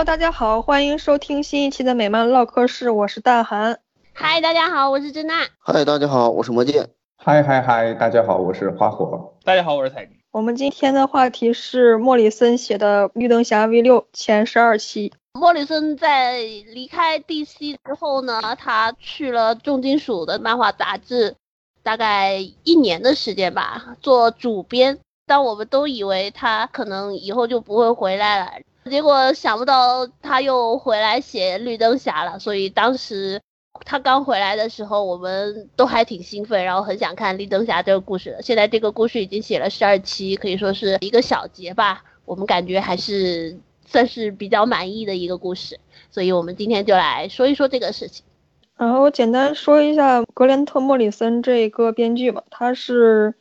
Hello，大家好，欢迎收听新一期的美漫唠嗑室，我是大韩。嗨，大家好，我是珍娜。嗨，大家好，我是魔戒。嗨嗨嗨，大家好，我是花火。大家好，我是彩迪。我们今天的话题是莫里森写的《绿灯侠 V 六》前十二期。莫里森在离开 DC 之后呢，他去了重金属的漫画杂志，大概一年的时间吧，做主编。但我们都以为他可能以后就不会回来了，结果想不到他又回来写绿灯侠了。所以当时。他刚回来的时候，我们都还挺兴奋，然后很想看绿灯侠这个故事的。现在这个故事已经写了十二期，可以说是一个小节吧。我们感觉还是算是比较满意的一个故事，所以我们今天就来说一说这个事情。然后我简单说一下格连特·莫里森这个编剧吧，他是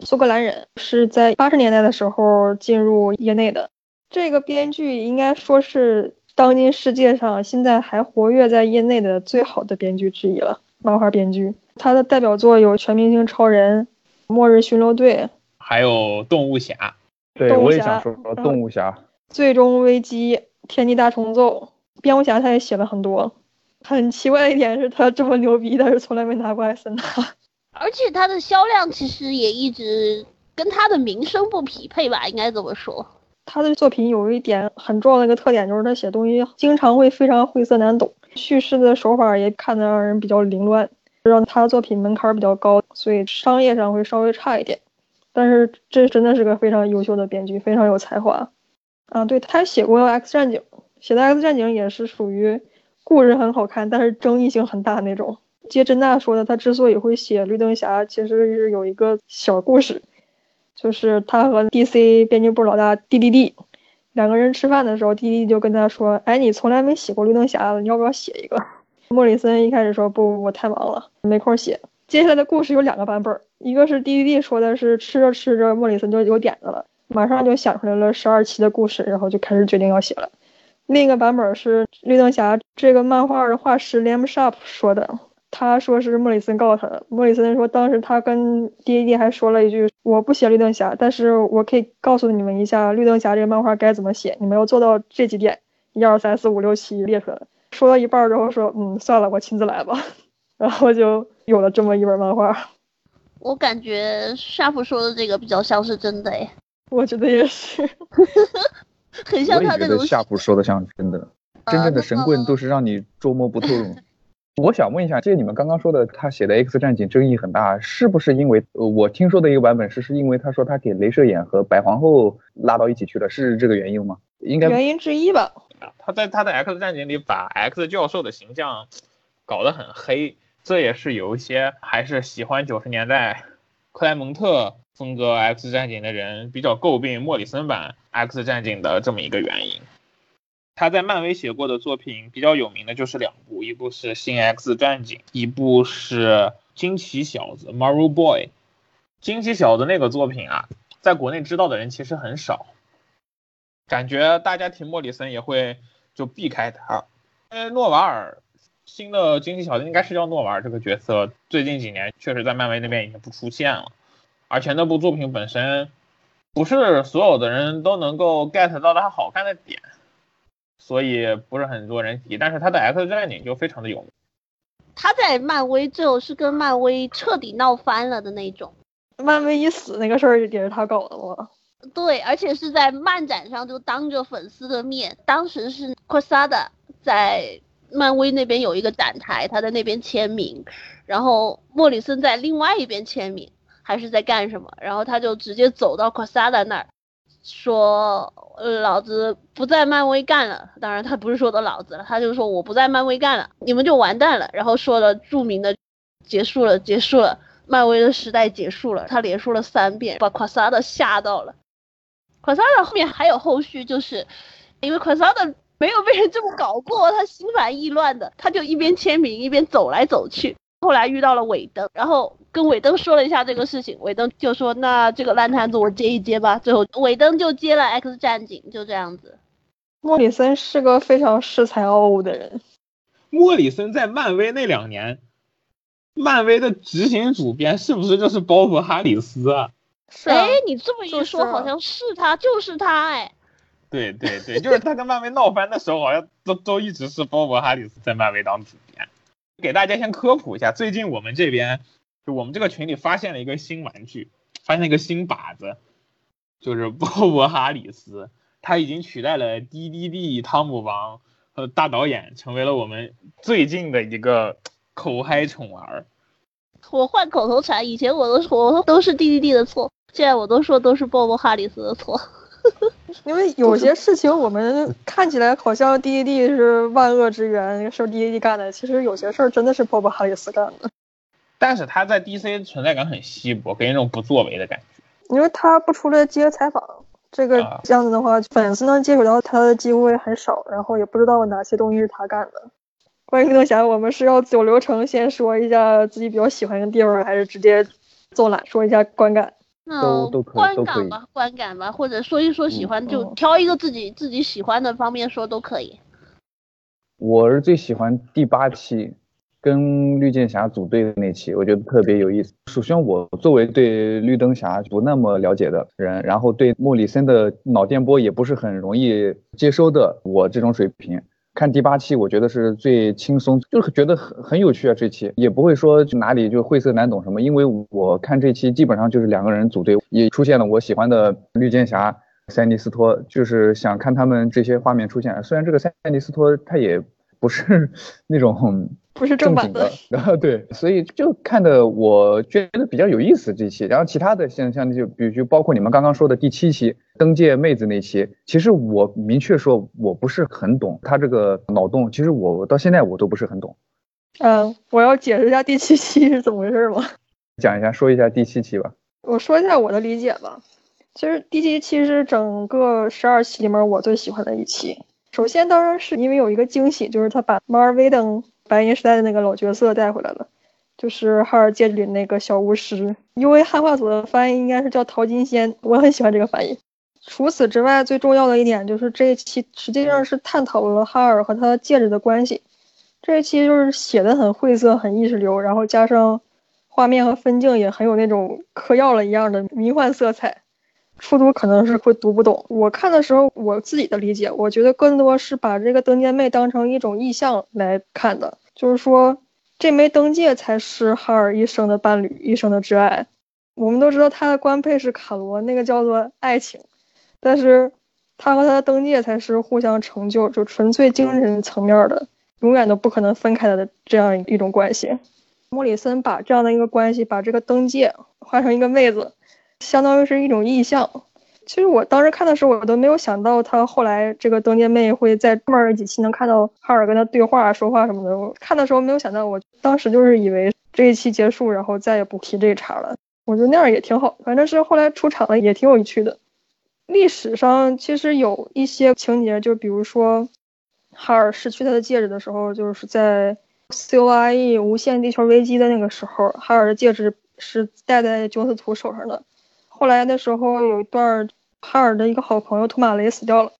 苏格兰人，是在八十年代的时候进入业内的。这个编剧应该说是。当今世界上现在还活跃在业内的最好的编剧之一了，漫画编剧。他的代表作有《全明星超人》《末日巡逻队》，还有《动物侠》。对，我也想说说《动物侠》。最终危机》《天地大重奏》，蝙蝠侠他也写了很多。很奇怪的一点是他这么牛逼，但是从来没拿过艾森纳。而且他的销量其实也一直跟他的名声不匹配吧，应该怎么说。他的作品有一点很重要的一个特点，就是他写东西经常会非常晦涩难懂，叙事的手法也看得让人比较凌乱，让他的作品门槛比较高，所以商业上会稍微差一点。但是这真的是个非常优秀的编剧，非常有才华。啊，对他还写过《X 战警》，写的《X 战警》也是属于故事很好看，但是争议性很大那种。接真娜说的，他之所以会写绿灯侠，其实是有一个小故事。就是他和 DC 编辑部老大 DDD 两个人吃饭的时候，DDD 就跟他说：“哎，你从来没写过绿灯侠，你要不要写一个？” 莫里森一开始说：“不，我太忙了，没空写。”接下来的故事有两个版本，一个是 DDD 说的是吃着吃着莫里森就有点子了，马上就想出来了十二期的故事，然后就开始决定要写了。另一个版本是绿灯侠这个漫画的画师 Liam Sharp 说的。他说是莫里森告诉他的。莫里森说，当时他跟 D.A.D 还说了一句：“我不写绿灯侠，但是我可以告诉你们一下绿灯侠这个漫画该怎么写，你们要做到这几点，一二三四五六七列出来。”说到一半之后说：“嗯，算了，我亲自来吧。”然后就有了这么一本漫画。我感觉夏普说的这个比较像是真的哎。我觉得也是，很像他那种。夏普说的像真的，真正的神棍都是让你捉摸不透。我想问一下，这你们刚刚说的，他写的《X 战警》争议很大，是不是因为呃，我听说的一个版本是，是因为他说他给镭射眼和白皇后拉到一起去了，是这个原因吗？应该原因之一吧。他在他的《X 战警》里把 X 教授的形象搞得很黑，这也是有一些还是喜欢九十年代克莱蒙特风格《X 战警》的人比较诟病莫里森版《X 战警》的这么一个原因。他在漫威写过的作品比较有名的就是两部，一部是《新 X 战警》，一部是《惊奇小子》（Marvel Boy）。惊奇小子那个作品啊，在国内知道的人其实很少，感觉大家提莫里森也会就避开他。因为诺瓦尔新的惊奇小子应该是叫诺瓦尔这个角色，最近几年确实在漫威那边已经不出现了，而且那部作品本身不是所有的人都能够 get 到它好看的点。所以不是很多人提，但是他的 X 战警就非常的有名。他在漫威最后是跟漫威彻底闹翻了的那种。漫威一死那个事儿也是他搞的吗？对，而且是在漫展上就当着粉丝的面，当时是 Quesada 在漫威那边有一个展台，他在那边签名，然后莫里森在另外一边签名，还是在干什么？然后他就直接走到 Quesada 那儿。说老子不在漫威干了，当然他不是说的老子了，他就说我不在漫威干了，你们就完蛋了。然后说了著名的结束了，结束了，漫威的时代结束了。他连说了三遍，把夸萨的吓到了。夸萨的后面还有后续，就是因为夸萨的没有被人这么搞过，他心烦意乱的，他就一边签名一边走来走去。后来遇到了尾灯，然后跟尾灯说了一下这个事情，尾灯就说那这个烂摊子我接一接吧。最后尾灯就接了 X 战警，就这样子。莫里森是个非常恃才傲物的人。莫里森在漫威那两年，漫威的执行主编是不是就是包勃哈里斯啊？哎，你这么一说，好像是他，就是他哎。对对对，就是他跟漫威闹翻的时候，好像都都一直是鲍勃哈里斯在漫威当主编。给大家先科普一下，最近我们这边就我们这个群里发现了一个新玩具，发现一个新靶子，就是 鲍勃哈里斯，他已经取代了 DDD 汤姆王和大导演，成为了我们最近的一个口嗨宠儿。我换口头禅，以前我都说都是 DDD 的错，现在我都说都是鲍勃哈里斯的错。因为有些事情我们看起来好像 DDD 是万恶之源，是 DDD 干的，其实有些事儿真的是鲍勃哈里斯干的。但是他在 DC 存在感很稀薄，给人一种不作为的感觉。因为他不出来接采访，这个这样子的话，粉丝能接触到他的机会很少，然后也不知道哪些东西是他干的。关于运动侠，我们是要走流程，先说一下自己比较喜欢的地方，还是直接走览说一下观感？都都可以观感吧，观感吧，或者说一说喜欢，就挑一个自己自己喜欢的方面说都可以。我是最喜欢第八期跟绿箭侠组队的那期，我觉得特别有意思。首先，我作为对绿灯侠不那么了解的人，然后对莫里森的脑电波也不是很容易接收的，我这种水平。看第八期，我觉得是最轻松，就是觉得很很有趣啊。这期也不会说哪里就晦涩难懂什么，因为我看这期基本上就是两个人组队，也出现了我喜欢的绿箭侠塞尼斯托，就是想看他们这些画面出现。虽然这个塞尼斯托他也不是 那种不是正版的，然后 对，所以就看的我觉得比较有意思这期。然后其他的像像就比如就包括你们刚刚说的第七期登界妹子那期，其实我明确说我不是很懂他这个脑洞，其实我到现在我都不是很懂。嗯，我要解释一下第七期是怎么回事吗？讲一下，说一下第七期吧。我说一下我的理解吧。其实第七期是整个十二期里面我最喜欢的一期。首先当然是因为有一个惊喜，就是他把马尔维登白银时代的那个老角色带回来了，就是哈尔戒指里那个小巫师。因为汉化组的翻译应该是叫淘金仙，我很喜欢这个翻译。除此之外，最重要的一点就是这一期实际上是探讨了哈尔和他戒指的关系。这一期就是写的很晦涩，很意识流，然后加上画面和分镜也很有那种嗑药了一样的迷幻色彩。初读可能是会读不懂。我看的时候，我自己的理解，我觉得更多是把这个登阶妹当成一种意象来看的，就是说这枚灯戒才是哈尔一生的伴侣，一生的挚爱。我们都知道他的官配是卡罗，那个叫做爱情，但是他和他的灯戒才是互相成就，就纯粹精神层面的，永远都不可能分开的这样一种关系。莫里森把这样的一个关系，把这个灯戒换成一个妹子。相当于是一种意象。其实我当时看的时候，我都没有想到他后来这个登阶妹会在后面几期能看到哈尔跟他对话、说话什么的。我看的时候没有想到，我当时就是以为这一期结束，然后再也不提这茬了。我觉得那样也挺好，反正是后来出场了也挺有趣的。历史上其实有一些情节，就比如说哈尔失去他的戒指的时候，就是在 C O I E 无限地球危机的那个时候，哈尔的戒指是戴在九斯图手上的。后来的时候，有一段哈尔的一个好朋友托马雷死掉了。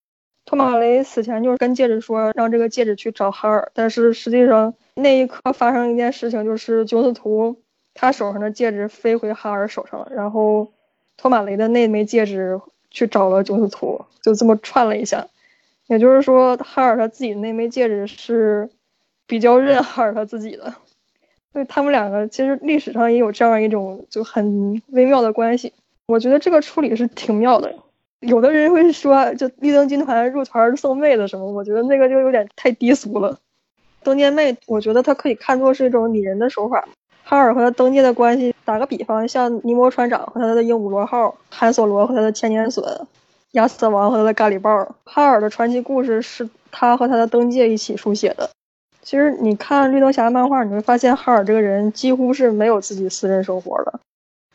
托马雷死前就是跟戒指说，让这个戒指去找哈尔。但是实际上那一刻发生一件事情，就是九斯图他手上的戒指飞回哈尔手上了，然后托马雷的那枚戒指去找了九斯图，就这么串了一下。也就是说，哈尔他自己那枚戒指是比较认哈尔他自己的。所以他们两个其实历史上也有这样一种就很微妙的关系。我觉得这个处理是挺妙的。有的人会说，就绿灯军团入团送妹子什么，我觉得那个就有点太低俗了。登阶妹，我觉得它可以看作是一种拟人的手法。哈尔和他登界的关系，打个比方，像尼摩船长和他的鹦鹉螺号，汉索罗和他的千年隼，亚瑟王和他的咖喱豹。哈尔的传奇故事是他和他的登界一起书写的。其实你看绿灯侠漫画，你会发现哈尔这个人几乎是没有自己私人生活的。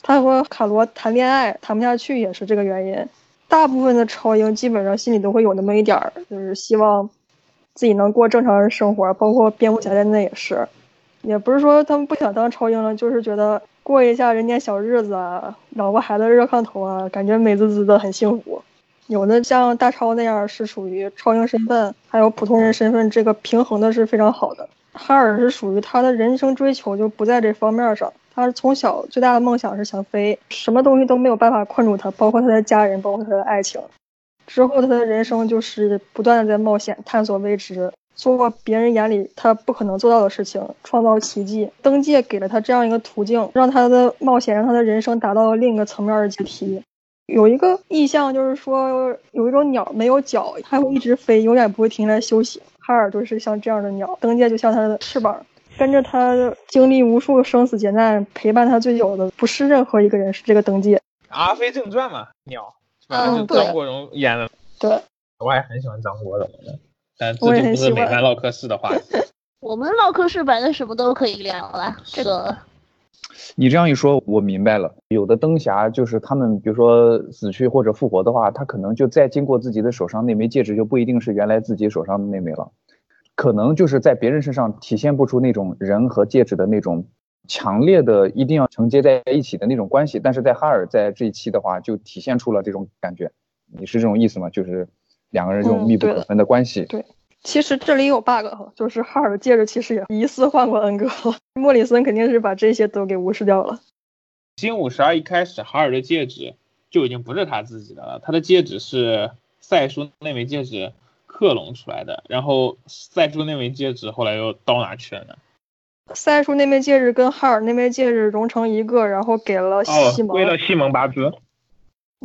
他和卡罗谈恋爱谈不下去也是这个原因。大部分的超英基本上心里都会有那么一点儿，就是希望自己能过正常人生活，包括蝙蝠侠在内也是。也不是说他们不想当超英了，就是觉得过一下人间小日子啊，老婆孩子热炕头啊，感觉美滋滋的很幸福。有的像大超那样是属于超英身份，还有普通人身份，这个平衡的是非常好的。哈尔是属于他的人生追求就不在这方面上。他从小最大的梦想是想飞，什么东西都没有办法困住他，包括他的家人，包括他的爱情。之后他的人生就是不断的在冒险、探索未知，做过别人眼里他不可能做到的事情，创造奇迹。登界给了他这样一个途径，让他的冒险让他的人生达到了另一个层面的阶梯。有一个意象就是说，有一种鸟没有脚，它会一直飞，永远不会停下来休息。哈尔就是像这样的鸟，登界就像它的翅膀，跟着他经历无数生死劫难，陪伴他最久的不是任何一个人，是这个登戒。阿飞正传嘛，鸟，嗯就张国荣演的。对，我还很喜欢张国荣的，但这就不是很喜欢美漫唠嗑式的话题。我们唠嗑室反正什么都可以聊了，这个你这样一说，我明白了。有的灯侠就是他们，比如说死去或者复活的话，他可能就再经过自己的手上那枚戒指，就不一定是原来自己手上的那枚了，可能就是在别人身上体现不出那种人和戒指的那种强烈的一定要承接在一起的那种关系，但是在哈尔在这一期的话，就体现出了这种感觉。你是这种意思吗？就是两个人这种密不可分的关系。对其实这里有 bug 哈，就是哈尔的戒指其实也疑似换过恩格了，莫里森肯定是把这些都给无视掉了。新五十二一开始，哈尔的戒指就已经不是他自己的了，他的戒指是赛叔那枚戒指克隆出来的，然后赛叔那枚戒指后来又到哪去了呢？赛叔那枚戒指跟哈尔那枚戒指融成一个，然后给了哦西，蒙。归了西蒙巴兹。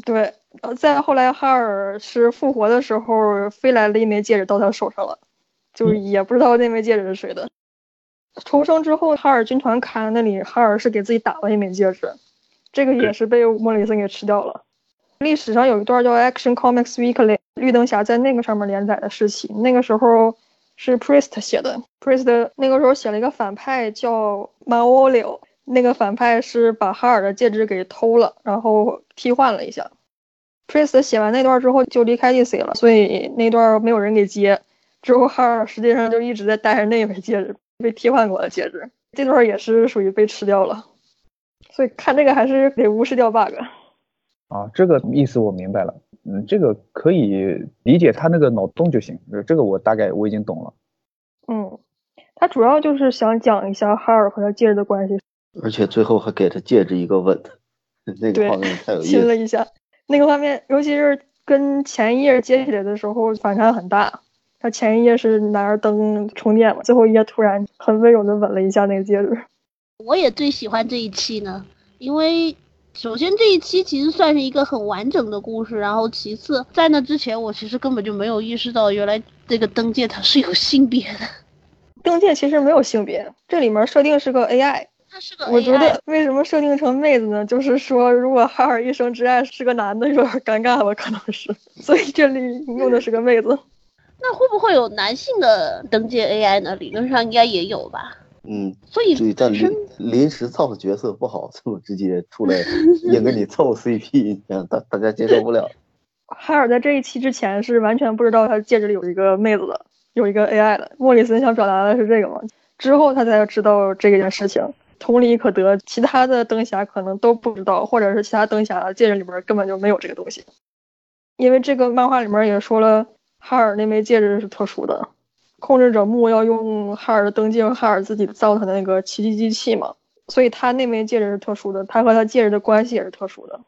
对，呃，再后来哈尔是复活的时候飞来了一枚戒指到他手上了，就是也不知道那枚戒指是谁的。重生之后，哈尔军团卡在那里，哈尔是给自己打了一枚戒指，这个也是被莫里森给吃掉了。历史上有一段叫《Action Comics Weekly》，绿灯侠在那个上面连载的时期，那个时候是 Priest 写的，Priest 那个时候写了一个反派叫 Maolio，那个反派是把哈尔的戒指给偷了，然后替换了一下。Priest 写完那段之后就离开 DC 了，所以那段没有人给接。之后哈尔实际上就一直在戴着那枚戒指，被替换过的戒指。这段也是属于被吃掉了，所以看这个还是得无视掉 bug。啊，这个意思我明白了。嗯，这个可以理解他那个脑洞就行。呃这个我大概我已经懂了。嗯，他主要就是想讲一下哈尔和他戒指的关系，而且最后还给他戒指一个吻，那个画面太有意思。亲了一下。那个画面，尤其是跟前一页接起来的时候，反差很大。他前一页是拿着灯充电嘛，最后一页突然很温柔的吻了一下那个戒指。我也最喜欢这一期呢，因为首先这一期其实算是一个很完整的故事，然后其次在那之前我其实根本就没有意识到原来这个灯界它是有性别的，灯界其实没有性别，这里面设定是个 AI。它是个。我觉得为什么设定成妹子呢？就是说，如果哈尔一生之爱是个男的，有点尴尬吧，可能是，所以这里用的是个妹子。那会不会有男性的灯界 AI 呢？理论上应该也有吧。嗯，所以对，但本身临临时造的角色不好，这么直接出来 硬给你凑 CP，大大家接受不了。哈尔在这一期之前是完全不知道他戒指里有一个妹子的，有一个 AI 的。莫里森想表达的是这个嘛？之后他才知道这件事情，同理可得。其他的灯侠可能都不知道，或者是其他灯侠戒指里边根本就没有这个东西。因为这个漫画里面也说了，哈尔那枚戒指是特殊的，控制者木要用哈尔的灯戒和哈尔自己造他的那个奇迹机器嘛，所以他那枚戒指是特殊的，他和他戒指的关系也是特殊的。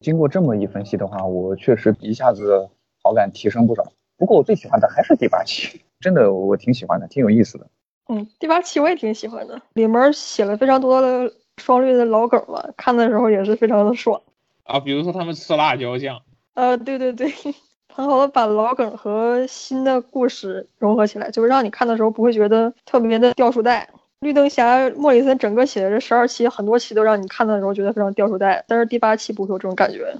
经过这么一分析的话，我确实一下子好感提升不少。不过我最喜欢的还是第八期，真的我挺喜欢的，挺有意思的。嗯，第八期我也挺喜欢的，里面写了非常多的双绿的老梗吧，看的时候也是非常的爽。啊，比如说他们吃辣椒酱，呃，对对对，很好的把老梗和新的故事融合起来，就是让你看的时候不会觉得特别的掉书袋。绿灯侠莫里森整个写的这十二期，很多期都让你看的时候觉得非常掉书袋，但是第八期不会有这种感觉。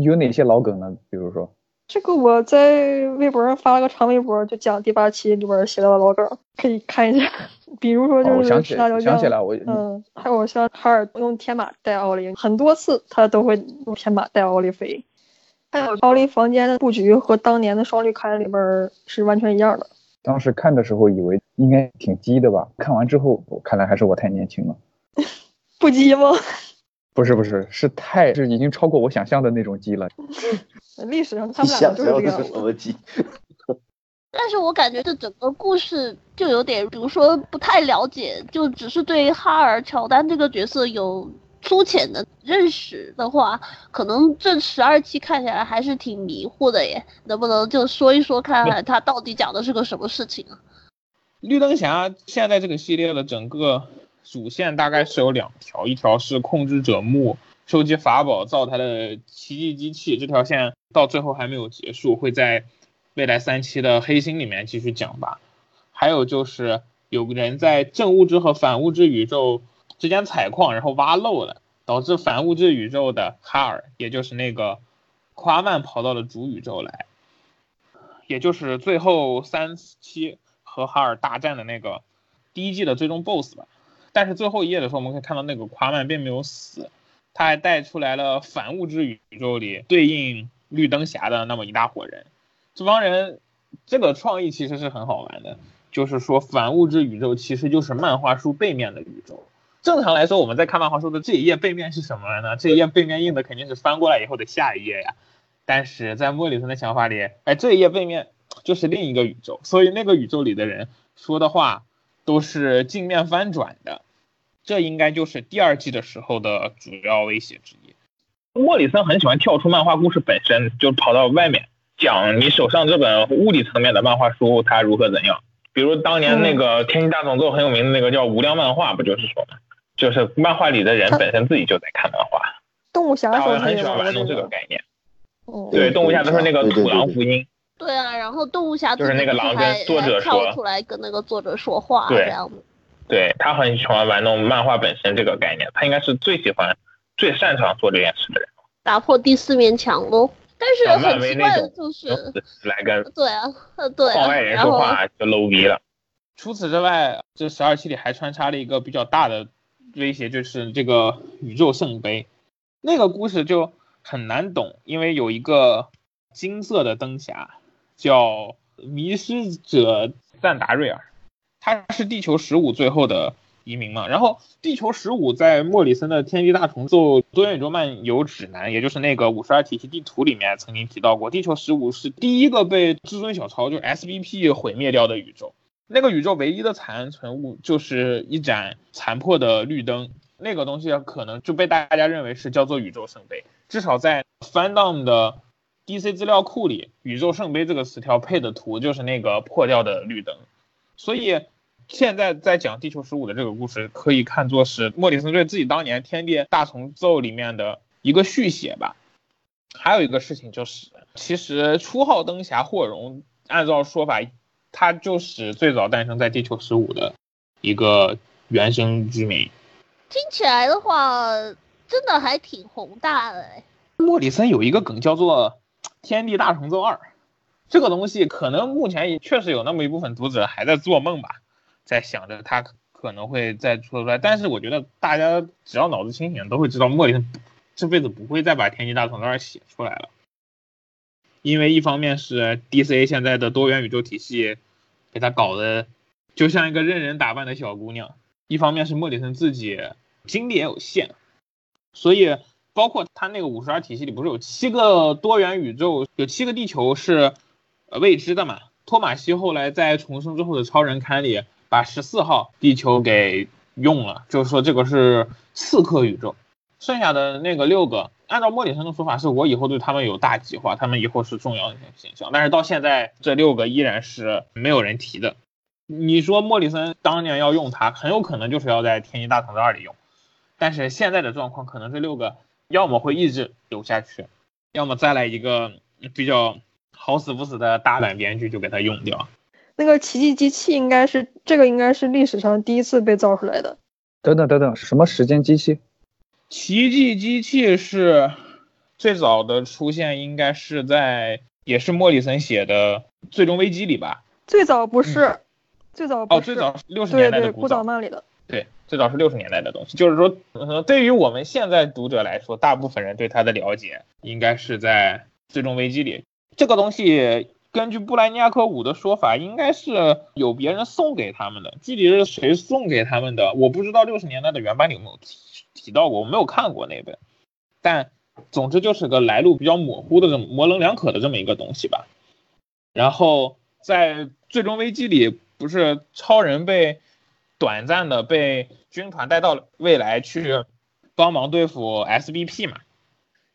有哪些老梗呢？比如说，这个我在微博上发了个长微博，就讲第八期里边写到的老梗，可以看一下。比如说哦，就是我想起吃辣椒酱，想起来，我嗯，还有像哈尔用天马带奥利，很多次他都会用天马带奥利飞。还有奥利房间的布局和当年的双绿刊里边儿是完全一样的。当时看的时候以为应该挺鸡的吧，看完之后，我看来还是我太年轻了。不鸡吗？不是不是，是太是已经超过我想象的那种鸡了。历史上他你们俩想象的就是这个样子。是什么鸡？但是我感觉这整个故事就有点，比如说不太了解，就只是对哈尔乔丹这个角色有粗浅的认识的话，可能这十二期看起来还是挺迷糊的耶。能不能就说一说，看看它到底讲的是个什么事情啊？绿灯侠现在这个系列的整个主线大概是有两条，一条是控制者木收集法宝造他的奇迹机器，这条线到最后还没有结束，会在未来三期的黑心里面继续讲吧。还有就是有个人在正物质和反物质宇宙之间采矿，然后挖漏了，导致反物质宇宙的哈尔，也就是那个夸曼跑到了主宇宙来，也就是最后三期。和哈尔大战的那个第一季的最终 BOSS 吧，但是最后一页的时候，我们可以看到那个夸曼并没有死，他还带出来了反物质宇宙里对应绿灯侠的那么一大伙人。这帮人这个创意其实是很好玩的，就是说反物质宇宙其实就是漫画书背面的宇宙。正常来说，我们在看漫画书的这一页背面是什么呢？这一页背面印的肯定是翻过来以后的下一页呀。但是在莫里森的想法里，哎，这一页背面。就是另一个宇宙，所以那个宇宙里的人说的话都是镜面翻转的，这应该就是第二季的时候的主要威胁之一。莫里森很喜欢跳出漫画故事本身，就跑到外面讲你手上这本物理层面的漫画书它如何怎样。比如当年那个《天气大动作》很有名的那个叫无量漫画，不就是说吗？就是漫画里的人本身自己就在看漫画。动物侠他们很喜欢玩弄这个概念。哦。对，动物侠都是那个土狼福音。对啊，然后动物侠就是那个狼跟作者跳出来跟那个作者说话，这样子。对他很喜欢玩弄漫画本身这个概念，他应该是最喜欢、最擅长做这件事的人。打破第四面墙喽！但是很奇怪的就是，来跟对啊，对啊，外人说话就 low 逼了。除此之外，这十二期里还穿插了一个比较大的威胁，就是这个宇宙圣杯。那个故事就很难懂，因为有一个金色的灯侠。叫迷失者赞达瑞尔，他是地球十五最后的移民嘛。然后地球十五在莫里森的《天地大重奏：多元宇宙漫游指南》，也就是那个五十二体系地图里面曾经提到过，地球十五是第一个被至尊小超就 SBP 毁灭掉的宇宙。那个宇宙唯一的残存物就是一盏残破的绿灯，那个东西可能就被大家认为是叫做宇宙圣杯，至少在 Fandom 的。D.C. 资料库里“宇宙圣杯”这个词条配的图就是那个破掉的绿灯，所以现在在讲地球十五的这个故事，可以看作是莫里森对自己当年《天地大重奏》里面的一个续写吧。还有一个事情就是，其实初号灯侠霍荣，按照说法，他就是最早诞生在地球十五的一个原生居民。听起来的话，真的还挺宏大的莫里森有一个梗叫做。天地大重奏二，这个东西可能目前也确实有那么一部分读者还在做梦吧，在想着他可能会再出来。但是我觉得大家只要脑子清醒，都会知道莫里森这辈子不会再把天地大重奏二写出来了。因为一方面是 DC 现在的多元宇宙体系给他搞得就像一个任人打扮的小姑娘，一方面是莫里森自己精力也有限，所以。包括他那个五十二体系里不是有七个多元宇宙，有七个地球是呃未知的嘛？托马西后来在重生之后的超人刊里把十四号地球给用了，就是说这个是刺客宇宙。剩下的那个六个，按照莫里森的说法，是我以后对他们有大计划，他们以后是重要的形象。但是到现在这六个依然是没有人提的。你说莫里森当年要用它，很有可能就是要在天津大同的二里用，但是现在的状况可能这六个。要么会一直留下去，要么再来一个比较好死不死的大胆编剧就给他用掉。那个奇迹机器应该是这个，应该是历史上第一次被造出来的。等等等等，什么时间机器？奇迹机器是最早的出现，应该是在也是莫里森写的《最终危机》里吧？最早不是，最早哦，最早六十年代的古早漫里的。对。最早是六十年代的东西，就是说，呃，对于我们现在读者来说，大部分人对他的了解应该是在《最终危机》里。这个东西根据布莱尼亚克五的说法，应该是有别人送给他们的，具体是谁送给他们的，我不知道。六十年代的原版里有没有提提到过？我没有看过那本，但总之就是个来路比较模糊的、这么模棱两可的这么一个东西吧。然后在《最终危机》里，不是超人被。短暂的被军团带到未来去帮忙对付 SBP 嘛。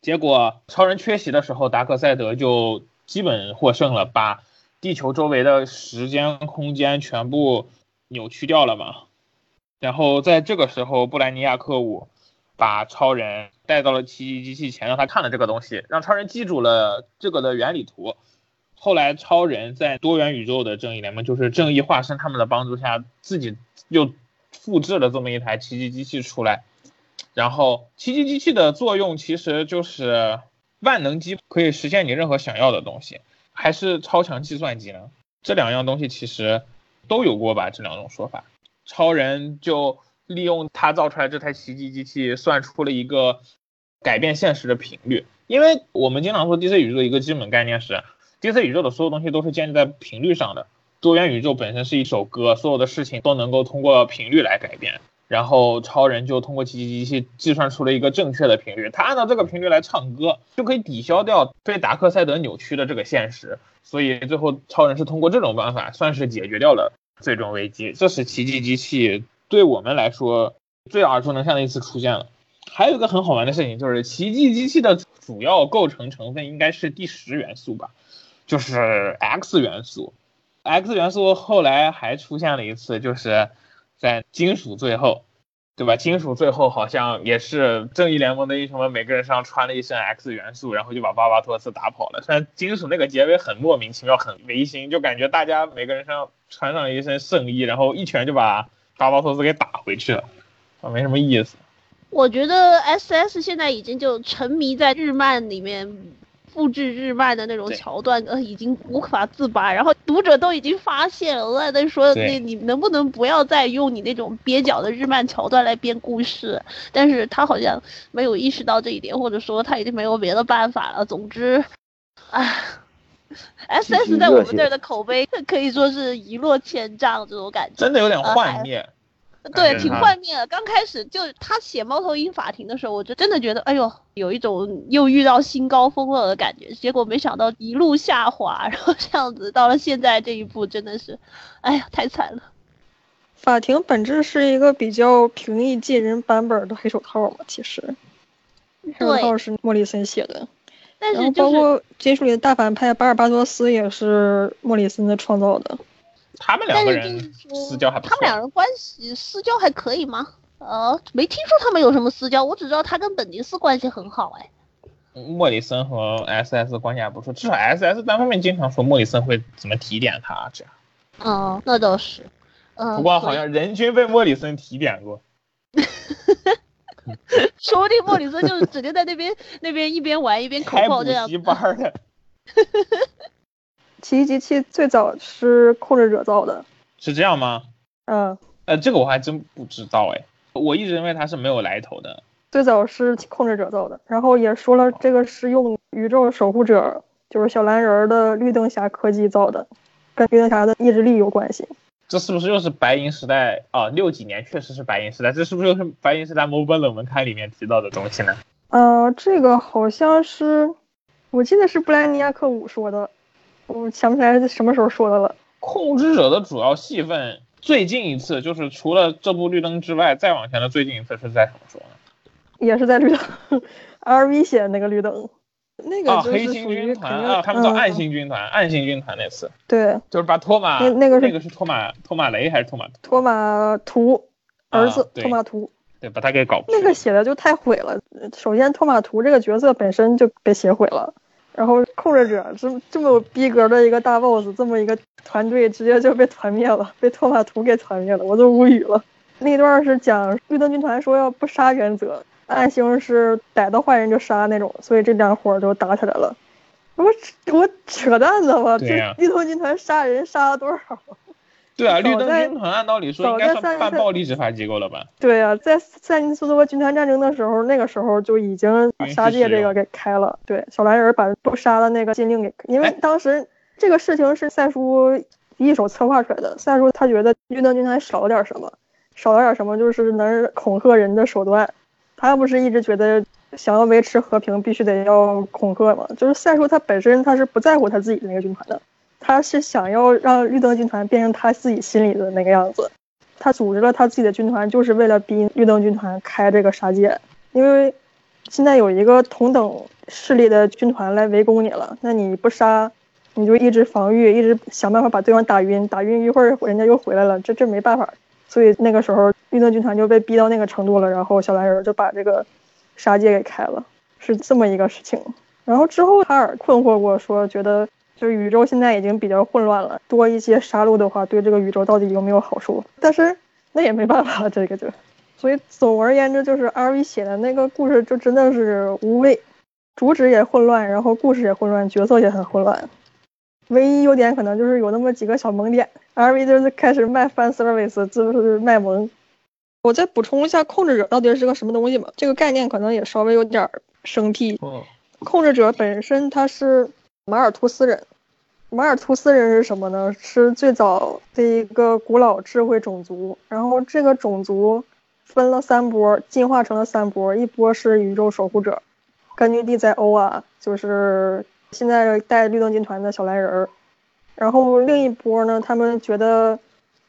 结果超人缺席的时候，达克赛德就基本获胜了，把地球周围的时间空间全部扭曲掉了嘛。然后在这个时候，布莱尼亚克五把超人带到了奇迹机器前，让他看了这个东西，让超人记住了这个的原理图。后来超人在多元宇宙的正义联盟，就是正义化身他们的帮助下，自己又复制了这么一台奇迹机器出来。然后奇迹机器的作用其实就是万能机，可以实现你任何想要的东西，还是超强计算机呢？这两样东西其实都有过吧？这两种说法。超人就利用他造出来这台奇迹机器，算出了一个改变现实的频率。因为我们经常说 DC 宇宙的一个基本概念是，DC 宇宙的所有东西都是建立在频率上的。多元宇宙本身是一首歌，所有的事情都能够通过频率来改变。然后超人就通过奇迹机器计算出了一个正确的频率，他按照这个频率来唱歌，就可以抵消掉被达克赛德扭曲的这个现实。所以最后超人是通过这种办法，算是解决掉了最终危机。这是奇迹机器对我们来说最耳熟能详的一次出现了。还有一个很好玩的事情，就是奇迹机器的主要构成成分应该是第十元素吧，就是 X 元素。X 元素后来还出现了一次，就是在金属最后，对吧？金属最后好像也是正义联盟的英雄们每个人身上穿了一身 X 元素，然后就把巴巴托斯打跑了。虽然金属那个结尾很莫名其妙，很违心，就感觉大家每个人身上穿上了一身圣衣，然后一拳就把巴巴托斯给打回去了，啊，没什么意思。我觉得 S S 现在已经就沉迷在日漫里面复制日漫的那种桥段，呃，已经无法自拔。然后读者都已经发现了，我还在说，那你你能不能不要再用你那种蹩脚的日漫桥段来编故事？但是他好像没有意识到这一点，或者说他已经没有别的办法了。总之，唉。S 继 S 在我们这儿的口碑可以说是一落千丈，这种感觉。真的有点幻灭。对，挺幻灭的。刚开始就他写猫头鹰法庭的时候，我就真的觉得，哎呦，有一种又遇到新高峰了的感觉。结果没想到一路下滑，然后这样子到了现在这一步，真的是，哎呀，太惨了。法庭本质是一个比较平易近人版本的黑手套嘛，其实。黑手套是莫里森写的，但是就是包括金属里的大反派巴尔巴多斯也是莫里森的创造的。他们两个人私交还不错。他们两人关系私交还可以吗？呃，没听说他们有什么私交，我只知道他跟本尼斯关系很好。哎，莫里森和 SS 关系还不错，至少 SS 单方面经常说莫里森会怎么提点他这样。嗯，那倒是。嗯，不过好像人均被莫里森提点过。说不定莫里森就是整天在那边 那边一边玩一边口开补炮这样习班儿的，奇异机器最早是控制者造的，是这样吗？嗯，呃，这个我还真不知道哎，我一直认为他是没有来头的。最早是控制者造的，然后也说了这个是用宇宙守护者，就是小蓝人儿的绿灯侠科技造的，跟绿灯侠的意志力有关系。这是不是又是白银时代啊？六几年确实是白银时代，这是不是又是白银时代某本冷门刊里面提到的东西呢？呃，这个好像是，我记得是布莱尼亚克五说的，我想不起来是什么时候说的了。控制者的主要戏份，最近一次就是除了这部绿灯之外，再往前的最近一次是在什么时候呢？也是在绿灯，RV 写的那个绿灯，那个啊，就黑星军团啊，他们叫暗嗯星军团，暗星军团那次对，就是把托马那那个是那个是托马托马雷还是托马托马图儿子啊托马图，对，把他给搞那个写的就太毁了。首先，托马图这个角色本身就被写毁了，然后控制者这这么有逼格的一个大 boss，这么一个团队直接就被团灭了，被托马图给团灭了，我都无语了。那段是讲绿灯军团说要不杀原则，暗星是逮到坏人就杀那种，所以这两伙就打起来了。我我扯淡呢吧？对绿灯军团杀人杀了多少？对啊，绿灯军团按道理说应该算半暴力执法机构了吧？对啊，在塞尼斯多军团战争的时候，那个时候就已经把杀戒这个给开了。对，小蓝人把不杀的那个禁令给，因为哎当时这个事情是赛叔一手策划出来的。赛叔他觉得绿灯军团少了点什么，少了点什么就是能恐吓人的手段。他不是一直觉得想要维持和平必须得要恐吓吗？就是赛叔他本身他是不在乎他自己的那个军团的，他是想要让绿灯军团变成他自己心里的那个样子。他组织了他自己的军团，就是为了逼绿灯军团开这个杀戒。因为现在有一个同等势力的军团来围攻你了，那你不杀，你就一直防御，一直想办法把对方打晕，打晕一会儿人家又回来了，这这没办法。所以那个时候绿灯军团就被逼到那个程度了，然后小蓝人就把这个杀戒给开了，是这么一个事情。然后之后哈尔困惑过，说觉得就是宇宙现在已经比较混乱了，多一些杀戮的话对这个宇宙到底有没有好处？但是那也没办法，这个就。所以总而言之，就是 R.V 写的那个故事就真的是无味，主旨也混乱，然后故事也混乱，角色也很混乱。唯一优点可能就是有那么几个小萌点，R.V 就是开始卖 fan service，就是卖萌。我再补充一下，控制者到底是个什么东西吧？这个概念可能也稍微有点生僻。控制者本身他是马尔图斯人，马尔图斯人是什么呢？是最早的一个古老智慧种族，然后这个种族。分了三波，进化成了三波，一波是宇宙守护者，根据地在欧啊，就是现在带绿灯军团的小蓝人儿。然后另一波呢，他们觉得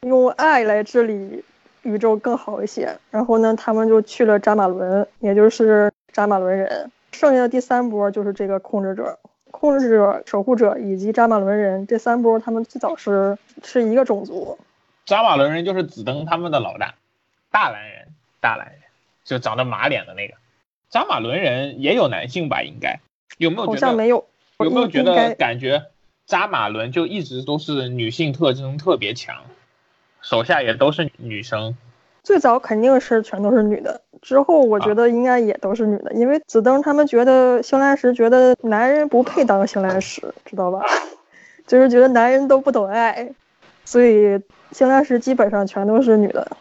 用爱来治理宇宙更好一些，然后呢，他们就去了扎马伦，也就是扎马伦人。剩下的第三波就是这个控制者、控制者、守护者以及扎马伦人这三波，他们最早是是一个种族。扎马伦人就是紫灯他们的老大，大蓝人。大蓝人，就长着马脸的那个，扎马伦人也有男性吧？应该有没有？好像没有。有没有觉得感觉扎马伦就一直都是女性特征特别强，手下也都是女生？最早肯定是全都是女的，之后我觉得应该也都是女的，因为紫灯他们觉得星蓝石觉得男人不配当星蓝石，知道吧？就是觉得男人都不懂爱，所以星蓝石基本上全都是女的。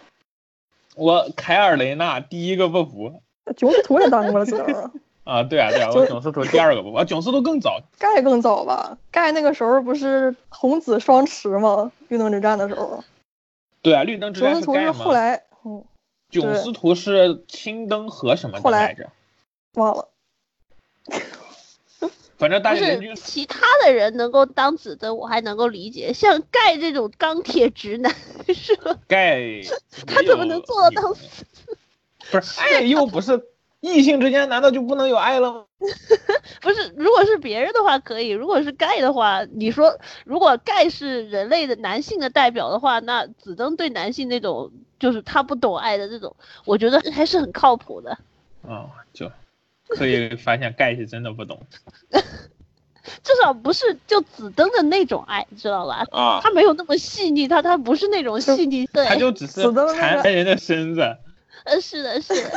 我凯尔雷娜第一个不服，囧司图也当过了紫灯啊，对啊对啊，我囧司图第二个不服，啊囧司图更早，盖更早吧？盖那个时候不是红紫双持吗？绿灯之战的时候。对啊，绿灯之战囧司图是后来，嗯，囧司图是青灯和什么来着？忘了。反正大家是其他的人能够当紫灯，我还能够理解。像盖这种钢铁直男，是吧？盖他怎么能做到当？不是爱 又不是异性之间，难道就不能有爱了吗？不是，如果是别人的话可以，如果是盖的话，你说如果盖是人类的男性的代表的话，那紫灯对男性那种就是他不懂爱的这种，我觉得还是很靠谱的。哦，就。可以发现盖是真的不懂，至少不是就紫灯的那种爱，知道吧？啊，他没有那么细腻，他他不是那种细腻，对，他就只是缠人的身子。呃，是的，是的。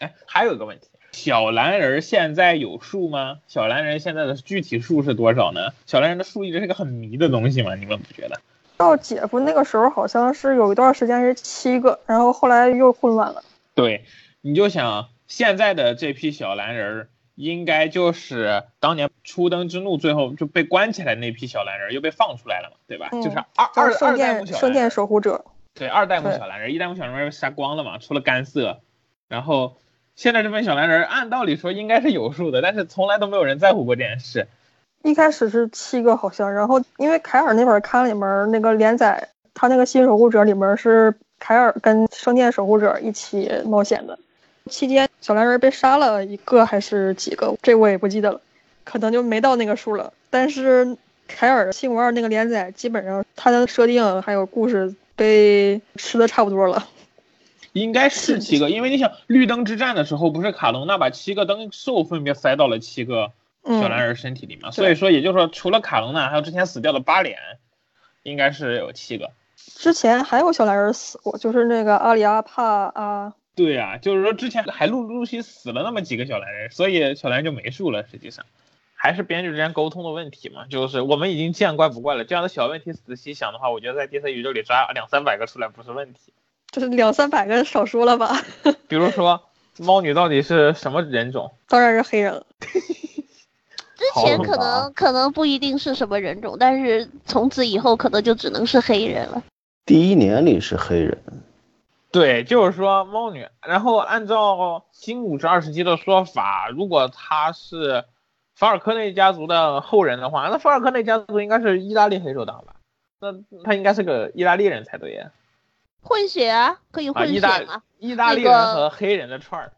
哎，还有一个问题，小蓝人现在有数吗？小蓝人现在的具体数是多少呢？小蓝人的数一直是个很迷的东西吗？你们不觉得？到姐夫那个时候，好像是有一段时间是七个，然后后来又混乱了。对，你就想。现在的这批小蓝人儿，应该就是当年初登之怒最后就被关起来那批小蓝人儿，又被放出来了嘛，对吧？就是二二二代目小圣殿守护者。对，二代目小蓝人，一代目小蓝人杀光了嘛，除了干涩。然后现在这份小蓝人，按道理说应该是有数的，但是从来都没有人在乎过这件事。一开始是七个好像，然后因为凯尔那本刊里面那个连载，他那个新守护者里面是凯尔跟圣殿守护者一起冒险的。期间，小蓝人被杀了一个还是几个？这我也不记得了，可能就没到那个数了。但是凯尔新五二那个连载，基本上他的设定还有故事被吃的差不多了。应该是七个，因为你想绿灯之战的时候，不是卡隆娜把七个灯兽分别塞到了七个小蓝人身体里嘛？所以说，也就是说，除了卡隆娜，还有之前死掉的八脸，应该是有七个。之前还有小蓝人死过，就是那个阿里阿帕啊。对呀，就是说之前还陆陆续死了那么几个小蓝人，所以小蓝人就没数了。实际上，还是编剧之间沟通的问题嘛。就是我们已经见怪不怪了，这样的小问题仔细想的话，我觉得在 DC 宇宙里抓两三百个出来不是问题。就是两三百个少说了吧？比如说 猫女到底是什么人种？当然是黑人了。之前可能可能不一定是什么人种，但是从此以后可能就只能是黑人了。第一年里是黑人。对，就是说猫女，然后按照新五十二十集的说法，如果她是法尔科内家族的后人的话，那法尔科内家族应该是意大利黑手党吧？那他应该是个意大利人才对呀。混血啊，可以啊，混血意大嘛。意大利人和黑人的串儿，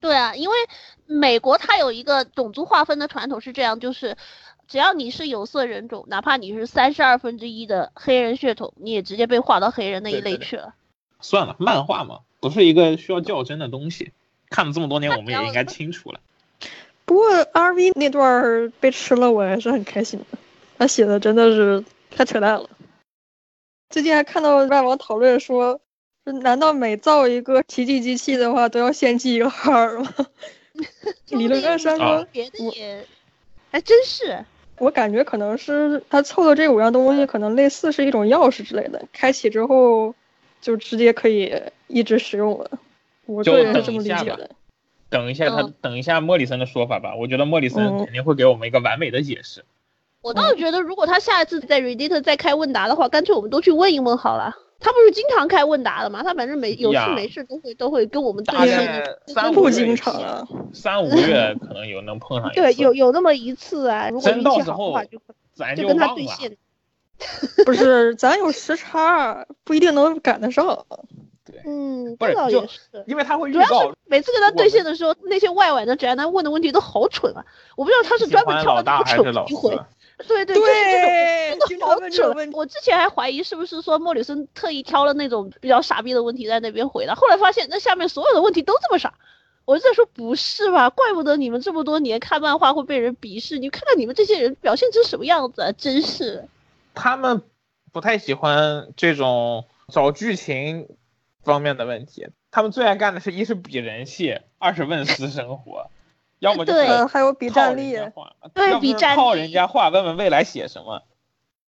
对啊，因为美国它有一个种族划分的传统是这样，就是只要你是有色人种，哪怕你是三十二分之一的黑人血统，你也直接被划到黑人那一对对对类去了。算了，漫画嘛，不是一个需要较真的东西。看了这么多年，我们也应该清楚了。不过 RV 那段被吃了，我还是很开心的。他写的真的是太扯淡了。最近还看到外网讨论说，说难道每造一个奇迹机器的话，都要献祭一个哈尔吗？理论上说，啊别的也，还真是。我感觉可能是他凑的这五样东西，可能类似是一种钥匙之类的，开启之后就直接可以一直使用了。我就个人是这么理解的。等一下他，嗯等一下莫里森的说法吧。我觉得莫里森嗯肯定会给我们一个完美的解释。我倒是觉得，如果他下一次在 Reddit 再开问答的话，干脆我们都去问一问好了。他不是经常开问答的吗？他反正没有事没事都会都会跟我们对大线三不经常啊，三五个月可能有能碰上一次。对，有有那么一次啊。如果真运气到时候好的话就，咱就跟他。对线。不是，咱有时差，不一定能赶得上。嗯，不是就这倒也是。因为他会预主要告是每次跟他对线的时候，那些外网的宅男问的问题都好蠢啊！我不知道他是专门挑了那老大还是么蠢的机老四会。？对对，就是这种对，真的蠢。我之前还怀疑是不是说莫里森特意挑了那种比较傻逼的问题在那边回答，后来发现那下面所有的问题都这么傻。我就在说不是吧？怪不得你们这么多年看漫画会被人鄙视，你看看你们这些人表现成什么样子啊！真是。他们不太喜欢这种找剧情方面的问题，他们最爱干的是一是比人气，二是问私生活，要么就是还有比战力，对比战力套人家话问问未来写什么。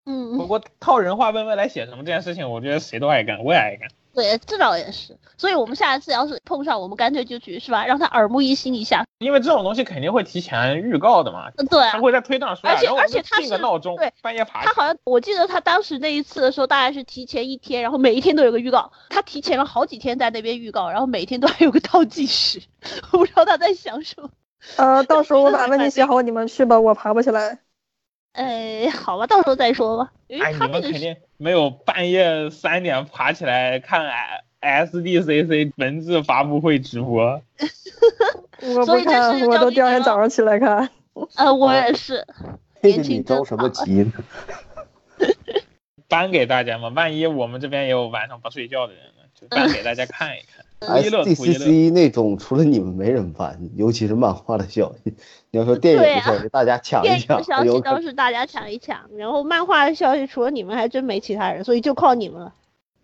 嗯不，过套人话问未来写什么这件事情，我觉得谁都爱干，我也爱干。对，这倒也是。所以我们下一次要是碰上，我们干脆就去是吧？让他耳目一新一下。因为这种东西肯定会提前预告的嘛，嗯，对啊他。会在推特上说啊，而且而且他是定个闹钟对，半夜爬他好像我记得他当时那一次的时候，大概是提前一天，然后每一天都有个预告。他提前了好几天在那边预告，然后每天都还有个倒计时。我不知道他在想什么。呃，到时候我把问题写好，你们去吧，我爬不起来。哎，好吧，到时候再说吧。因哎，为他那个是你们肯定没有半夜三点爬起来看 SDCC 文字发布会直播。我所以这不看，我都第二天早上起来看。呃，我也是。你着什么急呢？搬 给大家嘛，万一我们这边也有晚上不睡觉的人呢，就搬给大家看一看。SDCC 那种除了你们没人搬，尤其是漫画的消息。你要说电影的消息，大家抢一抢电影的，消息都是大家抢一抢，然后漫画的消息除了你们还真没其他人，所以就靠你们了。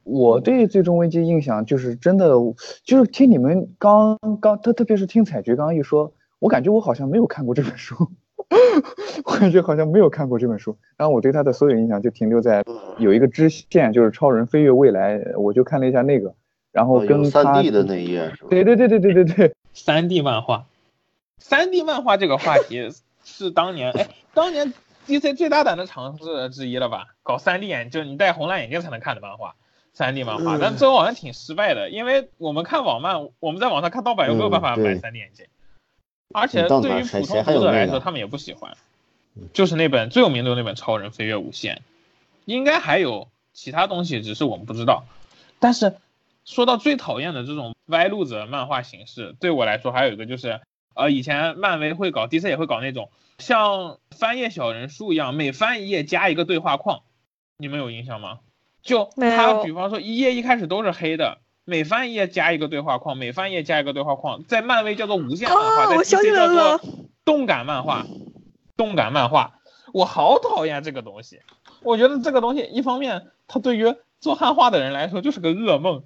我对最终危机印象就是真的，就是听你们刚刚，特特别是听彩菊刚刚一说，我感觉我好像没有看过这本书，我感觉好像没有看过这本书。然后我对他的所有印象就停留在有一个支线，就是超人飞越未来，我就看了一下那个，然后跟他三 D 的那一页是吧？对对对对对对对，三 D 漫画，三 D 漫画这个话题 是当年哎，当年 DC 最大胆的尝试之一了吧？搞三 D 眼镜，你戴红蓝眼镜才能看的漫画，三 D 漫画，嗯但最后好像挺失败的，因为我们看网漫，我们在网上看盗版又没有办法买三 D 眼镜，而且对于普通读者来说他们也不喜欢，就是那本最有名的那本《超人飞跃无限》，应该还有其他东西，只是我们不知道。但是说到最讨厌的这种歪路子的漫画形式，对我来说还有一个就是，呃，以前漫威会搞，DC 也会搞那种像翻页小人书一样，每翻一页加一个对话框，你们有印象吗？就没它比方说一页一开始都是黑的。每翻一页加一个对话框，每翻一页加一个对话框，在漫威叫做无限漫画，哦，在 DC 叫做，动感漫画，动感漫画，我好讨厌这个东西。我觉得这个东西，一方面它对于做汉化的人来说就是个噩梦，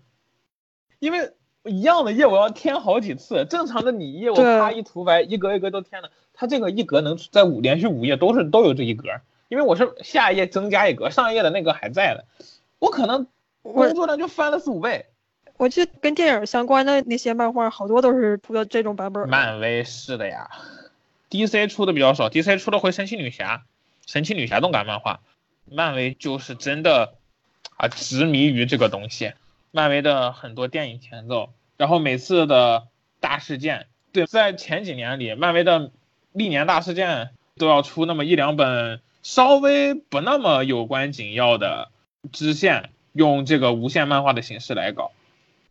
因为一样的页我要添好几次，正常的你一页我对啪一涂白，一格一格都添了，它这个一格能在五连续五页都是都有这一格，因为我是下一页增加一格，上一页的那个还在的，我可能工作量就翻了四五倍。我记得跟电影相关的那些漫画，好多都是出的这种版本。漫威是的呀，DC 出的比较少，DC 出的回神奇女侠，神奇女侠动感漫画，漫威就是真的啊执迷于这个东西。漫威的很多电影前奏，然后每次的大事件，对，在前几年里，漫威的历年大事件都要出那么一两本稍微不那么有关紧要的支线，用这个无限漫画的形式来搞。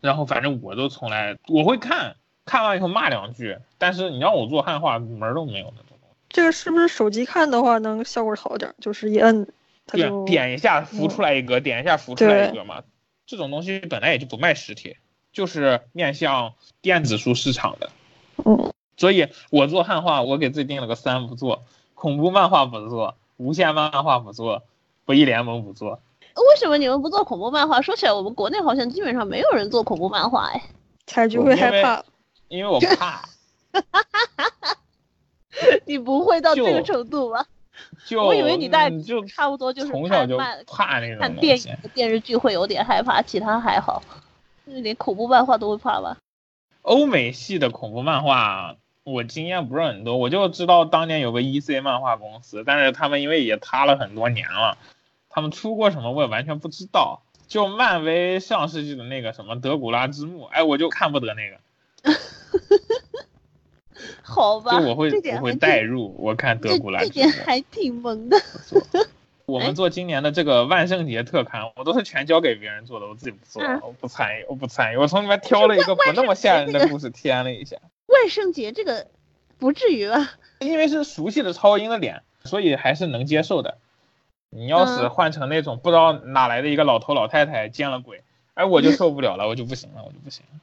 然后反正我都从来我会看，看完以后骂两句，但是你让我做汉化门儿都没有那种。这个是不是手机看的话能效果好点？就是一摁，它对就，点一下浮出来一个，点一下浮出来一个嘛。这种东西本来也就不卖实体，就是面向电子书市场的。嗯，所以我做汉化，我给自己定了个三不做：恐怖漫画不做，无限漫画不做，不义联盟不做。为什么你们不做恐怖漫画？说起来，我们国内好像基本上没有人做恐怖漫画哎。采菊会害怕。因为我怕。你不会到这个程度吧？就我以为你在嗯就差不多就是从小就怕那种看电影。、电视剧会有点害怕，其他还好。连恐怖漫画都会怕吧？欧美系的恐怖漫画，我经验不是很多，我就知道当年有个 EC 漫画公司，但是他们因为也塌了很多年了，他们出过什么我也完全不知道。就漫威上世纪的那个什么德古拉之墓，哎，我就看不得那个，好吧，就我会我会代入，我看德古拉。这点还挺萌的。我们做今年的这个万圣节特刊，我都是全交给别人做的，我自己不做嗯，我不参与，我不参与，我从里面挑了一个不那么吓人的故事添了一下。万圣节这个不至于吧？因为是熟悉的超英的脸，所以还是能接受的。你要是嗯换成那种不知道哪来的一个老头老太太见了鬼，哎，我就受不了了，我就不行了，我就不行了。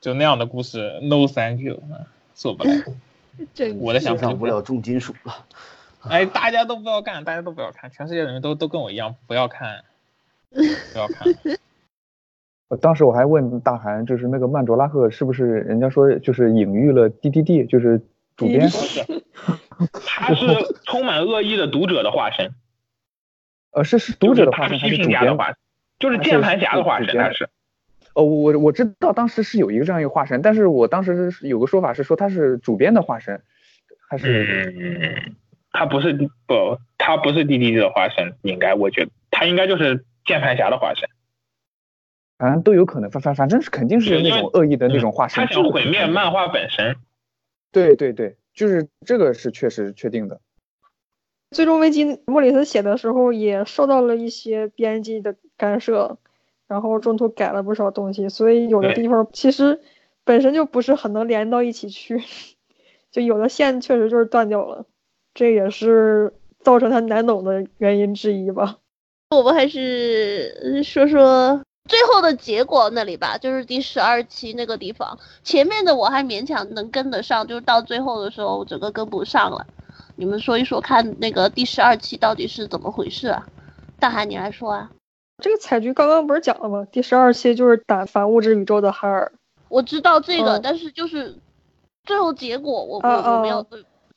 就那样的故事，no thank you，嗯做不来。真我的想法就欣赏不了重金属了。哎，大家都不要干，大家都不要看，全世界的人都都跟我一样，不要看，不要看。我 当时我还问大韩，就是那个曼卓拉赫是不是人家说就是隐喻了 D D D，就是主编。他是充满恶意的读者的化身，呃，是是读者的化身还是主编？评家的化身，就是键盘侠的化身，还是。哦，我我知道当时是有一个这样一个化身，但是我当时是有个说法是说他是主编的化身，还是嗯，他不是不，他不是 D D D 的化身，应该我觉得他应该就是键盘侠的化身。反正都有可能，反反反正是肯定是那种恶意的那种化身。他想毁灭漫画本身。对对对，就是这个是确实确定的。最终危机莫里斯写的时候也受到了一些编辑的干涉，然后中途改了不少东西，所以有的地方其实本身就不是很能连到一起去，就有的线确实就是断掉了，这也是造成它难懂的原因之一吧。我们还是呃说说最后的结果那里吧，就是第十二期那个地方。前面的我还勉强能跟得上，就是到最后的时候我整个跟不上了。你们说一说，看那个第十二期到底是怎么回事啊？大海，你来说啊。这个采菊刚刚不是讲了吗？第十二期就是打反物质宇宙的哈尔。我知道这个，嗯但是就是最后结果我我啊我没有啊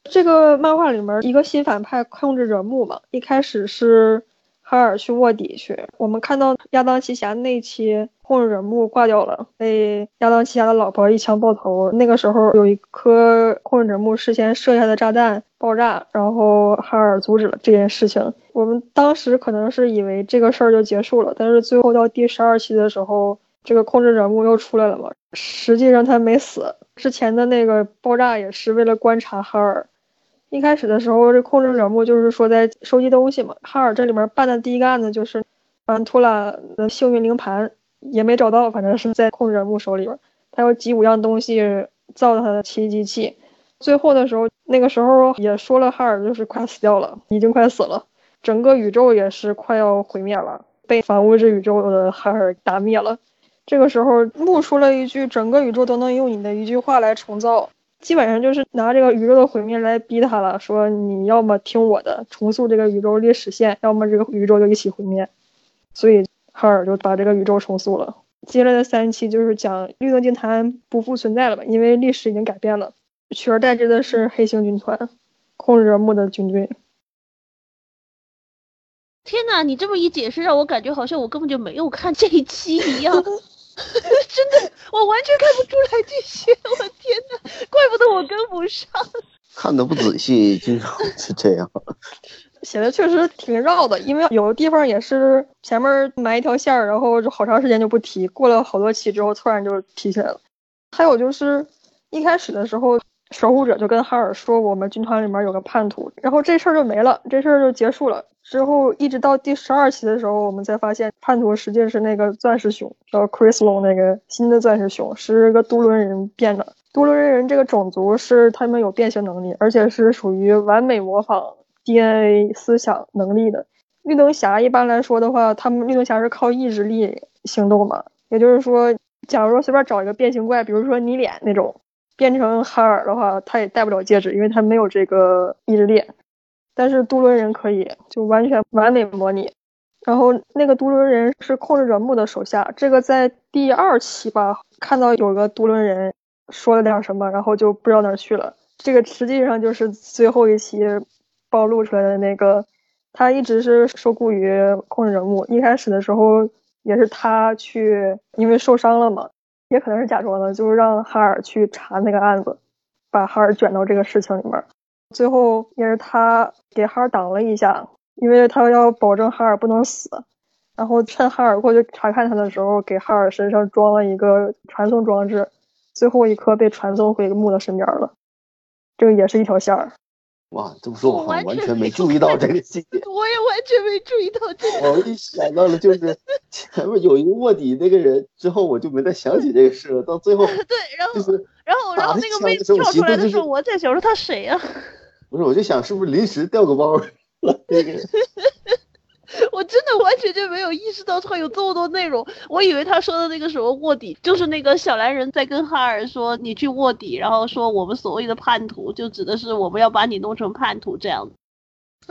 这个漫画里面一个新反派控制者木嘛，一开始是哈尔去卧底去，我们看到亚当奇侠那期控制者木挂掉了，被亚当奇侠的老婆一枪爆头。那个时候有一颗控制者木事先设下的炸弹爆炸，然后哈尔阻止了这件事情。我们当时可能是以为这个事儿就结束了，但是最后到第十二期的时候，这个控制者木又出来了嘛，实际上他没死，之前的那个爆炸也是为了观察哈尔。一开始的时候，这控制者木就是说在收集东西嘛。哈尔这里面办的第一个案子就是安图拉的幸运灵盘，也没找到，反正是在控制者木手里边。他有几五样东西造他的奇异机器。最后的时候，那个时候也说了，哈尔就是快死掉了，已经快死了，整个宇宙也是快要毁灭了，被反物质宇宙的哈尔打灭了。这个时候，木说了一句：“整个宇宙都能用你的一句话来重造。”基本上就是拿这个宇宙的毁灭来逼他了，说你要么听我的，重塑这个宇宙历史线，要么这个宇宙就一起毁灭。所以哈尔就把这个宇宙重塑了。接下来的三期就是讲绿灯金坛不复存在了吧，因为历史已经改变了，取而代之的是黑星军团，控制着木的军队。天呐，你这么一解释，让我感觉好像我根本就没有看这一期一样。真的，我完全看不出来这些。我天呐，怪不得我跟不上。看的不仔细，经常是这样。写的确实挺绕的，因为有的地方也是前面埋一条线儿，然后就好长时间就不提，过了好多期之后突然就提起来了。还有就是一开始的时候，守护者就跟哈尔说我们军团里面有个叛徒，然后这事儿就没了，这事儿就结束了。之后一直到第十二期的时候，我们才发现叛徒实际是那个钻石熊，叫 Chris Long 那个新的钻石熊，是个都伦人变的。都伦人这个种族是他们有变形能力，而且是属于完美模仿 DNA 思想能力的。绿灯侠一般来说的话，他们绿灯侠是靠意志力行动嘛，也就是说，假如说随便找一个变形怪，比如说你脸那种，变成哈尔的话，他也戴不了戒指，因为他没有这个意志力。但是都伦人可以，就完全完美模拟。然后那个都伦人是控制者木的手下，这个在第二期吧看到有个都伦人。说了点什么，然后就不知道哪去了。这个实际上就是最后一期暴露出来的那个，他一直是受雇于控制人物。一开始的时候也是他去，因为受伤了嘛，也可能是假装的，就是让哈尔去查那个案子，把哈尔卷到这个事情里面。最后也是他给哈尔挡了一下，因为他要保证哈尔不能死，然后趁哈尔过去查看他的时候，给哈尔身上装了一个传送装置。最后一颗被传送回木的身边了，这个也是一条线儿。哇，这么说我完全没注意到这个细节。我也完全没注意到这个。我一想到了就是前面有一个卧底那个人，之后我就没再想起这个事了。到最后，对，然后然后然后那个被跳出来的时候，我在想说他谁呀？不是，我就想是不是临时掉个包了。我真的完全就没有意识到他有这么多内容，我以为他说的那个什么卧底，就是那个小蓝人在跟哈尔说你去卧底，然后说我们所谓的叛徒就指的是我们要把你弄成叛徒这样子。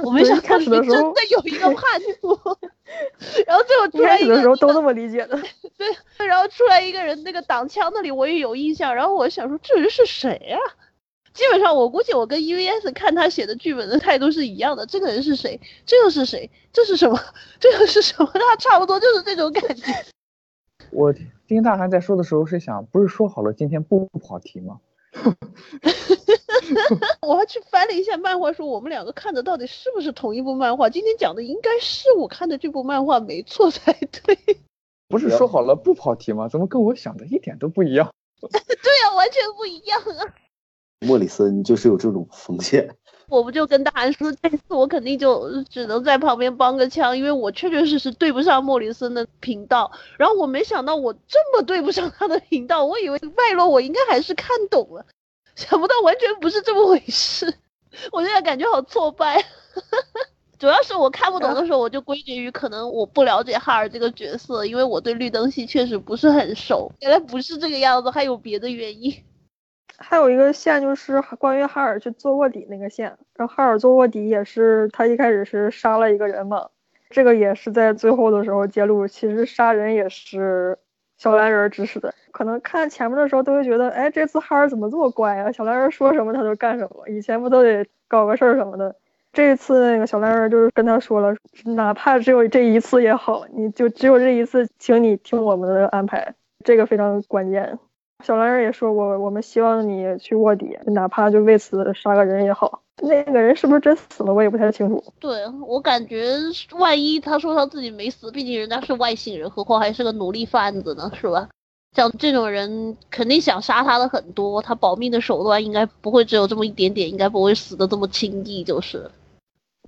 我没想到你真的有一个叛徒，然后最后出来一个的时候都那么理解的。对，然后出来一个人，那个挡枪那里我也有印象，然后我想说这人是谁呀？基本上，我估计我跟 EVS 看他写的剧本的态度是一样的。这个人是谁？这又是谁？这是什么？这又是什么？他差不多就是这种感觉。我听大韩在说的时候是想，不是说好了今天不跑题吗？我还去翻了一下漫画，书我们两个看的到底是不是同一部漫画？今天讲的应该是我看的这部漫画没错才对。不是说好了不跑题吗？怎么跟我想的一点都不一样？对呀，完全不一样啊。莫里森就是有这种风险，我不就跟大韩说，这次我肯定就只能在旁边帮个腔，因为我确确实实对不上莫里森的频道。然后我没想到我这么对不上他的频道，我以为脉络我应该还是看懂了，想不到完全不是这么回事。我现在感觉好挫败，主要是我看不懂的时候，我就归结于可能我不了解哈尔这个角色，因为我对绿灯系确实不是很熟。原来不是这个样子，还有别的原因。还有一个线就是关于哈尔去做卧底那个线，然后哈尔做卧底也是他一开始是杀了一个人嘛，这个也是在最后的时候揭露，其实杀人也是小蓝人指使的。可能看前面的时候都会觉得，哎，这次哈尔怎么这么乖啊？小蓝人说什么他就干什么，以前不都得搞个事儿什么的？这次那个小蓝人就是跟他说了，哪怕只有这一次也好，你就只有这一次，请你听我们的安排，这个非常关键。小蓝人也说过，我们希望你去卧底，哪怕就为此杀个人也好。那个人是不是真死了，我也不太清楚。对我感觉，万一他说他自己没死，毕竟人家是外星人，何况还是个奴隶贩子呢，是吧？像这种人，肯定想杀他的很多，他保命的手段应该不会只有这么一点点，应该不会死的这么轻易，就是。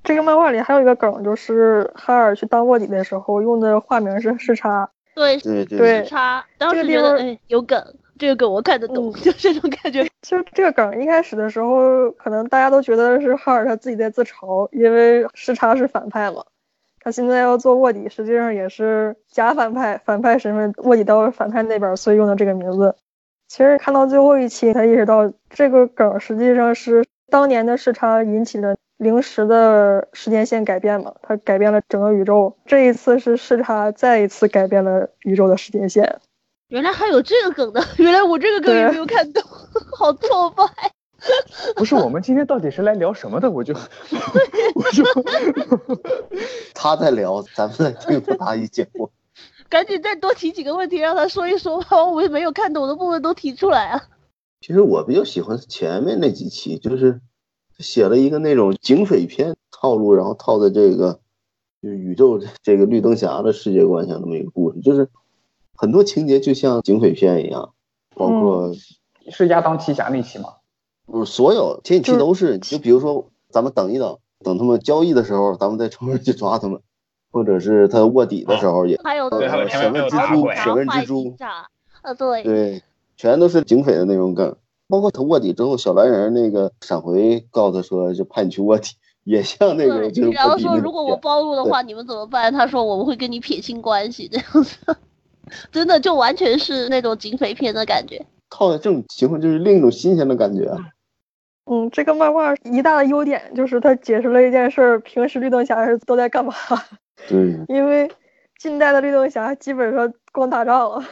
这个漫画里还有一个梗，就是哈尔去当卧底的时候用的化名是视差。对对对，视差，当时觉得哎有梗。这个梗我看得懂，就这种感觉。其实这个梗一开始的时候，可能大家都觉得是哈尔他自己在自嘲，因为视差是反派嘛。他现在要做卧底，实际上也是假反派，反派身份卧底到反派那边，所以用的这个名字。其实看到最后一期，才意识到这个梗实际上是当年的视差引起的临时的时间线改变嘛，它改变了整个宇宙。这一次是视差再一次改变了宇宙的时间线。原来还有这个梗的，原来我这个梗也没有看懂，好挫败。不是，我们今天到底是来聊什么的？我就，我就，他在聊，咱们在听他意见。我赶紧再多提几个问题，让他说一说，把我们没有看懂的部分都提出来啊。其实我比较喜欢前面那几期，就是写了一个那种警匪片套路，然后套在这个就是宇宙这个绿灯侠的世界观下那么一个故事，就是。很多情节就像警匪片一样，包括是亚当奇侠那期吗？不是，所有前几期都是。就比如说，咱们等一等，等他们交易的时候，咱们再冲上去抓他们，或者是他卧底的时候也，还有审问蜘蛛，审问蜘蛛呃，对，对，全都是警匪的那种梗。包括他卧底之后，小蓝人那个闪回告诉他说，就派你去卧底，也像那种就是对，然后说如果我暴露的话，你们怎么办？他说我们会跟你撇清关系，这样子，真的就完全是那种警匪片的感觉。套在这种情况，就是另一种新鲜的感觉。啊嗯，这个漫画一大的优点就是它解释了一件事儿：平时绿灯侠是都在干嘛？对，因为近代的绿灯侠基本上光打仗了。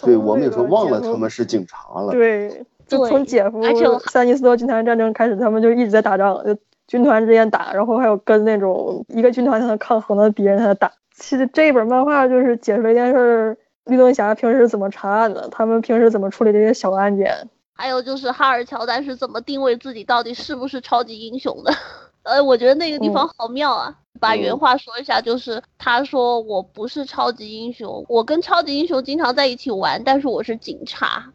对我们有时候忘了他们是警察了。对，就从解放而且我三尼斯多军团战争开始，他们就一直在打仗，就军团之间打，然后还有跟那种一个军团才能抗衡的敌人在那打。其实这一本漫画就是解释了一件事儿：绿灯侠平时怎么查案的，他们平时怎么处理这些小案件。还有就是哈尔乔丹是怎么定位自己到底是不是超级英雄的？呃，我觉得那个地方好妙啊！把原话说一下，就是他说我不是超级英雄，我跟超级英雄经常在一起玩，但是我是警察。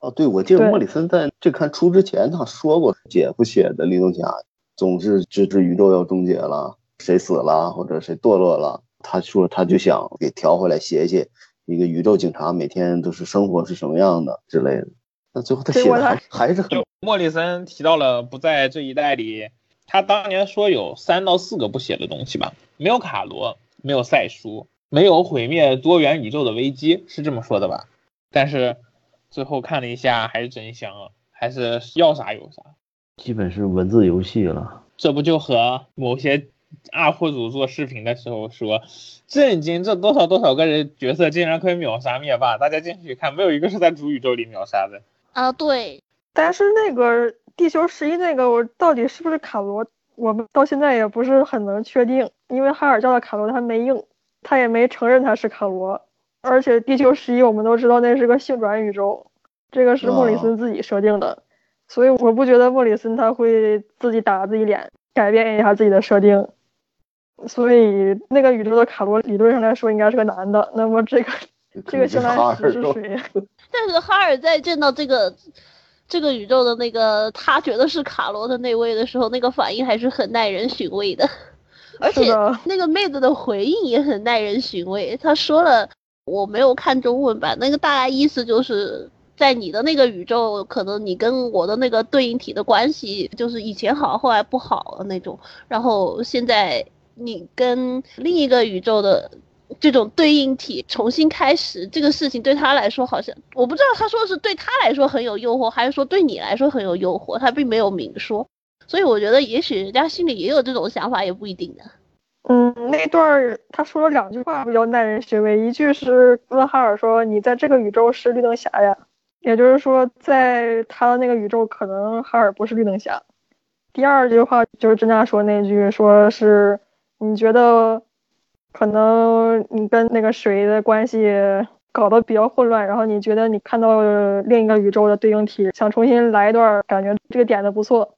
哦，对，我记得莫里森在这看出之前，他说过姐夫写的绿灯侠总是直至宇宙要终结了，谁死了或者谁堕落了，他说他就想给调回来写写一个宇宙警察每天都是生活是什么样的之类的。那最后他写的还还是很就莫里森提到了不在这一代里，他当年说有三到四个不写的东西吧，没有卡罗，没有赛书，没有毁灭多元宇宙的危机，是这么说的吧？但是最后看了一下，还是真香啊，还是要啥有啥。基本是文字游戏了。这不就和某些 UP 主做视频的时候说，震惊，这多少多少个人角色竟然可以秒杀灭霸，大家进去看，没有一个是在主宇宙里秒杀的。啊，对，但是那个地球十一那个，我到底是不是卡罗，我们到现在也不是很能确定，因为哈尔叫的卡罗他没应，他也没承认他是卡罗，而且地球十一我们都知道那是个性转宇宙，这个是莫里森自己设定的，所以我不觉得莫里森他会自己打自己脸，改变一下自己的设定。所以那个宇宙的卡罗理论上来说应该是个男的，那么这个这个性可能是哈蓝石尔肉是谁？但是哈尔在见到这个这个宇宙的那个他觉得是卡罗的那位的时候，那个反应还是很耐人寻味的，而且那个妹子的回应也很耐人寻味。她说了，我没有看中文版，那个大概意思就是。在你的那个宇宙，可能你跟我的那个对应体的关系就是以前好，后来不好了那种。然后现在你跟另一个宇宙的这种对应体重新开始，这个事情对他来说好像我不知道他说是对他来说很有诱惑，还是说对你来说很有诱惑，他并没有明说。所以我觉得也许人家心里也有这种想法，也不一定的。嗯，那段他说了两句话比较耐人寻味，一句是问哈尔说：“你在这个宇宙是绿灯侠呀？”也就是说，在他的那个宇宙，可能哈尔不是绿灯侠。第二句话就是真娜说那句，说是你觉得可能你跟那个谁的关系搞得比较混乱，然后你觉得你看到另一个宇宙的对应体，想重新来一段，感觉这个点子不错。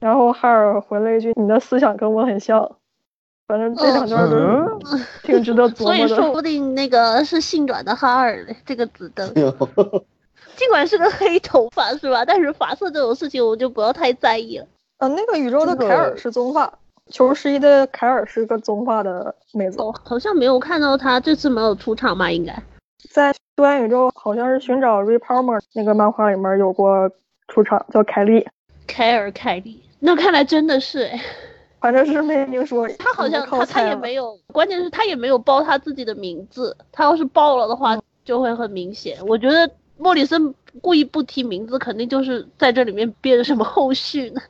然后哈尔回了一句：“你的思想跟我很像。”反正这两段都是 挺值得 琢磨的所以。说不定那个是性转的哈尔嘞这个紫灯，尽管是个黑头发是吧？但是发色这种事情我就不要太在意了。呃，那个宇宙的凯尔是棕发，球十一的凯尔是个棕发的妹子，哦，好像没有看到他这次没有出场吧？应该。在多元宇宙好像是寻找 Ray Palmer 那个漫画里面有过出场，叫凯莉，凯尔凯莉，那看来真的是哎，反正是没听说。他好像他他也没有，关键是他也没有报他自己的名字，他要是报了的嗯话就会很明显。我觉得莫里森故意不提名字，肯定就是在这里面编什么后续呢。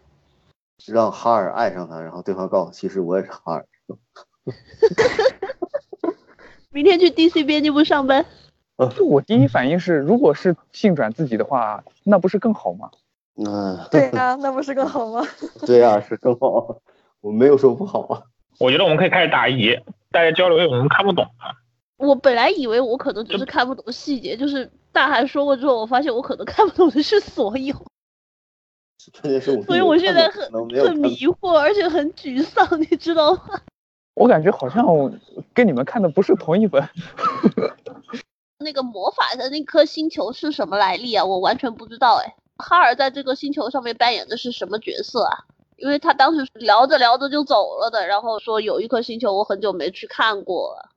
让哈尔爱上他，然后对方告诉其实我也是哈尔。明天去 DC 编辑部上班，就我第一反应是，如果是性转自己的话，那不是更好吗？嗯，对啊、那不是更好吗？对啊、是更好。我没有说不好啊。我觉得我们可以开始答疑，大家交流我们看不懂啊。我本来以为我可能只是看不懂细节，就是大韩说过之后，我发现我可能看不懂的是所有，关键是我，所以我现在很很迷惑，而且很沮丧，你知道吗？我感觉好像跟你们看的不是同一本。那个魔法的那颗星球是什么来历啊？我完全不知道哎。哈尔在这个星球上面扮演的是什么角色啊？因为他当时聊着聊着就走了的，然后说有一颗星球我很久没去看过了，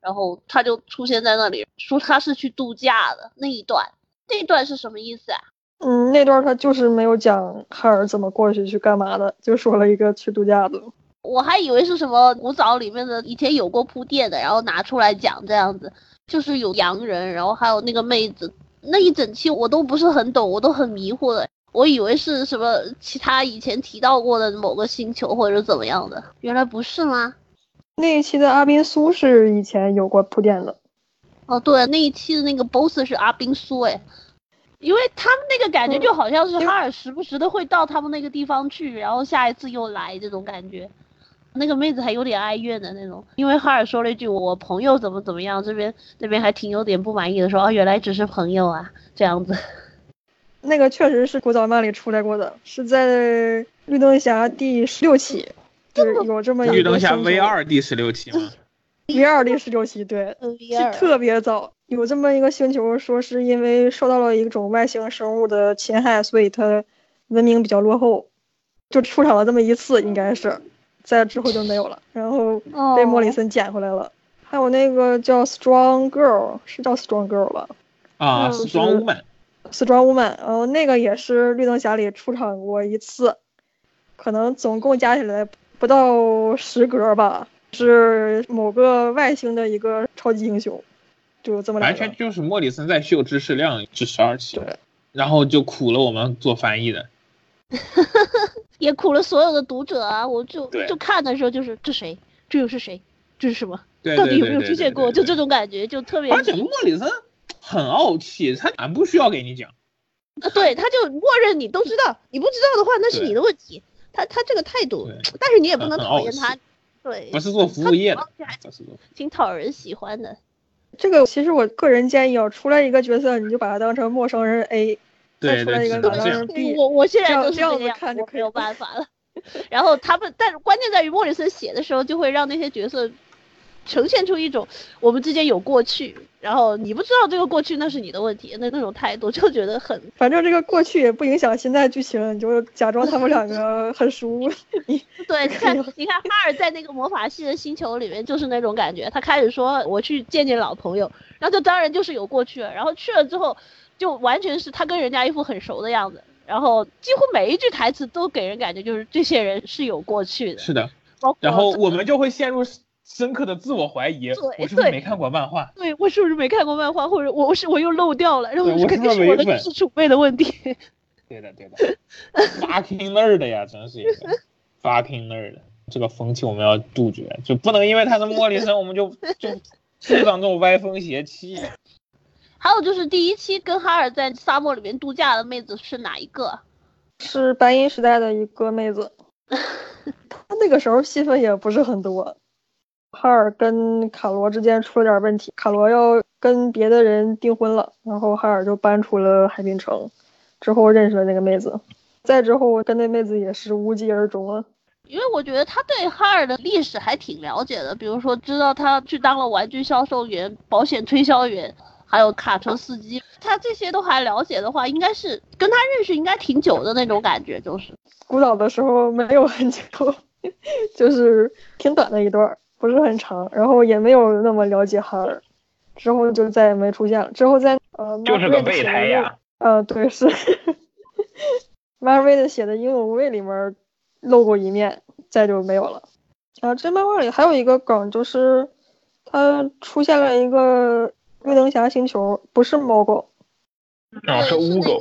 然后他就出现在那里，说他是去度假的那一段，那一段是什么意思啊？嗯，那段他就是没有讲哈尔怎么过去去干嘛的，就说了一个去度假的。我还以为是什么古早里面的以前有过铺垫的，然后拿出来讲这样子，就是有洋人，然后还有那个妹子，那一整期我都不是很懂，我都很迷糊的，我以为是什么其他以前提到过的某个星球或者怎么样的，原来不是吗？那一期的阿宾苏是以前有过铺垫的。哦，对，那一期的那个 boss 是阿宾苏，哎。因为他们那个感觉就好像是哈尔时不时的会到他们那个地方去，然后下一次又来这种感觉。那个妹子还有点哀怨的那种，因为哈尔说了一句我朋友怎么怎么样，这边那边还挺有点不满意的，说啊原来只是朋友啊。这样子。那个确实是古早漫里出来过的，是在绿灯侠第十六期，就是有这么一个绿灯侠 V 二第十六期吗？V 二第十六期，对，是特别早。有这么一个星球，说是因为受到了一种外星生物的侵害，所以它文明比较落后，就出场了这么一次，应该是。在之后就没有了，然后被莫里森捡回来了。还有那个叫 Strong Girl，是叫 Strong Girl 吧？啊，Strong Woman，Strong Woman，然后那个也是绿灯侠里出场过一次，可能总共加起来不到十格吧。是某个外星的一个超级英雄，就这么完全就是莫里森在秀知识量，这十二期，对，然后就苦了我们做翻译的。也苦了所有的读者啊！我就就看的时候就是这谁，这又是谁，这是什么？到底有没有出现过？就这种感觉，就特别。而且莫里森很傲气，他俺不需要给你讲。啊，对，他就默认你都知道，你不知道的话那是你的问题。他他这个态度，但是你也不能讨厌他。对，不是做服务业的，挺讨人喜欢的。这个其实我个人建议哦，出来一个角色，你就把他当成陌生人 A。对对对，我我现在就是这样子看就没有办法了。然后他们，但是关键在于莫里森写的时候，就会让那些角色呈现出一种我们之间有过去，然后你不知道这个过去那是你的问题，那那种态度就觉得很。反正这个过去也不影响现在剧情，你就假装他们两个很熟。对，你看，你看哈尔在那个魔法系的星球里面就是那种感觉，他开始说我去见见老朋友，然后就当然就是有过去了，然后去了之后。就完全是他跟人家一副很熟的样子，然后几乎每一句台词都给人感觉就是这些人是有过去的。是的，然后我们就会陷入深刻的自我怀疑，我是不是没看过漫画？对，我是不是没看过漫画，或者我是我又漏掉了？然后肯定是我的知识储备的问题。对的，对的，fucking nerd 呀，真是一个 fucking nerd，这个风气我们要杜绝，就不能因为他是莫里森，我们就 就助长这种歪风邪气。还有就是第一期跟哈尔在沙漠里面度假的妹子是哪一个？是白银时代的一个妹子。她那个时候戏份也不是很多。哈尔跟卡罗之间出了点问题，卡罗要跟别的人订婚了，然后哈尔就搬出了海滨城，之后认识了那个妹子。再之后跟那妹子也是无疾而终了。因为我觉得他对哈尔的历史还挺了解的，比如说知道他去当了玩具销售员、保险推销员。还有卡车司机，他这些都还了解的话，应该是跟他认识应该挺久的那种感觉，就是古早的时候没有很久，就是挺短的一段，不是很长，然后也没有那么了解哈尔，之后就再也没出现了。之后在呃，就是个备胎呀，呃，对，是 a r v e 写的《英勇无畏》里面露过一面，再就没有了。啊，这漫画里还有一个梗，就是他出现了一个。绿灯侠星球不是猫狗，啊是乌狗。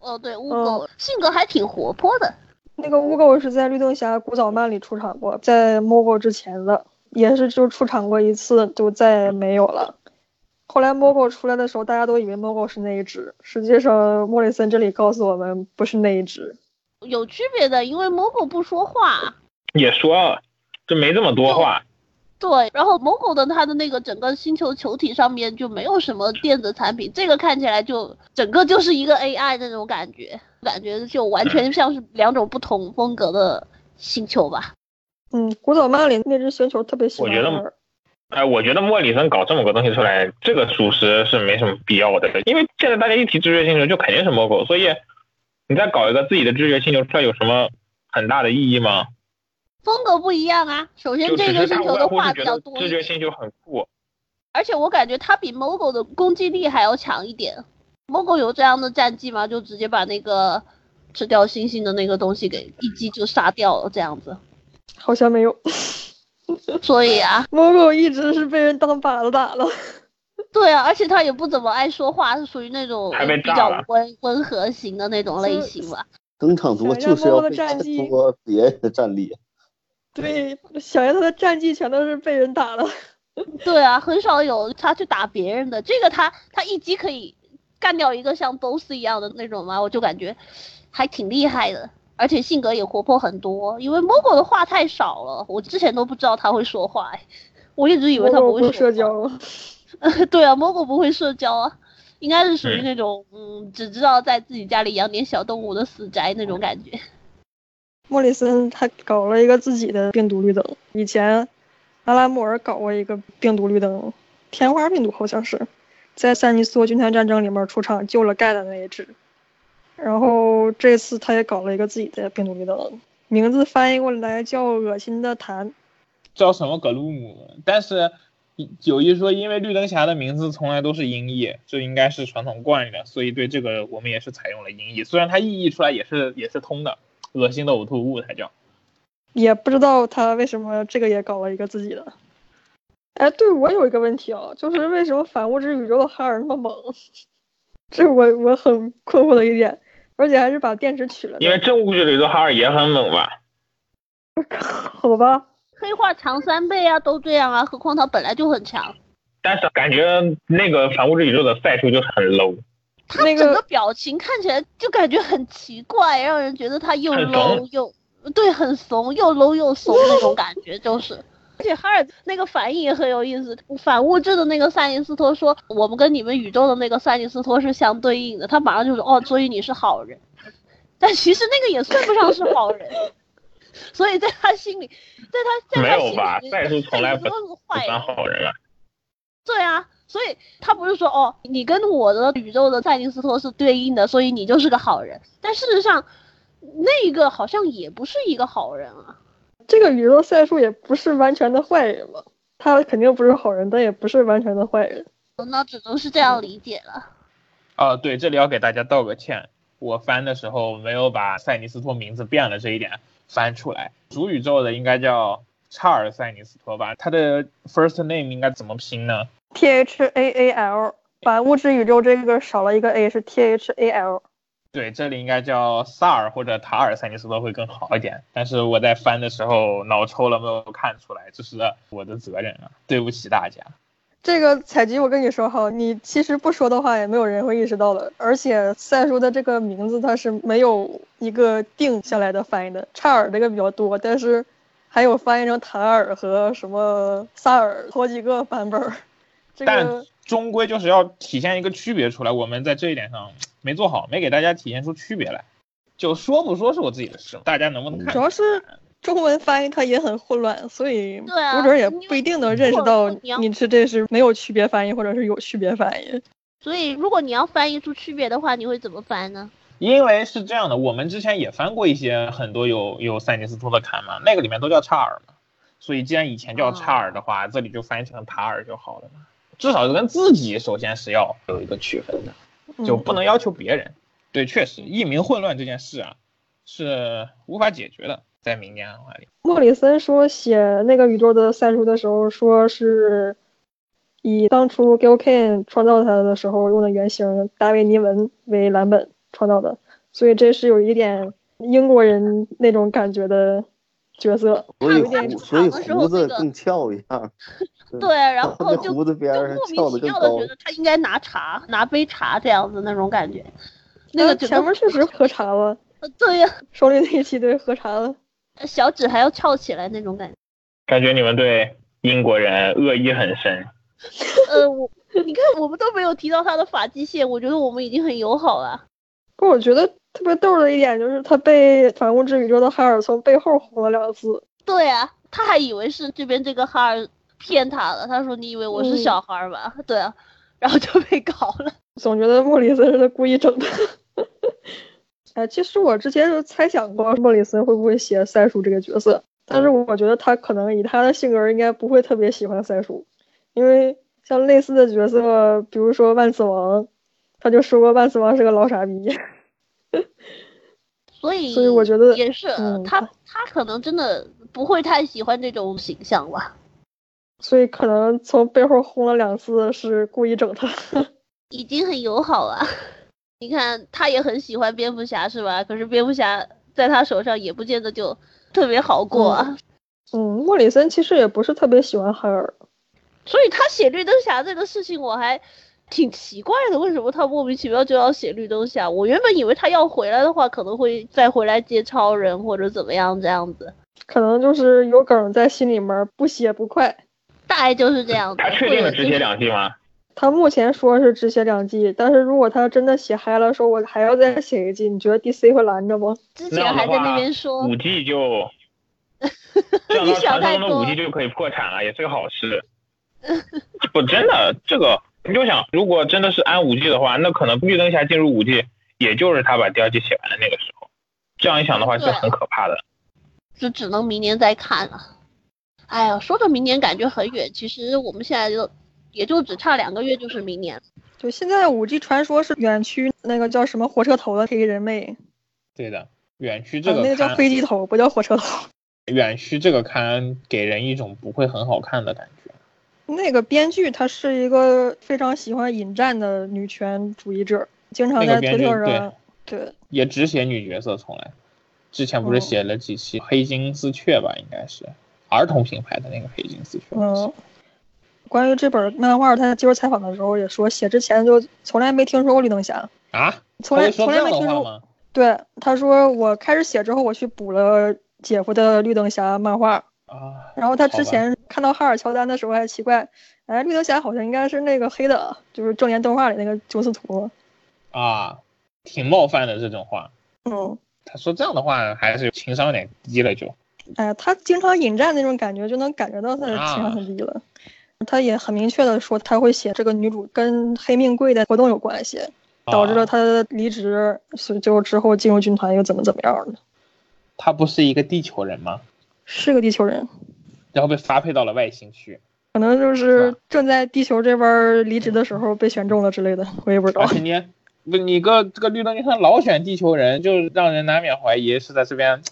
哦对，乌狗性格还挺活泼的。那个乌狗是在绿灯侠古早漫里出场过，在猫狗之前的也是就出场过一次，就再也没有了。后来 Mogo 出来的时候，大家都以为 Mogo 是那一只，实际上莫里森这里告诉我们不是那一只。有区别的，因为 Mogo 不说话。也说了，就没这么多话。对，然后 Mogo 的它的那个整个星球球体上面就没有什么电子产品，这个看起来就整个就是一个 AI 那种感觉，感觉就完全像是两种不同风格的星球吧。嗯，古早漫里那只星球特别喜欢。我觉得，哎，我觉得莫里森搞这么个东西出来，这个属实是没什么必要的，因为现在大家一提知觉星球就肯定是 Mogo，所以你再搞一个自己的知觉星球出来有什么很大的意义吗？风格不一样啊。首先这个星球的话乎是觉得比较多知觉星球很酷，而且我感觉它比 Mogo 的攻击力还要强一点。Mogo 有这样的战绩吗？就直接把那个吃掉星星的那个东西给一击就杀掉了，这样子。好像没有。所以啊，猫狗一直是被人当靶子打了。对啊，而且他也不怎么爱说话，是属于那种比较温温和型的那种类型吧。登场多就是要被衬托别人的战力。对，想想他的战绩全都是被人打了。对啊，很少有他去打别人的。这个他他一击可以干掉一个像 BOSS 一样的那种嘛，我就感觉还挺厉害的，而且性格也活泼很多。因为 Mogo 的话太少了，我之前都不知道他会说话，哎，我一直以为他不会社。交。对啊，Mogo 不会社交啊，应该是属于那种嗯，只知道在自己家里养点小动物的死宅那种感觉。莫里森他搞了一个自己的病毒绿灯，以前阿拉莫尔搞过一个病毒绿灯，天花病毒好像是，在塞尼斯托军团战争里面出场救了盖的那一只。然后这次他也搞了一个自己的病毒绿灯，名字翻译过来叫“恶心的痰叫什么格鲁姆，但是有一说，因为绿灯侠的名字从来都是音译，这应该是传统惯例的，所以对这个我们也是采用了音译，虽然它意译出来也是也是通的，恶心的呕吐物才叫。”，也不知道他为什么这个也搞了一个自己的。哎，对我有一个问题啊，就是为什么反物质宇宙的哈尔那么猛？这我我很困惑的一点，而且还是把电池取了。因为正物质里头哈尔也很猛吧？好吧，黑化强三倍啊，都这样啊，何况他本来就很强。但是感觉那个反物质宇宙的赛出就很 low，他整个表情看起来就感觉很奇怪，让人觉得他又 low 又对，很怂，又 low 又怂那种感觉，就是。而且哈尔那个反应也很有意思，反物质的那个赛尼斯托说，我们跟你们宇宙的那个赛尼斯托是相对应的，他马上就说，哦，所以你是好人，但其实那个也算不上是好人，所以在他心里，在他在没他心里有吧？赛出从来不赛尼斯托是不坏人好人啊。对啊，所以他不是说哦，你跟我的宇宙的赛尼斯托是对应的，所以你就是个好人。但事实上，那个好像也不是一个好人啊。这个宇宙赛数也不是完全的坏人嘛，他肯定不是好人，但也不是完全的坏人。那只能是这样理解了。哦，对，这里要给大家道个歉，我翻的时候没有把塞尼斯托名字变了这一点翻出来。主宇宙的应该叫查尔塞尼斯托吧？他的 first name 应该怎么拼呢？T H A A L 把物质宇宙这个少了一个 A 是 T H A L。对，这里应该叫萨尔或者塔尔塞尼斯多会更好一点。但是我在翻的时候脑抽了，没有看出来，这是我的责任啊，对不起大家。这个采集我跟你说哈，你其实不说的话也没有人会意识到的。而且赛叔的这个名字它是没有一个定下来的翻译的，查尔这个比较多，但是还有翻译成塔尔和什么萨尔好几个版本儿。这但个终归就是要体现一个区别出来，我们在这一点上没做好，没给大家体现出区别来。就说不说是我自己的事，大家能不能看？主要是中文翻译它也很混乱，所以读者也不一定能认识到你是这是没有区别翻译或者是有区别翻译。所以如果你要翻译出区别的话，你会怎么翻呢？因为是这样的，我们之前也翻过一些很多有有塞尼斯托的坎嘛，那个里面都叫查尔嘛，所以既然以前叫查尔的话，这里就翻译成塔尔就好了嘛。至少是跟自己首先是要有一个区分的，就不能要求别人。对，确实译名混乱这件事啊，是无法解决的，在民间文化里。莫里森说写那个宇宙的三书的时候，说是以当初 Gil Kane 创造它的时候用的原型达维尼文为蓝本创造的，所以这是有一点英国人那种感觉的角色，所以胡子更翘一样。对，然后就就莫名其妙的觉。得他应该拿茶，拿杯茶这样子那种感觉。那个前面确实喝茶了，呃对呀、手里那一期对喝茶了。小指还要翘起来那种感觉。感觉你们对英国人恶意很深。呃，我你看我们都没有提到他的发际线，我觉得我们已经很友好了。不，我觉得特别逗的一点就是他被反物质宇宙的哈尔从背后轰了两次。对啊，他还以为是这边这个哈尔骗他了，他说你以为我是小孩儿吧？对啊，然后就被搞了。总觉得莫里森是故意整的。哎，其实我之前就猜想过莫里森会不会写三叔这个角色，但是我觉得他可能以他的性格应该不会特别喜欢三叔，因为像类似的角色，比如说万磁王，他就说过万磁王是个老傻逼。所以所以我觉得也是，嗯他他可能真的不会太喜欢这种形象吧。所以可能从背后轰了两次，是故意整他。已经很友好了。你看，他也很喜欢蝙蝠侠，是吧？可是蝙蝠侠在他手上也不见得就特别好过啊。嗯，莫里森其实也不是特别喜欢海尔。所以他写绿灯侠这个事情，我还挺奇怪的，为什么他莫名其妙就要写绿灯侠？我原本以为他要回来的话，可能会再回来接超人或者怎么样这样子，可能就是有梗在心里面，不写不快。大概就是这样子。他确定了只写两季吗？他目前说是只写两季，但是如果他真的写嗨了，说我还要再写一季，你觉得 DC 会拦着吗？之前还在那边说，五季就，你想太多说中的五季就可以破产了，也是个好事。不，真的，这个你就想，如果真的是按五季的话，那可能绿灯侠进入五季，也就是他把第二季写完的那个时候。这样一想的话，是很可怕的。就只能明年再看了。哎呀，说着明年感觉很远，其实我们现在就也就只差两个月就是明年。就现在五 G 传说是远区那个叫什么火车头的黑人妹，对的，远区这个啊那个叫，飞机头，不叫火车头。远区这个刊给人一种不会很好看的感觉。那个编剧她是一个非常喜欢引战的女权主义者，经常在推特上，对，也只写女角色从来。之前不是嗯写了几期黑金丝雀吧？应该是儿童品牌的那个黑金丝雀。嗯。关于这本漫画，他接受采访的时候也说，写之前就从来没听说过绿灯侠，啊？从来从来没听说。样的话吗？对，他说我开始写之后，我去补了姐夫的绿灯侠漫画，啊，然后他之前看到哈尔乔丹的时候还奇怪，哎，绿灯侠好像应该是那个黑的，就是正联动画里那个九司图。啊，挺冒犯的这种话。嗯，他说这样的话还是情商有点低了就。哎呀，他经常引战那种感觉，就能感觉到他的情商很低了。他也很明确的说，他会写这个女主跟黑命贵的活动有关系，导致了啊他离职，所以就之后进入军团又怎么怎么样的。他不是一个地球人吗？是个地球人，然后被发配到了外星去，可能就是正在地球这边离职的时候被选中了之类的，我也不知道而。且你不你个这个绿灯，你看老选地球人，就让人难免怀疑是在这边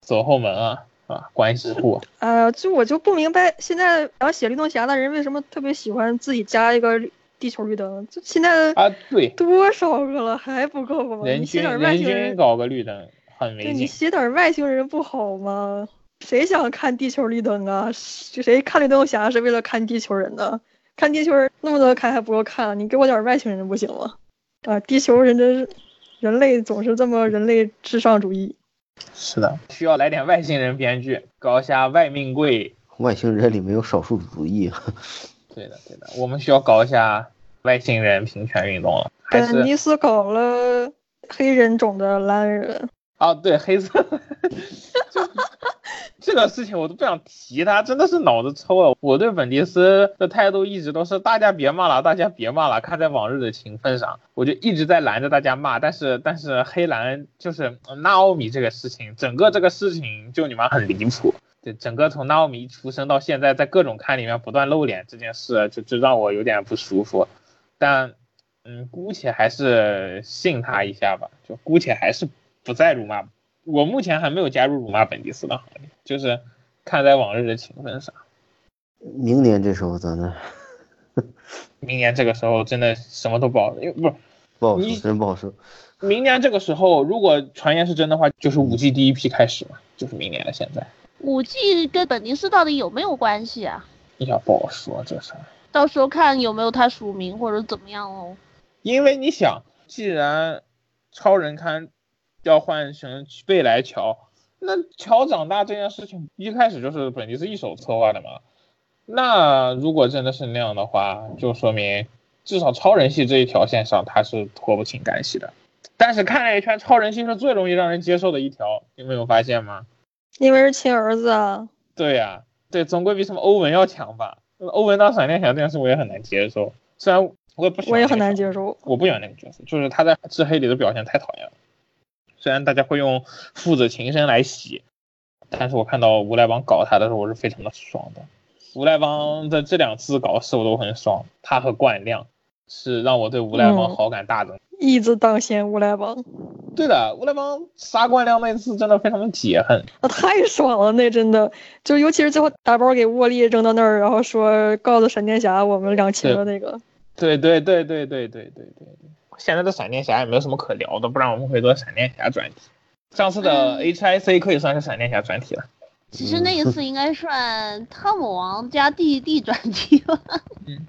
走后门啊，啊，关系户。啊，就我就不明白，现在要写绿灯侠的人为什么特别喜欢自己加一个绿地球绿灯？就现在啊，对，多少个了还不够吗？人均你写点外人星人均，搞个绿灯很对你没劲。写点外星人不好吗？谁想看地球绿灯啊？谁谁看绿灯侠是为了看地球人的？看地球人那么多看还不够看，你给我点外星人不行吗？啊，地球人真是，人类总是这么人类至上主义。是的，需要来点外星人编剧，搞一下外命贵。外星人里没有少数主义，啊对的，对的，我们需要搞一下外星人平权运动了，还本是尼斯搞了黑人种的蓝人，啊，对黑色，就 这个事情我都不想提他，真的是脑子抽了。我对本迪斯的态度一直都是大家别骂了，大家别骂了。看在往日的情分上，我就一直在拦着大家骂。但是但是黑兰就是呃纳奥米这个事情，整个这个事情就你妈很离谱。对，整个从纳奥米出生到现在，在各种刊里面不断露脸这件事，就就让我有点不舒服。但嗯，姑且还是信他一下吧，就姑且还是不再辱骂。我目前还没有加入辱骂本迪斯的行列，就是看在往日的情分上。明年这时候咱呢 明年这个时候真的什么都不好，因为不是不好说，你真不好说。明年这个时候，如果传言是真的话，就是五 G 第一批开始嘛，就是明年了。现在五 G 跟本尼斯到底有没有关系啊？你想不好说这事儿，到时候看有没有他署名或者怎么样哦。因为你想，既然超人刊要换成未来乔，那乔长大这件事情一开始就是本尼斯一手策划的嘛。那如果真的是那样的话，就说明至少超人系这一条线上他是脱不清干系的。但是看了一圈，超人系是最容易让人接受的一条，你没有发现吗？因为是亲儿子啊。对呀、对，总归比什么欧文要强吧。欧文当闪电侠这件事我也很难接受，虽然我也不喜欢，我也很难接，受。我不喜欢那个角色，就是他在赤黑里的表现太讨厌了。虽然大家会用父子情深来洗，但是我看到无赖帮搞他的时候，我是非常的爽的。无赖帮的这两次搞事我都很爽，他和冠亮是让我对无赖帮好感大增。一直当先无赖帮，对的，无赖帮杀冠亮那次真的非常的解恨，那太爽了，那真的就尤其是最后打包给沃利扔到那儿，然后说告诉闪电侠我们两清了那个。对对对对对对对对对。现在的闪电侠也没有什么可聊的，不然我们可以做闪电侠专题。上次的 HIC 可以算是闪电侠专题了。其实那一次应该算汤姆王加 DD 专题吧。嗯。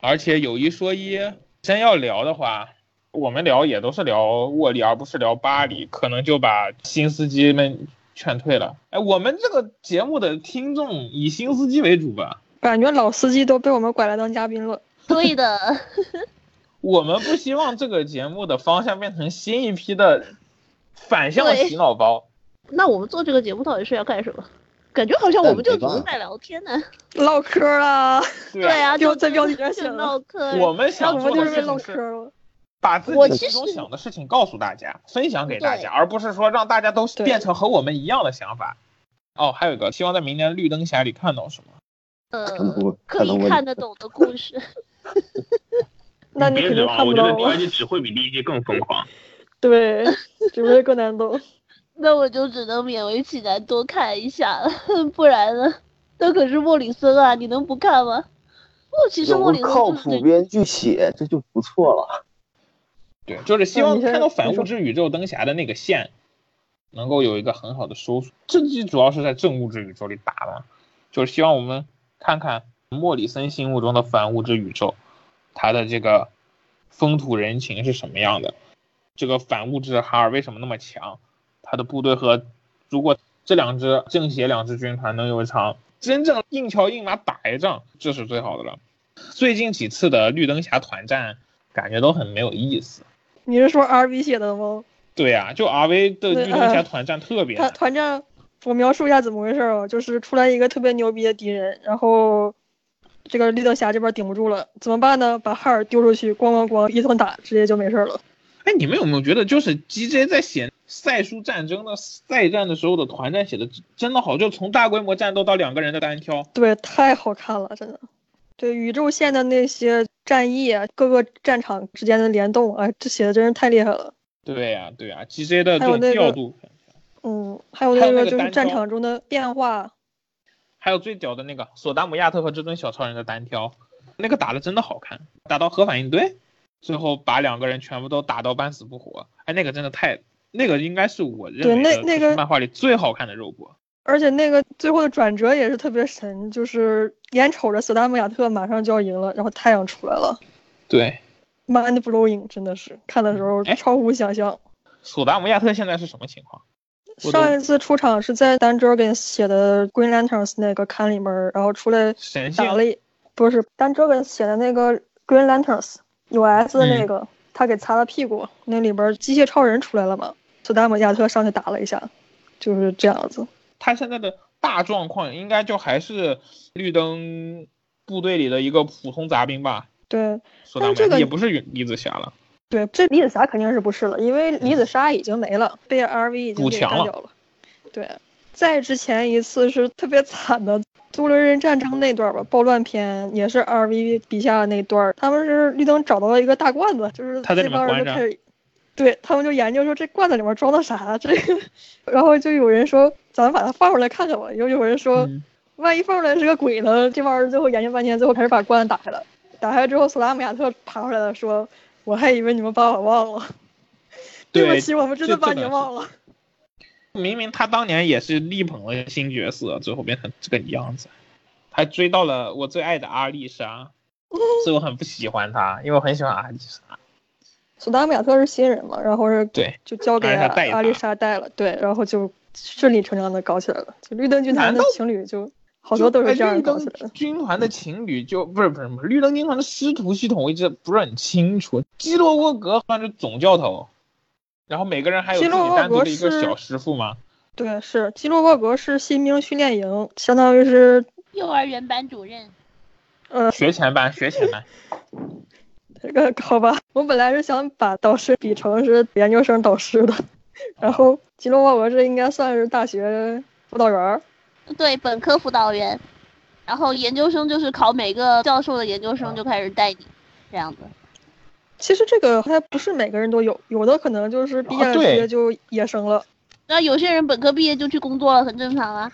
而且有一说一，真要聊的话。我们聊也都是聊沃利，而不是聊巴黎，可能就把新司机们劝退了。哎，我们这个节目的听众以新司机为主吧？感觉老司机都被我们拐来当嘉宾了。对的，我们不希望这个节目的方向变成新一批的反向洗脑包。那我们做这个节目到底是要干什么？感觉好像我们就只是在聊天呢，唠嗑啊。对啊，就在标题上写唠嗑。我们想做的是唠嗑。把自己心中想的事情告诉大家，分享给大家，而不是说让大家都变成和我们一样的想法。哦，还有一个，希望在明年绿灯侠里看到什么？呃，可以看得懂的故事。那你别指望，我觉得第二季只会比第一季更疯狂。对，只会更难懂。那我就只能勉为其难多看一下了，不然呢？那可是莫里森啊，你能不看吗？不，其实莫里森靠谱编剧写，这就不错了。对，就是希望看到反物质宇宙灯侠的那个线，能够有一个很好的收束。这季主要是在正物质宇宙里打嘛，就是希望我们看看莫里森心目中的反物质宇宙，他的这个风土人情是什么样的。这个反物质哈尔为什么那么强？他的部队和如果这两支正邪两支军团能有一场真正硬桥硬马打一仗，这是最好的了。最近几次的绿灯侠团战感觉都很没有意思。你是说 R V 写的吗？对呀，就 R V 的绿灯侠团战特别。他团战，我描述一下怎么回事啊？就是出来一个特别牛逼的敌人，然后这个绿灯侠这边顶不住了，怎么办呢？把哈尔丢出去，咣咣咣一顿打，直接就没事了。哎，你们有没有觉得，就是 G J 在写赛书战争的赛战的时候的团战写的真的好？就从大规模战斗到两个人的单挑，对，太好看了，真的。对宇宙线的那些战役啊，各个战场之间的联动啊，这写的真是太厉害了。对呀，对呀，G J 的这种调度，嗯，还有那个就是战场中的变化，还有最屌的那个索达姆亚特和至尊小超人的单挑，那个打的真的好看，打到核反应堆，最后把两个人全部都打到半死不活，哎，那个真的太，那个应该是我认为那个漫画里最好看的肉搏。而且那个最后的转折也是特别神，就是眼瞅着索达姆亚特马上就要赢了，然后太阳出来了。对，mind blowing，真的是看的时候超乎想象。索达姆亚特现在是什么情况？上一次出场是在丹哲根写的 Green Lanterns 那个刊里面，然后出来打了，不是丹哲根写的那个 Green Lanterns US 的那个，他给擦了屁股，那里边机械超人出来了嘛？索达姆亚特上去打了一下，就是这样子。他现在的大状况应该就还是绿灯部队里的一个普通杂兵吧？对，但这个也不是李子侠了。对，这李子霞肯定是不是了，因为李子莎已经没了，被 RV 已经给干掉了。对，在之前一次是特别惨的多伦人战争那段吧，暴乱篇也是 RV 笔下那段，他们是绿灯找到了一个大罐子，就是这帮人就开始。对他们就研究说这罐子里面装的啥，这个，然后就有人说咱们把它放出来看看吧。又有人说，万一放出来是个鬼呢？这帮人最后研究半天，最后开始把罐子打开了。打开之后，索拉姆亚特爬出来了，说我还以为你们把我忘了，对不起，我们真的把你忘了。明明他当年也是力捧了新角色，最后变成这个样子，还追到了我最爱的阿丽莎，所以我很不喜欢他，因为我很喜欢阿丽莎。索达米亚特是新人嘛，然后是对，就交给阿丽莎带了，对，然后就顺理成章的搞起来了。就绿灯军团的情侣就好多都是这样搞起来的。军团的情侣就不是不是不是绿灯军团的师徒系统，我一直不是很清楚。基洛沃格算是总教头，然后每个人还有自己单独的一个小师傅吗？对，是基洛沃格是新兵训练营，相当于是幼儿园班主任。呃，学前班，学前班。这 个好吧，我本来是想把导师比成是研究生导师的，然后基洛沃格这应该算是大学辅导员儿，对，本科辅导员，然后研究生就是考每个教授的研究生就开始带你，这样子。其实这个还不是每个人都有，有的可能就是毕业直接就野生了。那有些人本科毕业就去工作了，很正常啊。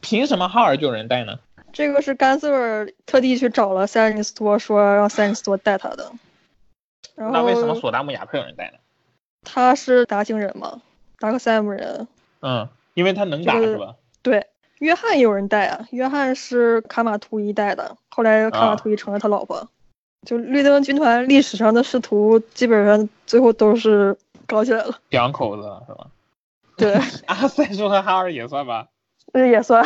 凭什么哈尔就有人带呢？这个是甘瑟尔特地去找了塞恩尼斯托，说让塞恩尼斯托带他的。然后那为什么索达姆亚克有人带呢？他是达星人嘛，达克塞姆人。嗯，因为他能打这个是吧？对，约翰也有人带啊，约翰是卡马图伊带的，后来卡马图伊成了他老婆。就绿灯军团历史上的仕途，基本上最后都是搞起来了。两口子是吧？对，阿塞说和哈尔也算吧。这也算。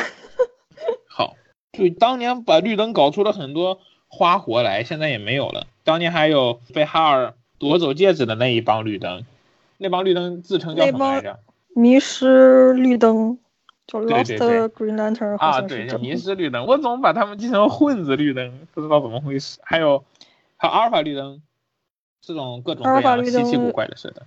好，就当年把绿灯搞出了很多花活来，现在也没有了。当年还有被哈尔夺走戒指的那一帮绿灯，那帮绿灯自称叫什么来着？迷失绿灯，叫对 Lost Green Lantern，啊，对，迷失绿灯，我总把他们记成混子绿灯，不知道怎么回事。还有还有阿尔法绿灯，这种各种各样的绿灯稀奇古怪的设定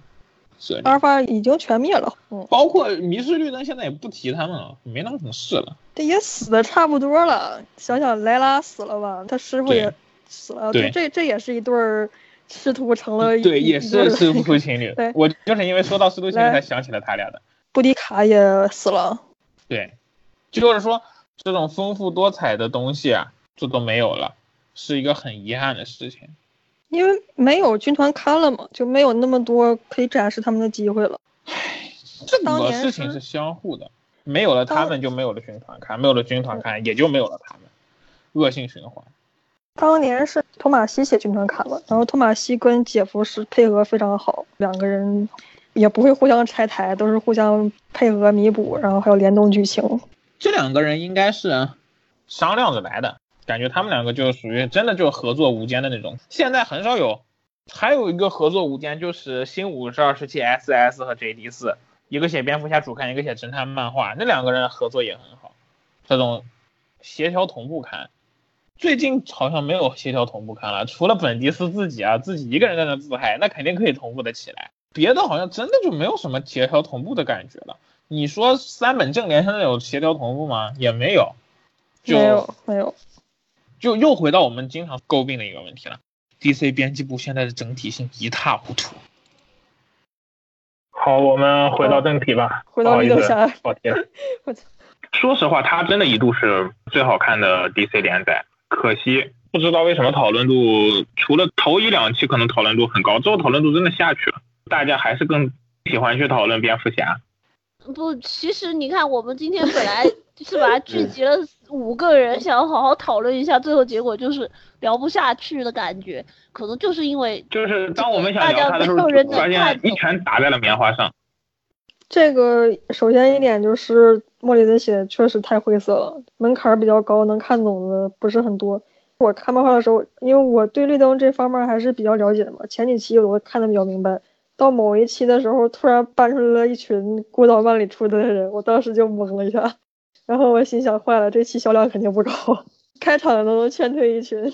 是阿，尔法已经全灭了，嗯，包括迷失绿灯，现在也不提他们了，没当成事了。这也死的差不多了。想想莱拉死了吧，他师傅也死了，对这这也是一对儿师徒成了一对，也是师徒情侣对。我就是因为说到师徒情侣才想起了他俩的。布迪卡也死了，对，就是说这种丰富多彩的东西啊，这都没有了，是一个很遗憾的事情。因为没有军团刊了嘛，就没有那么多可以展示他们的机会了。这当年是个事情是相互的，没有了他们就没有了军团刊，没有了军团刊也就没有了他们，恶性循环。当年是托马西写军团刊了，然后托马西跟姐夫是配合非常好，两个人也不会互相拆台，都是互相配合弥补，然后还有联动剧情。这两个人应该是商量着来的，感觉他们两个就属于真的就合作无间的那种。现在很少有，还有一个合作无间就是新五十二时期 SS 和 JD 四，一个写蝙蝠侠主刊，一个写侦探漫画，那两个人合作也很好，这种协调同步刊。最近好像没有协调同步刊了，除了本迪斯自己啊，自己一个人在那自嗨，那肯定可以同步的起来。别的好像真的就没有什么协调同步的感觉了。你说三本正联现在有协调同步吗？也没有，就没有没有，就又回到我们经常诟病的一个问题了。DC 编辑部现在的整体性一塌糊涂。好，我们回到正题吧。回到不好意思绿灯侠，跑题了我操。说实话，它真的一度是最好看的 DC 连载，可惜不知道为什么讨论度除了头一两期可能讨论度很高，之后讨论度真的下去了，大家还是更喜欢去讨论蝙蝠侠。不，其实你看，我们今天本来 是吧，聚集了五个人，想要好好讨论一下，最后结果就是聊不下去的感觉，可能就是因为就是当我们想聊他的时候大家没有人，能发现一拳打在了棉花上。这个首先一点就是莫里森写的确实太晦涩了，门槛儿比较高，能看懂的不是很多。我看漫画的时候，因为我对绿灯这方面还是比较了解的嘛，前几期我都看的比较明白。到某一期的时候，突然搬出来了一群孤岛万里出的人，我当时就懵了一下，然后我心想，坏了，这期销量肯定不高，开场都能劝退一群。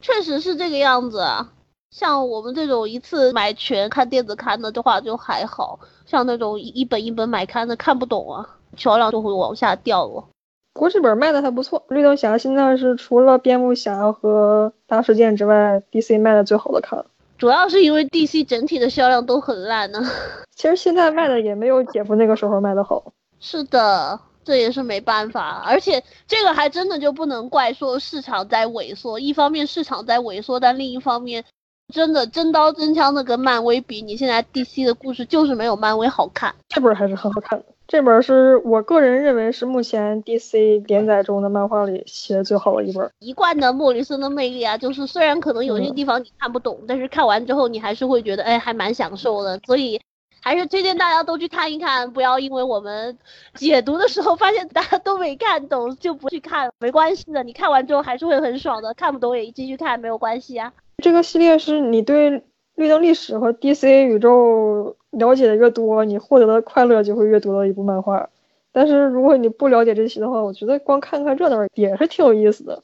确实是这个样子啊。像我们这种一次买全看电子刊的的话就还好，像那种一一本一本买刊的看不懂啊，销量就会往下掉了。国际本卖的还不错，绿灯侠现在是除了蝙蝠侠和大事件之外，DC 卖的最好的刊。主要是因为 DC 整体的销量都很烂呢。其实现在卖的也没有姐夫那个时候卖的好。是的，这也是没办法，而且这个还真的就不能怪说市场在萎缩，一方面市场在萎缩，但另一方面，真的真刀真枪的跟漫威比，你现在 DC 的故事就是没有漫威好看。这本还是很好看的，这本是我个人认为是目前 DC 连载中的漫画里写的最好的一本。一贯的莫里森的魅力啊，就是虽然可能有些地方你看不懂，但是看完之后你还是会觉得，哎，还蛮享受的。所以还是推荐大家都去看一看，不要因为我们解读的时候发现大家都没看懂就不去看，没关系的，你看完之后还是会很爽的。看不懂也继续看，没有关系啊。这个系列是你对绿灯历史和 DC 宇宙了解的越多，你获得的快乐就会越多的一部漫画。但是如果你不了解这些的话，我觉得光看看热闹也是挺有意思的，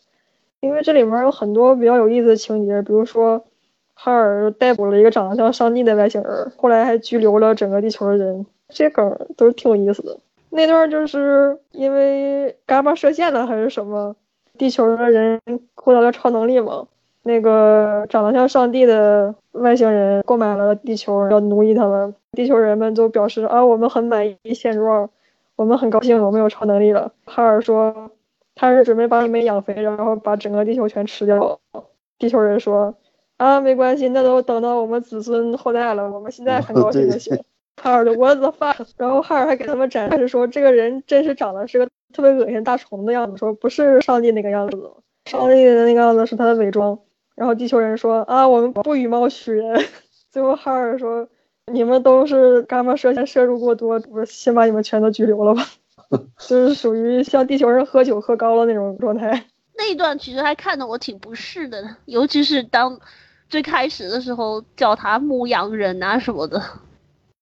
因为这里面有很多比较有意思的情节，比如说哈尔逮捕了一个长得像上帝的外星人，后来还拘留了整个地球的人，这梗都是挺有意思的。那段就是因为伽马射线了还是什么，地球的人获得了超能力嘛。那个长得像上帝的外星人购买了地球，要奴役他们。地球人们都表示啊，我们很满意现状，我们很高兴，我们有超能力了。哈尔说他是准备把你们养肥，然后把整个地球全吃掉。地球人说啊，没关系，那都等到我们子孙后代了，我们现在 很高兴就行。哈尔的 What the fuck？然后哈尔还给他们展示说，这个人真是长得是个特别恶心大虫的样子，说不是上帝那个样子，上帝的那个样子是他的伪装。然后地球人说啊，我们不以貌取人。最后哈尔说，你们都是伽马射线摄入过多，我先把你们全都拘留了吧。就是属于像地球人喝酒喝高了那种状态。那一段其实还看得我挺不适的，尤其是当最开始的时候叫他牧羊人啊什么的。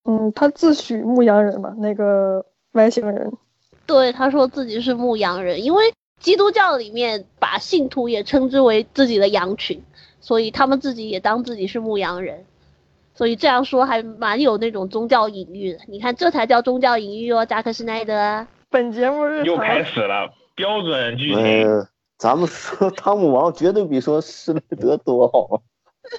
嗯，他自诩牧羊人嘛，那个外星人。对，他说自己是牧羊人，因为基督教里面把信徒也称之为自己的羊群，所以他们自己也当自己是牧羊人。所以这样说还蛮有那种宗教隐喻的。你看，这才叫宗教隐喻哦，扎克施奈德。本节目日又开始了，标准剧情。呃，咱们说汤姆王绝对比说施耐德多好。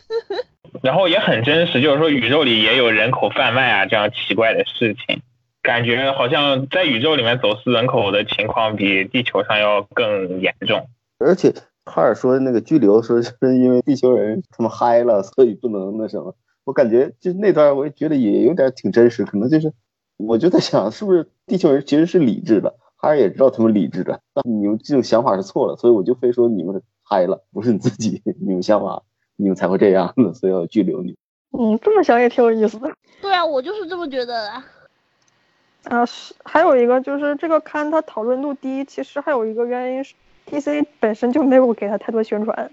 然后也很真实，就是说宇宙里也有人口贩卖啊这样奇怪的事情，感觉好像在宇宙里面走私人口的情况比地球上要更严重。而且哈尔说那个拘留说是因为地球人他们嗨了，所以不能那什么。我感觉就那段我也觉得也有点挺真实，可能就是我就在想是不是地球人其实是理智的，哈尔也知道他们理智的，但你们这种想法是错了，所以我就非说你们嗨了，不是你自己，你们想法。你们才会这样的，所以要拘留你。嗯，这么想也挺有意思的。对啊，我就是这么觉得的。啊，是还有一个就是这个刊它讨论度低，其实还有一个原因是 DC 本身就没有给他太多宣传。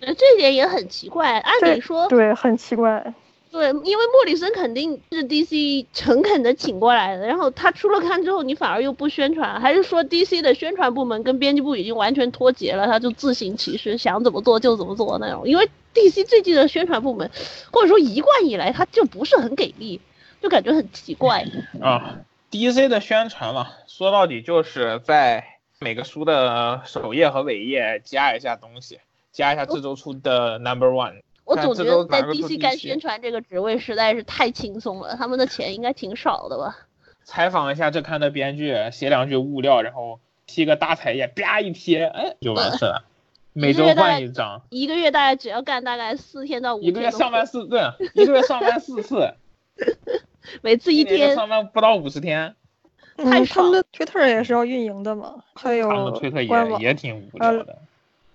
呃，这点也很奇怪，按理说对，很奇怪。对，因为莫里森肯定是 DC 诚恳的请过来的，然后他出了刊之后，你反而又不宣传，还是说 DC 的宣传部门跟编辑部已经完全脱节了，他就自行其是，想怎么做就怎么做那种？因为 DC 最近的宣传部门，或者说一贯以来，他就不是很给力，就感觉很奇怪。啊，DC 的宣传嘛，说到底就是在每个书的首页和尾页加一下东西，加一下这周出的 Number One。我总觉得在 DC 干宣传这个职位实在是太轻松了，他们的钱应该挺少的吧？采访一下这刊的编剧，写两句物料，然后贴个大彩页，啪一贴，哎，就完事了。每周换一张，一个月大概只要干大概四天到五天。一个月上班四对，一个月上班四次，每次一天上班不到五十天。嗯，他们的推特也是要运营的嘛，还有他们的推特也也挺无聊的。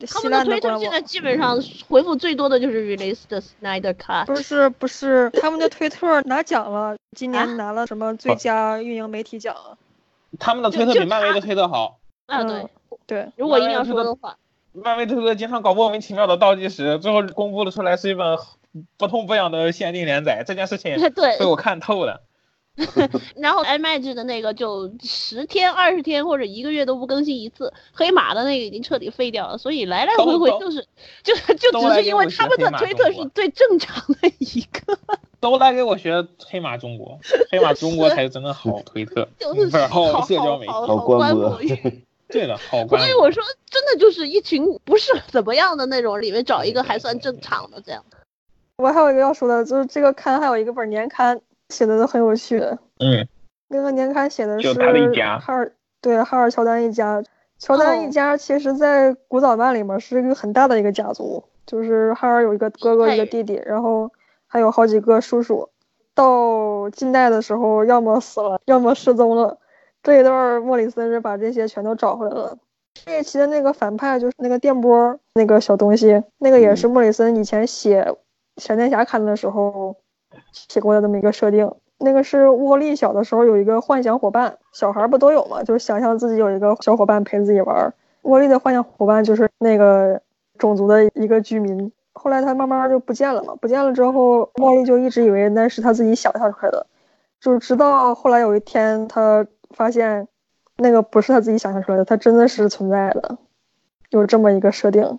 他们的推特现在基本上回复最多的就是 release 的 Snyder Cut。不是不是，他们的推特拿奖了，今年拿了什么最佳运营媒体奖？他们的推特比漫威的推特好。啊对对，如果硬要说的话，漫威推特经常搞莫名其妙的倒计时，最后公布了出来是一本不痛不痒的限定连载，这件事情 被我看透了。然后 Image 的那个就十天、二十天或者一个月都不更新一次，黑马的那个已经彻底废掉了，所以来来回回就是就是就只是因为他们的推特是最正常的一个。都来给我学黑马中国，黑马中国才是真的好推特，就是好社交媒体，好官博。对的，好官。所以我说，真的就是一群不是怎么样的那种，里面找一个还算正常的这样。我还有一个要说的，就是这个刊还有一个本年刊。写的都很有趣的，嗯，那个年刊写的是哈尔，对哈尔乔丹一家，乔丹一家其实在古早漫里面是一个很大的一个家族，就是哈尔有一个哥哥一个弟弟，然后还有好几个叔叔，到近代的时候要么死了，要么失踪了，这一段莫里森是把这些全都找回来了。这一期的那个反派就是那个电波那个小东西，那个也是莫里森以前写闪电侠看的时候。写过的这么一个设定，那个是沃利小的时候有一个幻想伙伴，小孩不都有吗？就是想象自己有一个小伙伴陪自己玩。沃利的幻想伙伴就是那个种族的一个居民。后来他慢慢就不见了嘛，不见了之后，沃利就一直以为那是他自己想象出来的，就是直到后来有一天他发现那个不是他自己想象出来的，他真的是存在的，有这么一个设定。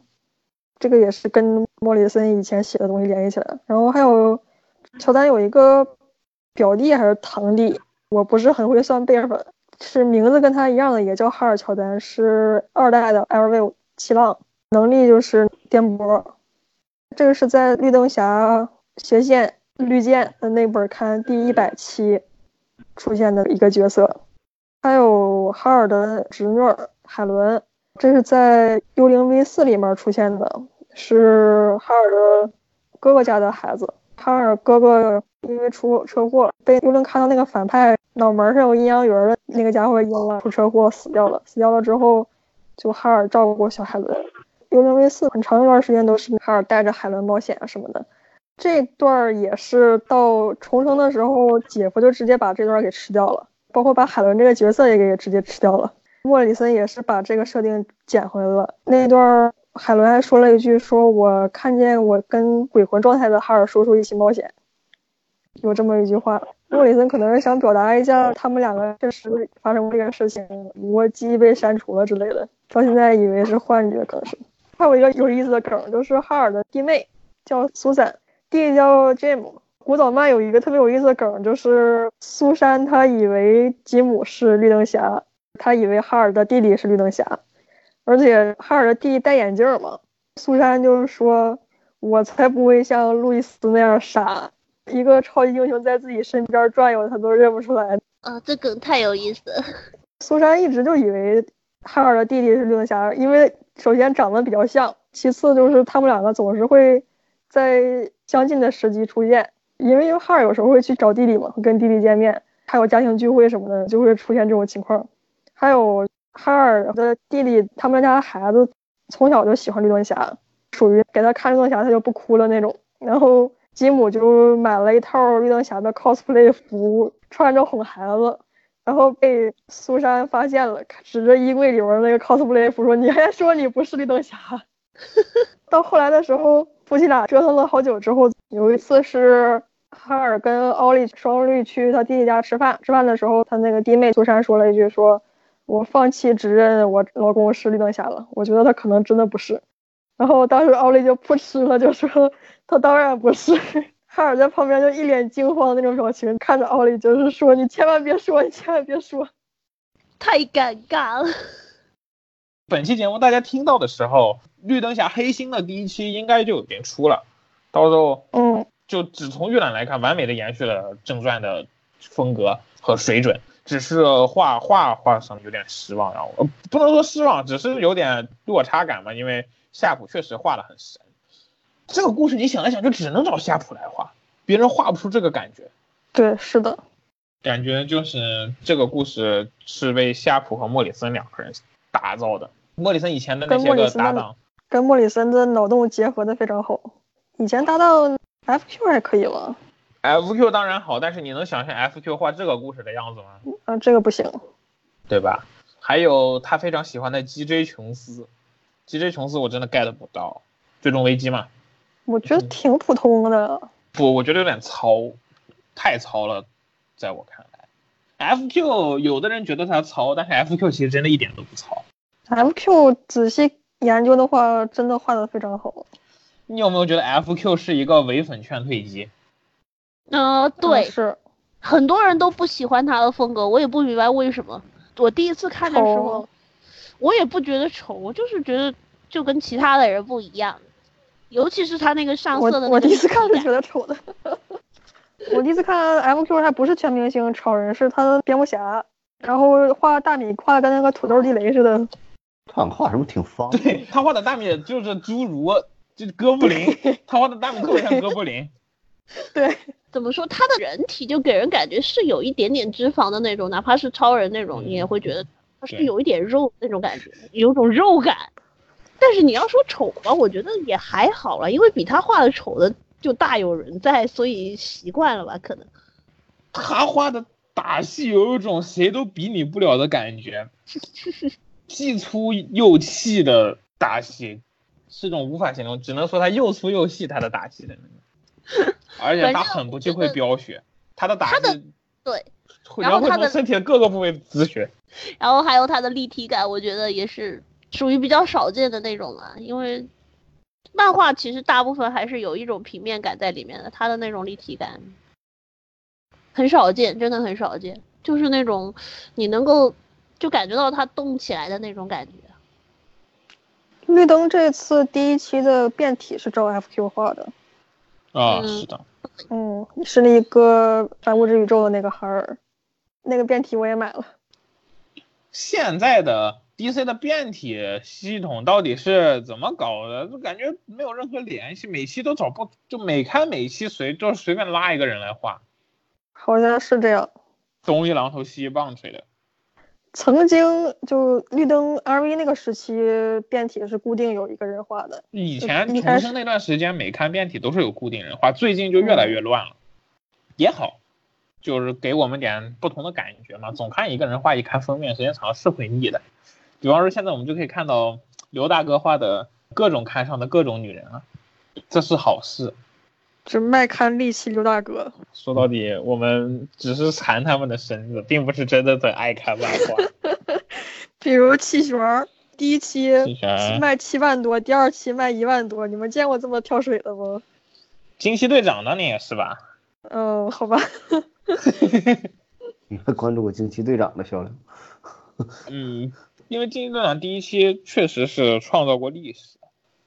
这个也是跟莫里森以前写的东西联系起来，然后还有。乔丹有一个表弟还是堂弟，我不是很会算辈分，是名字跟他一样的，也叫哈尔乔丹，是二代的 LV 七浪，能力就是颠簸。这个是在绿灯侠斜线绿箭的那本刊第一百期出现的一个角色，还有哈尔的侄女海伦，这是在幽灵 V 四里面出现的，是哈尔的哥哥家的孩子。哈尔哥哥因为出车祸，被幽灵看到那个反派脑门上有阴阳圆的那个家伙阴了，出车祸死掉了。死掉了之后，就哈尔照顾小海伦。幽灵 V 四很长一段时间都是哈尔带着海伦冒险啊什么的。这段也是到重生的时候，姐夫就直接把这段给吃掉了，包括把海伦这个角色也给直接吃掉了。莫里森也是把这个设定捡回来了。那段海伦还说了一句：“说我看见我跟鬼魂状态的哈尔叔叔一起冒险。”有这么一句话。莫里森可能是想表达一下他们两个确实发生过这个事情，我记忆被删除了之类的。到现在以为是幻觉，可能是。还有一个有意思的梗，就是哈尔的弟妹叫苏珊，弟弟叫 Jim。古早漫有一个特别有意思的梗，就是苏珊她以为吉姆是绿灯侠，她以为哈尔的弟弟是绿灯侠，而且哈尔的弟弟戴眼镜嘛。苏珊就是说：“我才不会像路易斯那样傻。”一个超级英雄在自己身边转悠，他都认不出来。啊，这梗太有意思了。苏珊一直就以为哈尔的弟弟是绿灯侠，因为首先长得比较像，其次就是他们两个总是会在相近的时机出现。因为哈尔有时候会去找弟弟嘛，跟弟弟见面，还有家庭聚会什么的，就会出现这种情况。还有哈尔的弟弟，他们家孩子从小就喜欢绿灯侠，属于给他看绿灯侠他就不哭了那种。然后。吉姆就买了一套绿灯侠的 cosplay 服，穿着哄孩子，然后被苏珊发现了，指着衣柜里边那个 cosplay 服说：“你还说你不是绿灯侠？” 到后来的时候，夫妻俩折腾了好久之后，有一次是哈尔跟奥利双绿去他弟弟家吃饭，吃饭的时候，他那个弟妹苏珊说了一句：“说我放弃指认我老公是绿灯侠了，我觉得他可能真的不是。”然后当时奥利就扑哧了，就说。他当然不是，哈尔在旁边就一脸惊慌的那种表情，看着奥利就是说：“你千万别说，你千万别说，太尴尬了。”本期节目大家听到的时候，绿灯侠黑心的第一期应该就已经出了，到时候嗯，就只从预览来看，完美的延续了正传的风格和水准，只是画画画上有点失望，让我不能说失望，只是有点落差感嘛，因为夏普确实画的很神。这个故事你想来想，就只能找夏普来画，别人画不出这个感觉。对，是的，感觉就是这个故事是为夏普和莫里森两个人打造的。莫里森以前的那些个搭档，跟莫里森的脑洞结合的非常好。以前搭档 FQ 还可以了，FQ 当然好，但是你能想象 FQ 画这个故事的样子吗？啊，这个不行，对吧？还有他非常喜欢的 GJ 琼斯，GJ 琼斯我真的 get 不到，最终危机嘛。我觉得挺普通的，不，我觉得有点糙，太糙了，在我看来，FQ 有的人觉得他糙，但是 FQ 其实真的一点都不糙。FQ 仔细研究的话，真的画的非常好。你有没有觉得 FQ 是一个伪粉劝退机？嗯，对，是，很多人都不喜欢他的风格，我也不明白为什么。我第一次看的时候，我也不觉得丑，我就是觉得就跟其他的人不一样。尤其是他那个上色的，我第一次看是觉得丑的。我第一次看 M Q，他不是全明星超人，是他的蝙蝠侠，然后画大米画的跟那个土豆地雷似的。他画什么挺方？对他画的大米就是侏儒，就是哥布林。他画的大米特别像哥布林。对，怎么说他的人体就给人感觉是有一点点脂肪的那种，哪怕是超人那种，你也会觉得他是有一点肉那种感觉，有种肉感。但是你要说丑吧，我觉得也还好了，因为比他画的丑的就大有人在，所以习惯了吧？可能他画的打戏有一种谁都比拟不了的感觉，既粗又细的打戏，是种无法形容，只能说他又粗又细，他的打戏的那种。而且他很不忌讳飙血，他的打的对，然后他的身体的各个部位滋血，然后还有他的立体感，我觉得也是。属于比较少见的那种啊，因为漫画其实大部分还是有一种平面感在里面的，他的那种立体感很少见，真的很少见，就是那种你能够就感觉到他动起来的那种感觉。绿灯这次第一期的变体是照 FQ 画的，啊，嗯是的，嗯，是那个反物质宇宙的那个孩儿，那个变体我也买了。现在的 DC 的变体系统到底是怎么搞的？就感觉没有任何联系，每期都找不，就每开每期随就随便拉一个人来画，好像是这样。东一榔头西一棒槌的。曾经就绿灯 RV 那个时期，变体是固定有一个人画的。以前重生那段时间，每刊变体都是有固定人画，最近就越来越乱了，也好，就是给我们点不同的感觉嘛。总看一个人画一看封面，时间长了是会腻的。比方说，现在我们就可以看到刘大哥画的各种刊上的各种女人了，这是好事。这麦刊利器刘大哥，说到底，我们只是馋他们的身子，并不是真的在爱看漫画。比如气旋儿，第一期卖七万多，第二期卖一万多，你们见过这么跳水的吗？惊奇队长当年也是吧？嗯，好吧。你还关注过惊奇队长的销量？嗯，因为惊奇队长第一期确实是创造过历史，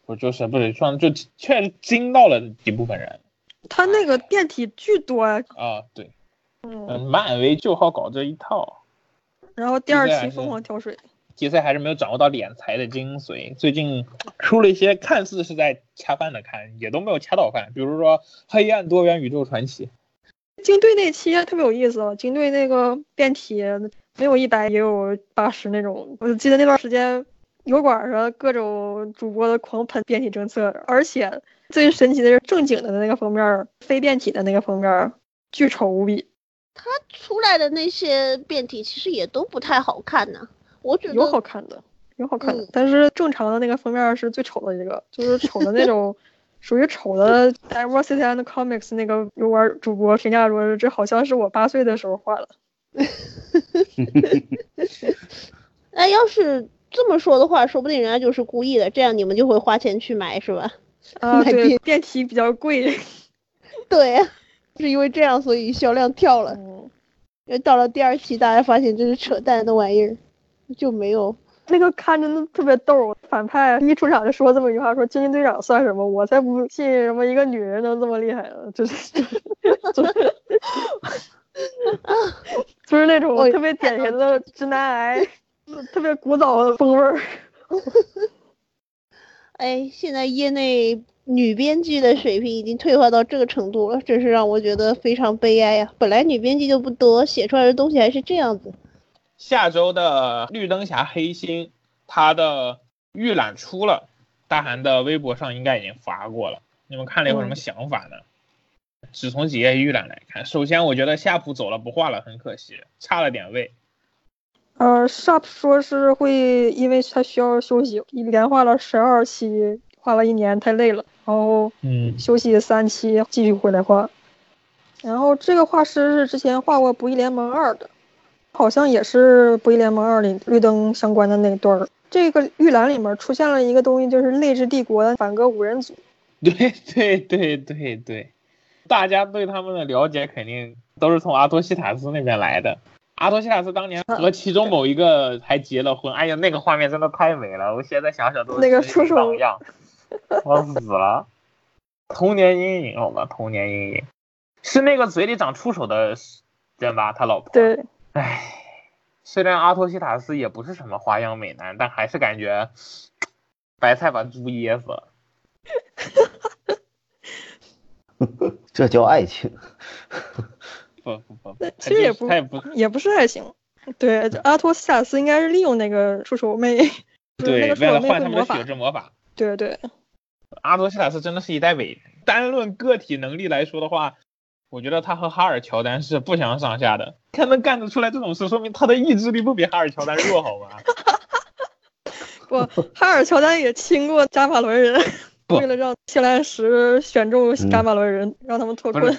不就是不是创就确实惊到了一部分人他那个变体巨多啊，啊。对，嗯，嗯，漫威就好搞这一套然后第二期疯狂跳水，，DC 还是没有掌握到敛财的精髓。最近出了一些看似是在恰饭的刊，也都没有恰到饭，比如说《黑暗多元宇宙传奇》。金队那期特别有意思啊，鲸队那个变体没有一百也有八十那种，我记得那段时间油管上各种主播的狂喷变体政策，而且最神奇的是正经的那个封面，非变体的那个封面巨丑无比，出来的那些变体其实也都不太好看呢。我觉得有好看的，有好看的，嗯但是正常的那个封面是最丑的一个，就是丑的那种。属于丑的 Diversity and Comics 那个油管主播评价说，这好像是我八岁的时候画的。哎，要是这么说的话，说不定人家就是故意的，这样你们就会花钱去买，是吧？啊，买对电梯比较贵。对，是因为这样，所以销量跳了。嗯，因为到了第二期，大家发现这是扯淡的玩意儿，就没有。那个看着那特别逗，反派一出场就说这么一句话，说惊奇队长算什么？我才不信什么一个女人能这么厉害呢！就是就是就是那种特别典型的直男癌，特别古早的风味儿。哎，现在业内女编剧的水平已经退化到这个程度了，真是让我觉得非常悲哀呀、本来女编剧就不多，写出来的东西还是这样子。下周的绿灯侠黑心，它的预览出了，大韩的微博上应该已经发过了。你们看了有什么想法呢？只从几页预览来看，首先我觉得夏普走了不画了，很可惜，差了点位。呃，Sharp 说是会因为他需要休息，连画了十二期，画了一年太累了，然后嗯，休息三期继续回来画。然后这个画师是之前画过《不义联盟二》的，好像也是《不义联盟二》里绿灯相关的那段儿。这个预览里面出现了一个东西，就是泪之帝国的反戈五人组。对对对对对，大家对他们的了解肯定都是从阿托西塔斯那边来的。阿托西塔斯当年和其中某一个还结了婚，哎呀，那个画面真的太美了，我现在想想都那个是心出手荡漾，我死了，童年阴影，好吧，童年阴影，是那个嘴里长触手的人吧？他老婆。。对，唉，虽然阿托西塔斯也不是什么花样美男，但还是感觉白菜把猪噎死了。这叫爱情。不不不，他其实也不他也不也不是还行。对，这阿托斯塔斯应该是利用那个触手妹，对，为了换他们的血。之魔法。对对，阿托西塔斯真的是一代伟人。单论个体能力来说的话，我觉得他和哈尔乔丹是不相上下的。他能干得出来这种事，说明他的意志力不比哈尔乔丹弱，好吗？不，哈尔乔丹也亲过加马伦人，为了让谢兰石选中加马伦人，让他们脱困。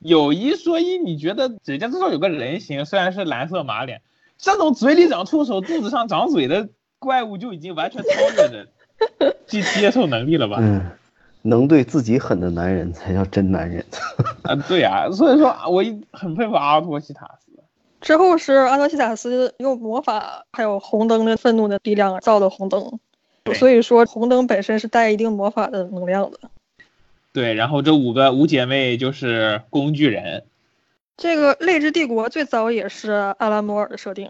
有一说一，你觉得人家至少有个人形，虽然是蓝色马脸，这种嘴里长触手、肚子上长嘴的怪物就已经完全超越人 接接受能力了吧？嗯，能对自己狠的男人才叫真男人。啊，对呀、所以说我一很佩服阿托西塔斯。之后是阿托西塔斯用魔法还有红灯的愤怒的力量造的红灯，所以说红灯本身是带一定魔法的能量的。对，然后这五个五姐妹就是工具人，这个泪之帝国最早也是阿拉摩尔的设定，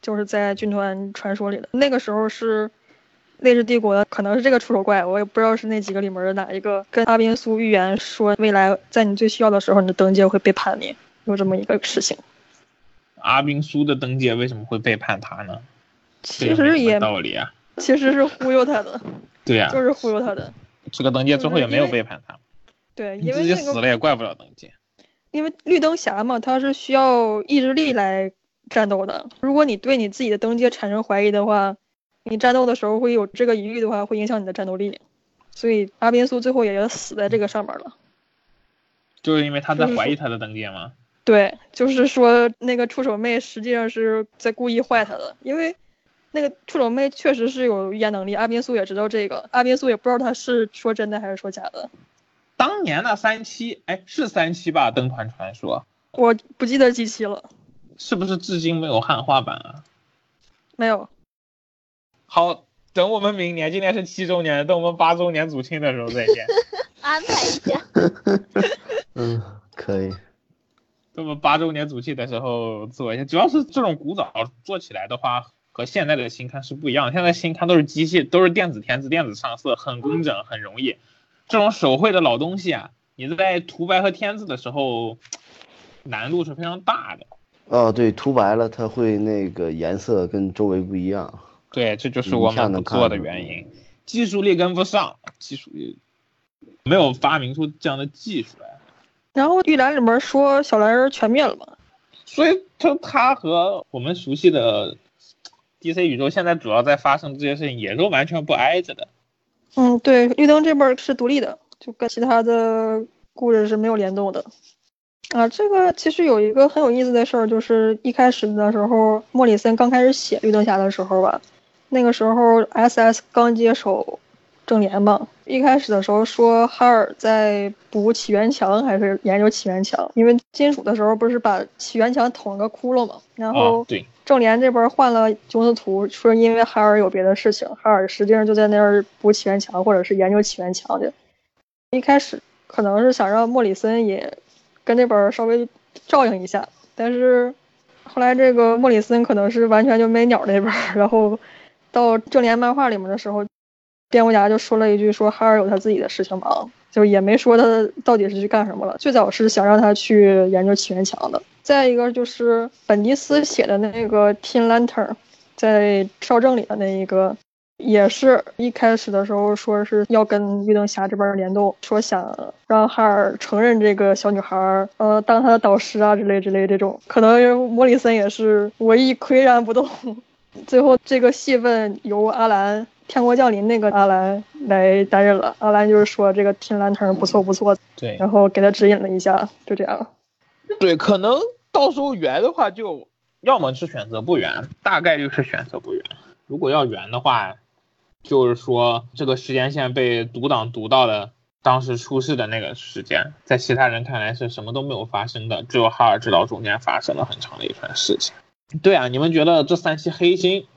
就是在军团传说里的。那个时候是泪之帝国，可能是这个出手怪，我也不知道是那几个里面的哪一个。跟阿宾苏预言说，未来在你最需要的时候，你的登阶会背叛你，有这么一个事情。阿宾苏的登阶为什么会背叛他呢？其实也道理啊。其实是忽悠他的，对呀、就是忽悠他的。这个登阶最后也没有背叛他，对，你自己因为那个死了也怪不了登阶。因为绿灯侠嘛，他是需要意志力来战斗的。如果你对你自己的登阶产生怀疑的话，你战斗的时候会有这个疑虑的话，会影响你的战斗力。所以阿宾苏最后也死在这个上面了。就是因为他在怀疑他的登阶吗？对，就是说那个触手妹实际上是在故意坏他的，因为那个触手妹确实是有预言能力，阿宾苏也知道这个，阿宾苏也不知道他是说真的还是说假的。当年的三期，哎，是三期吧？登团传说我不记得几期了，是不是至今没有汉化版啊？没有。好，等我们明年，今年是七周年，等我们八周年组庆的时候再见。安排一下。嗯，可以。等我们八周年组庆的时候做一下，主要是这种古早做起来的话，和现在的新刊是不一样的。现在新刊都是机器，都是电子填字、电子上色，很工整，很容易。这种手绘的老东西啊，你在涂白和添字的时候，难度是非常大的。哦，对，涂白了它会那个颜色跟周围不一样。对，这就是我们不做的原因，技术力跟不上，技术力没有发明出这样的技术来。然后预览里面说小蓝人全灭了嘛，所以它它和我们熟悉的 DC 宇宙现在主要在发生这些事情也都完全不挨着的。嗯，对，绿灯这边是独立的，就跟其他的故事是没有联动的。啊，这个其实有一个很有意思的事儿，就是一开始的时候，莫里森刚开始写绿灯侠的时候吧，那个时候 SS 刚接手正联嘛，一开始的时候说哈尔在补起源墙还是研究起源墙，因为金属的时候不是把起源墙捅了个窟窿嘛，然后啊，对，正联这边换了九斯图，说因为哈尔有别的事情，哈尔实际上就在那儿补起源墙或者是研究起源墙的。一开始可能是想让莫里森也跟这边稍微照应一下，但是后来这个莫里森可能是完全就没鸟那边，然后到正联漫画里面的时候，蝙蝠侠就说了一句说哈尔有他自己的事情忙，就也没说他到底是去干什么了。最早是想让他去研究起源墙的。再一个就是本尼斯写的那个《Teen Lantern》，在少正里的那一个，也是一开始的时候说是要跟绿灯侠这边联动，说想让哈尔承认这个小女孩，呃，当他的导师啊之类之类这种。可能莫里森也是唯一岿然不动。最后这个戏份由阿兰。天国降临那个阿兰来担任了，阿兰就是说这个 Teen Lantern 不错不错，对，然后给他指引了一下，就这样。对，可能到时候圆的话，就要么是选择不圆，大概率是选择不圆。如果要圆的话，就是说这个时间线被独党读到了当时出事的那个时间，在其他人看来是什么都没有发生的，只有哈尔知道中间发生了很长的一段事情。对啊，你们觉得这三期黑心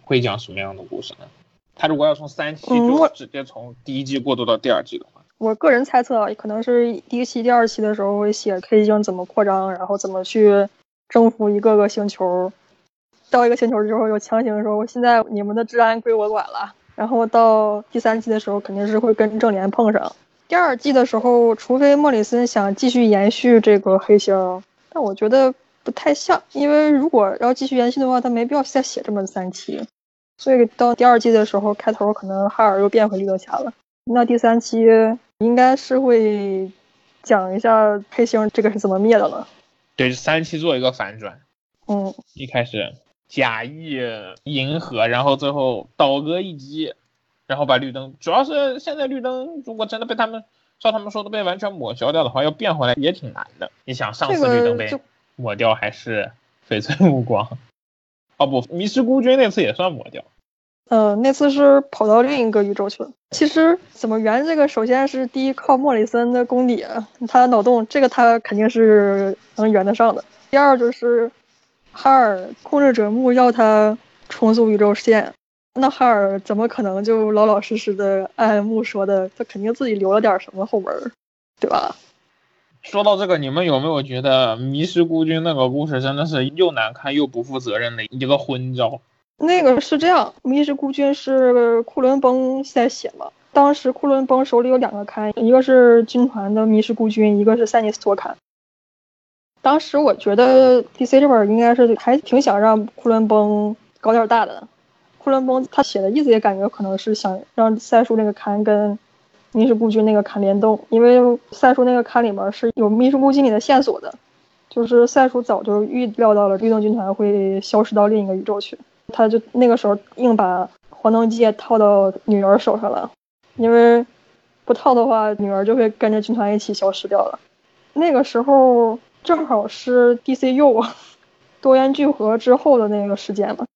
会讲什么样的故事呢？他如果要从三期嗯我就直接从第一季过渡到第二季的话，我个人猜测啊，可能是第一期、第二期的时候会写 K 星怎么扩张，然后怎么去征服一个个星球，到一个星球之后又强行说现在你们的治安归我管了，然后到第三期的时候肯定是会跟正联碰上。第二季的时候，除非莫里森想继续延续这个黑星，但我觉得不太像，因为如果要继续延续的话，他没必要再写这么三期。所以到第二季的时候，开头可能哈尔又变回绿灯侠了。那第三期应该是会讲一下黑星这个是怎么灭的了。对三期做一个反转。嗯，一开始假意迎合，然后最后倒戈一击，然后把绿灯，主要是现在绿灯如果真的被他们照他们说的被完全抹消掉的话，要变回来也挺难的。你想上这次绿灯被抹掉还是翡翠目光？哦不，迷失孤军那次也算抹掉。呃，那次是跑到另一个宇宙去了。其实怎么圆这个，首先是第一靠莫里森的功底，他的脑洞这个他肯定是能圆得上的。第二就是哈尔控制者木要他重塑宇宙线，那哈尔怎么可能就老老实实的按木说的？他肯定自己留了点什么后门，对吧？说到这个，你们有没有觉得《迷失孤军》那个故事真的是又难看又不负责任的一个昏招？那个是这样，《迷失孤军》是库伦崩在写嘛？当时库伦崩手里有两个刊，一个是军团的《迷失孤军》，一个是塞尼斯托刊。当时我觉得 DC 这本应该是还挺想让库伦崩搞点大的。库伦崩他写的意思也感觉可能是想让赛叔那个刊跟。密室孤军那个坎联动，因为赛叔那个坎里面是有密室孤军里的线索的，就是赛叔早就预料到了绿灯军团会消失到另一个宇宙去，他就那个时候硬把黄灯戒套到女儿手上了，因为不套的话，女儿就会跟着军团一起消失掉了。那个时候正好是 DCU 多元聚合之后的那个时间嘛，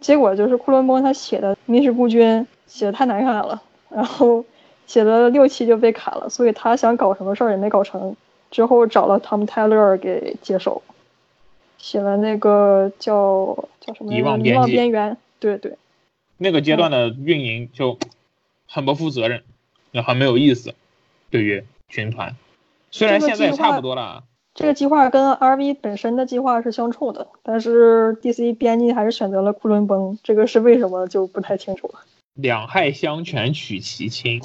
结果就是库伦波他写的密室孤军写的太难看了，然后。写了六期就被砍了，所以他想搞什么事儿也没搞成。之后找了汤姆泰勒给接手，写了那个叫叫什么《遗忘边缘》。对对，那个阶段的运营就很不负责任，也很没有意思。对于军团，虽然现在也差不多了。这个计划跟 RV 本身的计划是相冲的，但是 DC 编辑还是选择了库伦崩，这个是为什么就不太清楚了。两害相权取其轻。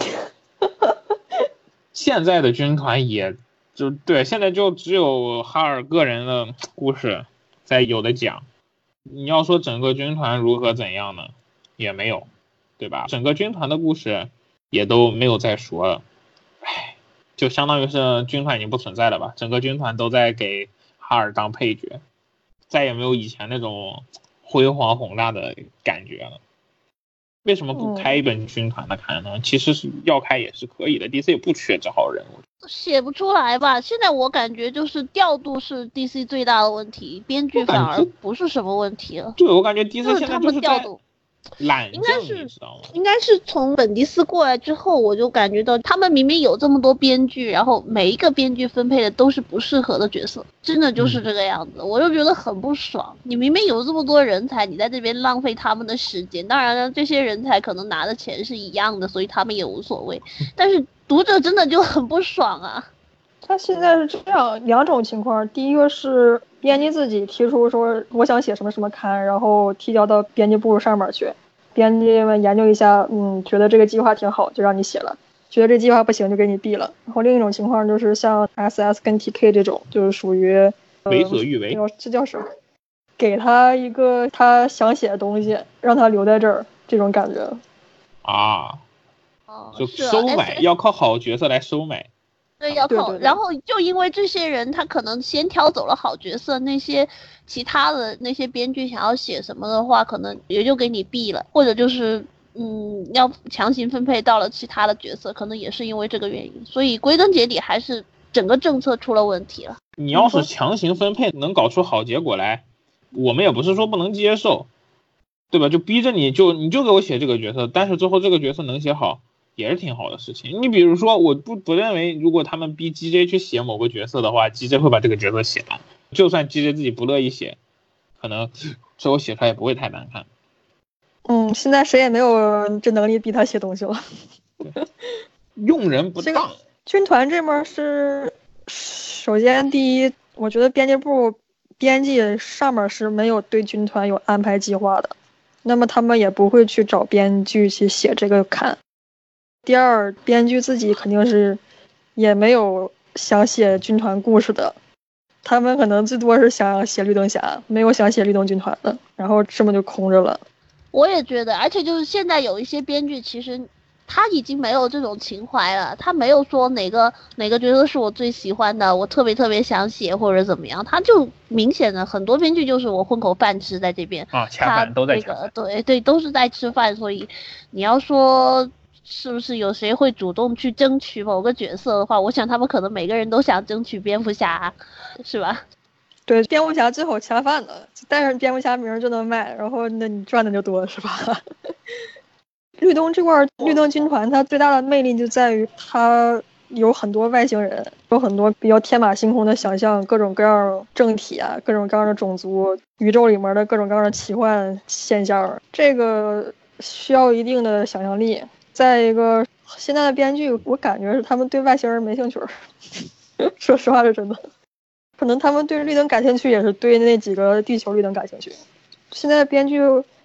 现在的军团也就对，现在就只有哈尔个人的故事在有的讲。你要说整个军团如何怎样呢？也没有，对吧？整个军团的故事也都没有再说了。唉，就相当于是军团已经不存在了吧？整个军团都在给哈尔当配角，再也没有以前那种辉煌宏大的感觉了。为什么不开一本军团的刊呢？其实是要开也是可以的，DC 也不缺这号人物。写不出来吧？现在我感觉就是调度是 DC 最大的问题，编剧反而不是什么问题了。对，我感觉 DC 现在就是调度。懒，应该是应该是从本迪斯过来之后，我就感觉到他们明明有这么多编剧，然后每一个编剧分配的都是不适合的角色，真的就是这个样子，我就觉得很不爽。你明明有这么多人才，你在这边浪费他们的时间。当然了，这些人才可能拿的钱是一样的，所以他们也无所谓。但是读者真的就很不爽啊。他现在是这样两种情况，第一个是编辑自己提出说我想写什么什么刊，然后提交到编辑部上面去，编辑们研究一下，嗯，觉得这个计划挺好，就让你写了；觉得这计划不行，就给你毙了。然后另一种情况就是像 S.S 跟 T.K 这种，就是属于为所欲为，这叫什么？给他一个他想写的东西，让他留在这儿，这种感觉。啊，就收买，要靠好角色来收买。对，要靠，然后就因为这些人，他可能先挑走了好角色，那些其他的那些编剧想要写什么的话，可能也就给你毙了，或者就是，嗯，要强行分配到了其他的角色，可能也是因为这个原因，所以归根结底还是整个政策出了问题了。你要是强行分配能搞出好结果来，我们也不是说不能接受，对吧？就逼着你就你就给我写这个角色，但是最后这个角色能写好。也是挺好的事情。你比如说，我不不认为，如果他们逼 GJ 去写某个角色的话，GJ 会把这个角色写完。就算 GJ 自己不乐意写，可能最后写出来也不会太难看。嗯，现在谁也没有这能力逼他写东西了。用人不当。军团这面是，首先第一，我觉得编辑部编辑上面是没有对军团有安排计划的，那么他们也不会去找编剧去写这个刊。第二，编剧自己肯定是也没有想写军团故事的，他们可能最多是想写绿灯侠，没有想写绿灯军团的，然后这么就空着了。我也觉得，而且就是现在有一些编剧，其实他已经没有这种情怀了，他没有说哪个哪个角色是我最喜欢的，我特别特别想写或者怎么样，他就明显的很多编剧就是我混口饭吃在这边啊，他那个对对都是在吃饭，所以你要说。是不是有谁会主动去争取某个角色的话？我想他们可能每个人都想争取蝙蝠侠，是吧？对，蝙蝠侠最好恰饭的，带上蝙蝠侠名就能卖，然后那你赚的就多，是吧？绿灯这块，绿灯军团它最大的魅力就在于它有很多外星人，有很多比较天马行空的想象，各种各样政体啊，各种各样的种族，宇宙里面的各种各样的奇幻现象，这个需要一定的想象力。再一个，现在的编剧我感觉是他们对外星人没兴趣儿，说实话是真的。可能他们对绿灯感兴趣，也是对那几个地球绿灯感兴趣。现在编剧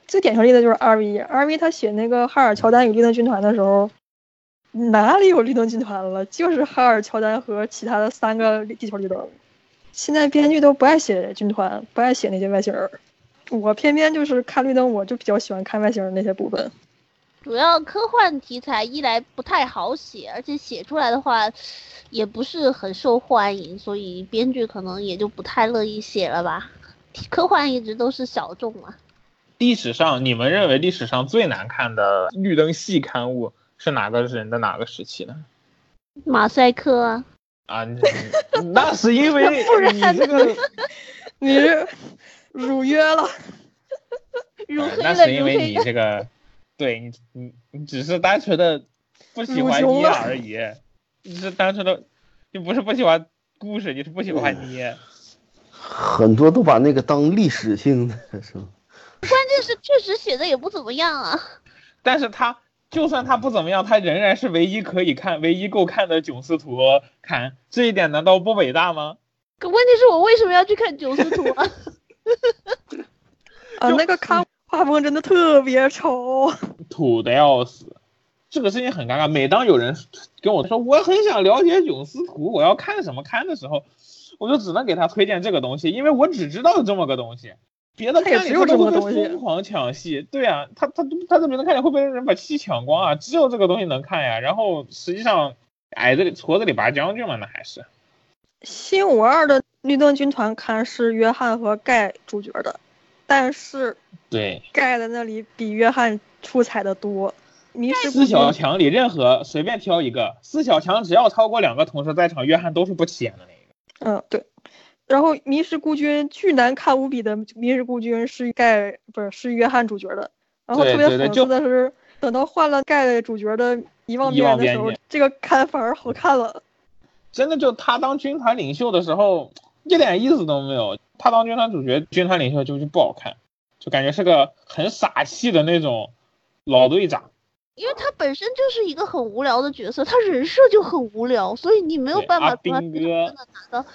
最典型例子就是 R V，R V 他写那个哈尔乔丹与绿灯军团的时候，哪里有绿灯军团了？就是哈尔乔丹和其他的三个地球绿灯。现在编剧都不爱写军团，不爱写那些外星人。我偏偏就是看绿灯，我就比较喜欢看外星人那些部分。主要科幻题材一来不太好写，而且写出来的话也不是很受欢迎，所以编剧可能也就不太乐意写了吧。科幻一直都是小众嘛。历史上，你们认为历史上最难看的绿灯系刊物是哪个人的哪个时期呢？马赛克啊。啊，那是因为 你这个 你辱约了，辱黑了，那是因为你这个。对你，你你只是单纯的不喜欢捏而已，你是单纯的，你不是不喜欢故事，你是不喜欢捏。很多都把那个当历史性的，是吧？关键是确实写的也不怎么样啊。但是他就算他不怎么样，他仍然是唯一可以看、唯一够看的囧司图看，这一点难道不伟大吗？可问题是我为什么要去看囧司图啊？啊，那个看。画风真的特别丑，土的要死。这个事情很尴尬。每当有人跟我说我很想了解囧司图，我要看什么刊的时候，我就只能给他推荐这个东西，因为我只知道这么个东西。别的他也只有这么个东西疯狂抢戏，对啊，他他他在别的看点会被人把戏抢光啊，只有这个东西能看呀。然后实际上矮子里矬子里拔将军嘛，那还是。新五二的绿灯军团刊是约翰和盖主角的。但是，对盖的那里比约翰出彩的多。迷失四小强里任何随便挑一个，四小强只要超过两个同事在场，约翰都是不起眼的那个。嗯，对。然后迷失孤军巨难看无比的迷失孤军是盖不是是约翰主角的。然后特别讽刺的是，等到换了盖主角的遗忘边的时候，这个看反而好看了。真的就他当军团领袖的时候，一点意思都没有。他当军团主角、军团领袖就就不好看，就感觉是个很傻气的那种老队长。因为他本身就是一个很无聊的角色，他人设就很无聊，所以你没有办法把他真的拿到。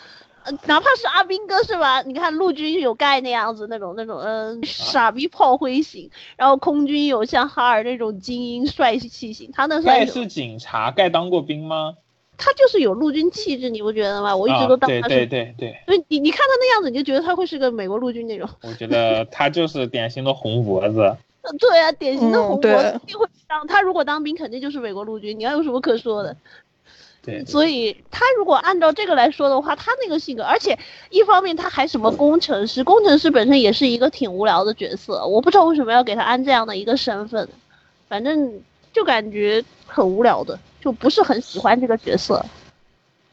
呃，哪怕是阿兵哥是吧？你看陆军有盖那样子那种那种嗯傻逼炮灰型，然后空军有像哈尔那种精英帅气型，他那盖是警察，盖当过兵吗？他就是有陆军气质，你不觉得吗？我一直都当他是，对对对对。所以你你看他那样子，你就觉得他会是个美国陆军那种。我觉得他就是典型的红脖子。对啊，典型的红脖子，一定会当。他如果当兵，肯定就是美国陆军。你要有什么可说的？对。所以他如果按照这个来说的话，他那个性格，而且一方面他还什么工程师，工程师本身也是一个挺无聊的角色。我不知道为什么要给他安这样的一个身份，反正就感觉很无聊的。就不是很喜欢这个角色。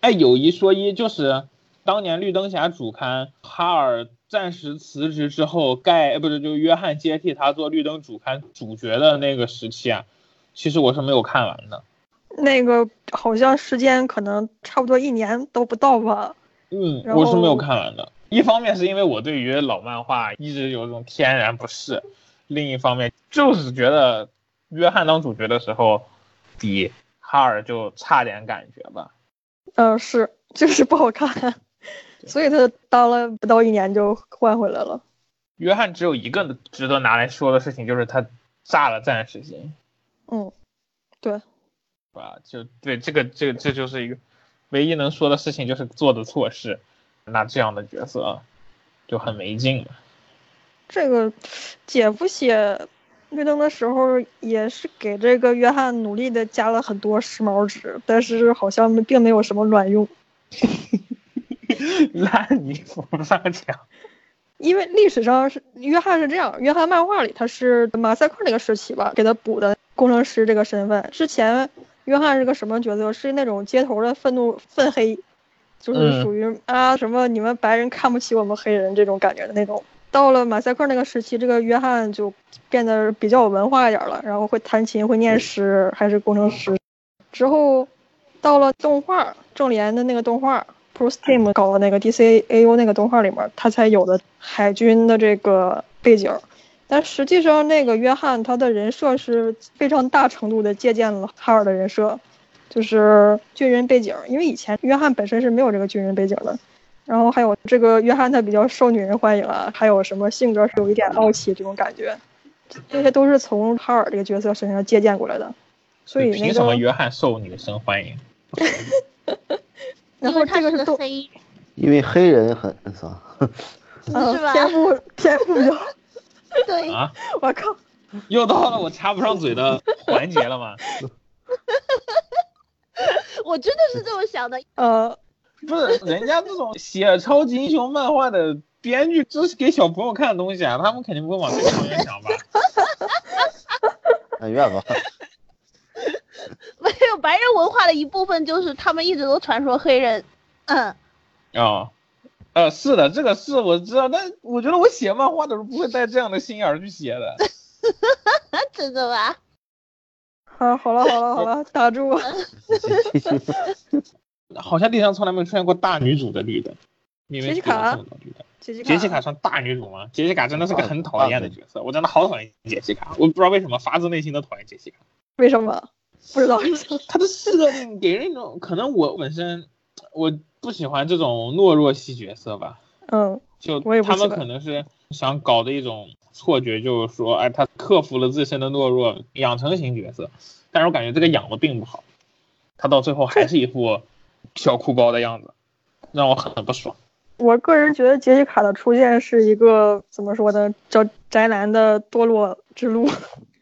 哎，有一说一，就是当年绿灯侠主刊哈尔暂时辞职之后，盖不是就约翰接替他做绿灯主刊主角的那个时期啊，其实我是没有看完的。那个好像时间可能差不多一年都不到吧。嗯，我是没有看完的。一方面是因为我对于老漫画一直有种天然不适，另一方面就是觉得约翰当主角的时候比。哈尔就差点感觉吧，嗯，是，就是不好看，所以他当了不到一年就换回来了。约翰只有一个值得拿来说的事情，就是他炸了暂时性。嗯，对，是吧？就对这个，这这就是一个唯一能说的事情，就是做的错事。那这样的角色就很没劲了。这个姐夫写。绿灯的时候也是给这个约翰努力的加了很多时髦值，但是好像并没有什么卵用。烂泥扶不上墙。因为历史上是约翰是这样，约翰漫画里他是马赛克那个时期吧，给他补的工程师这个身份。之前约翰是个什么角色？是那种街头的愤怒愤黑，就是嗯属于啊什么你们白人看不起我们黑人这种感觉的那种。到了马赛克那个时期，这个约翰就变得比较有文化一点了，然后会弹琴，会念诗，还是工程师。之后到了动画正联的那个动画 Pro Steam 搞的那个 DCAU 那个动画里面，他才有的海军的这个背景。但实际上，那个约翰他的人设是非常大程度的借鉴了哈尔的人设，就是军人背景。因为以前约翰本身是没有这个军人背景的。然后还有这个约翰他比较受女人欢迎啊，还有什么性格是有一点傲气这种感觉，这些都是从哈尔这个角色身上借鉴过来的。所以那凭什么，约翰受女生欢迎？然后这个是动，黑，因为黑人很啥，呃 是吧天赋天赋比较，对，啊，我靠，又到了我插不上嘴的环节了吗？我真的是这么想的。呃，不是，人家这种写超级英雄漫画的编剧，这是给小朋友看的东西啊，他们肯定不会往这个方面想吧？但愿吧。没有白人文化的一部分就是他们一直都传说黑人，嗯，啊、呃，是的，这个是我知道，但我觉得我写漫画的时候不会带这样的心眼儿去写的。真的吧？啊，好了好了好了，打住，好像历史上从来没有出现过大女主的绿灯，杰西卡。杰西卡，杰西卡算大女主吗？杰西卡真的是个很讨厌的角色，我真的好讨厌杰西卡，我不知道为什么发自内心的讨厌杰西卡。为什么？不知道为什么？她的设定给人一种，可能我本身我不喜欢这种懦弱系角色吧，嗯，就他们可能是想搞的一种错觉，就是说，哎，他克服了自身的懦弱，养成型角色，但是我感觉这个养的并不好，他到最后还是一副小哭包的样子，让我很不爽。我个人觉得杰西卡的出现是一个怎么说呢，叫宅男的堕落之路，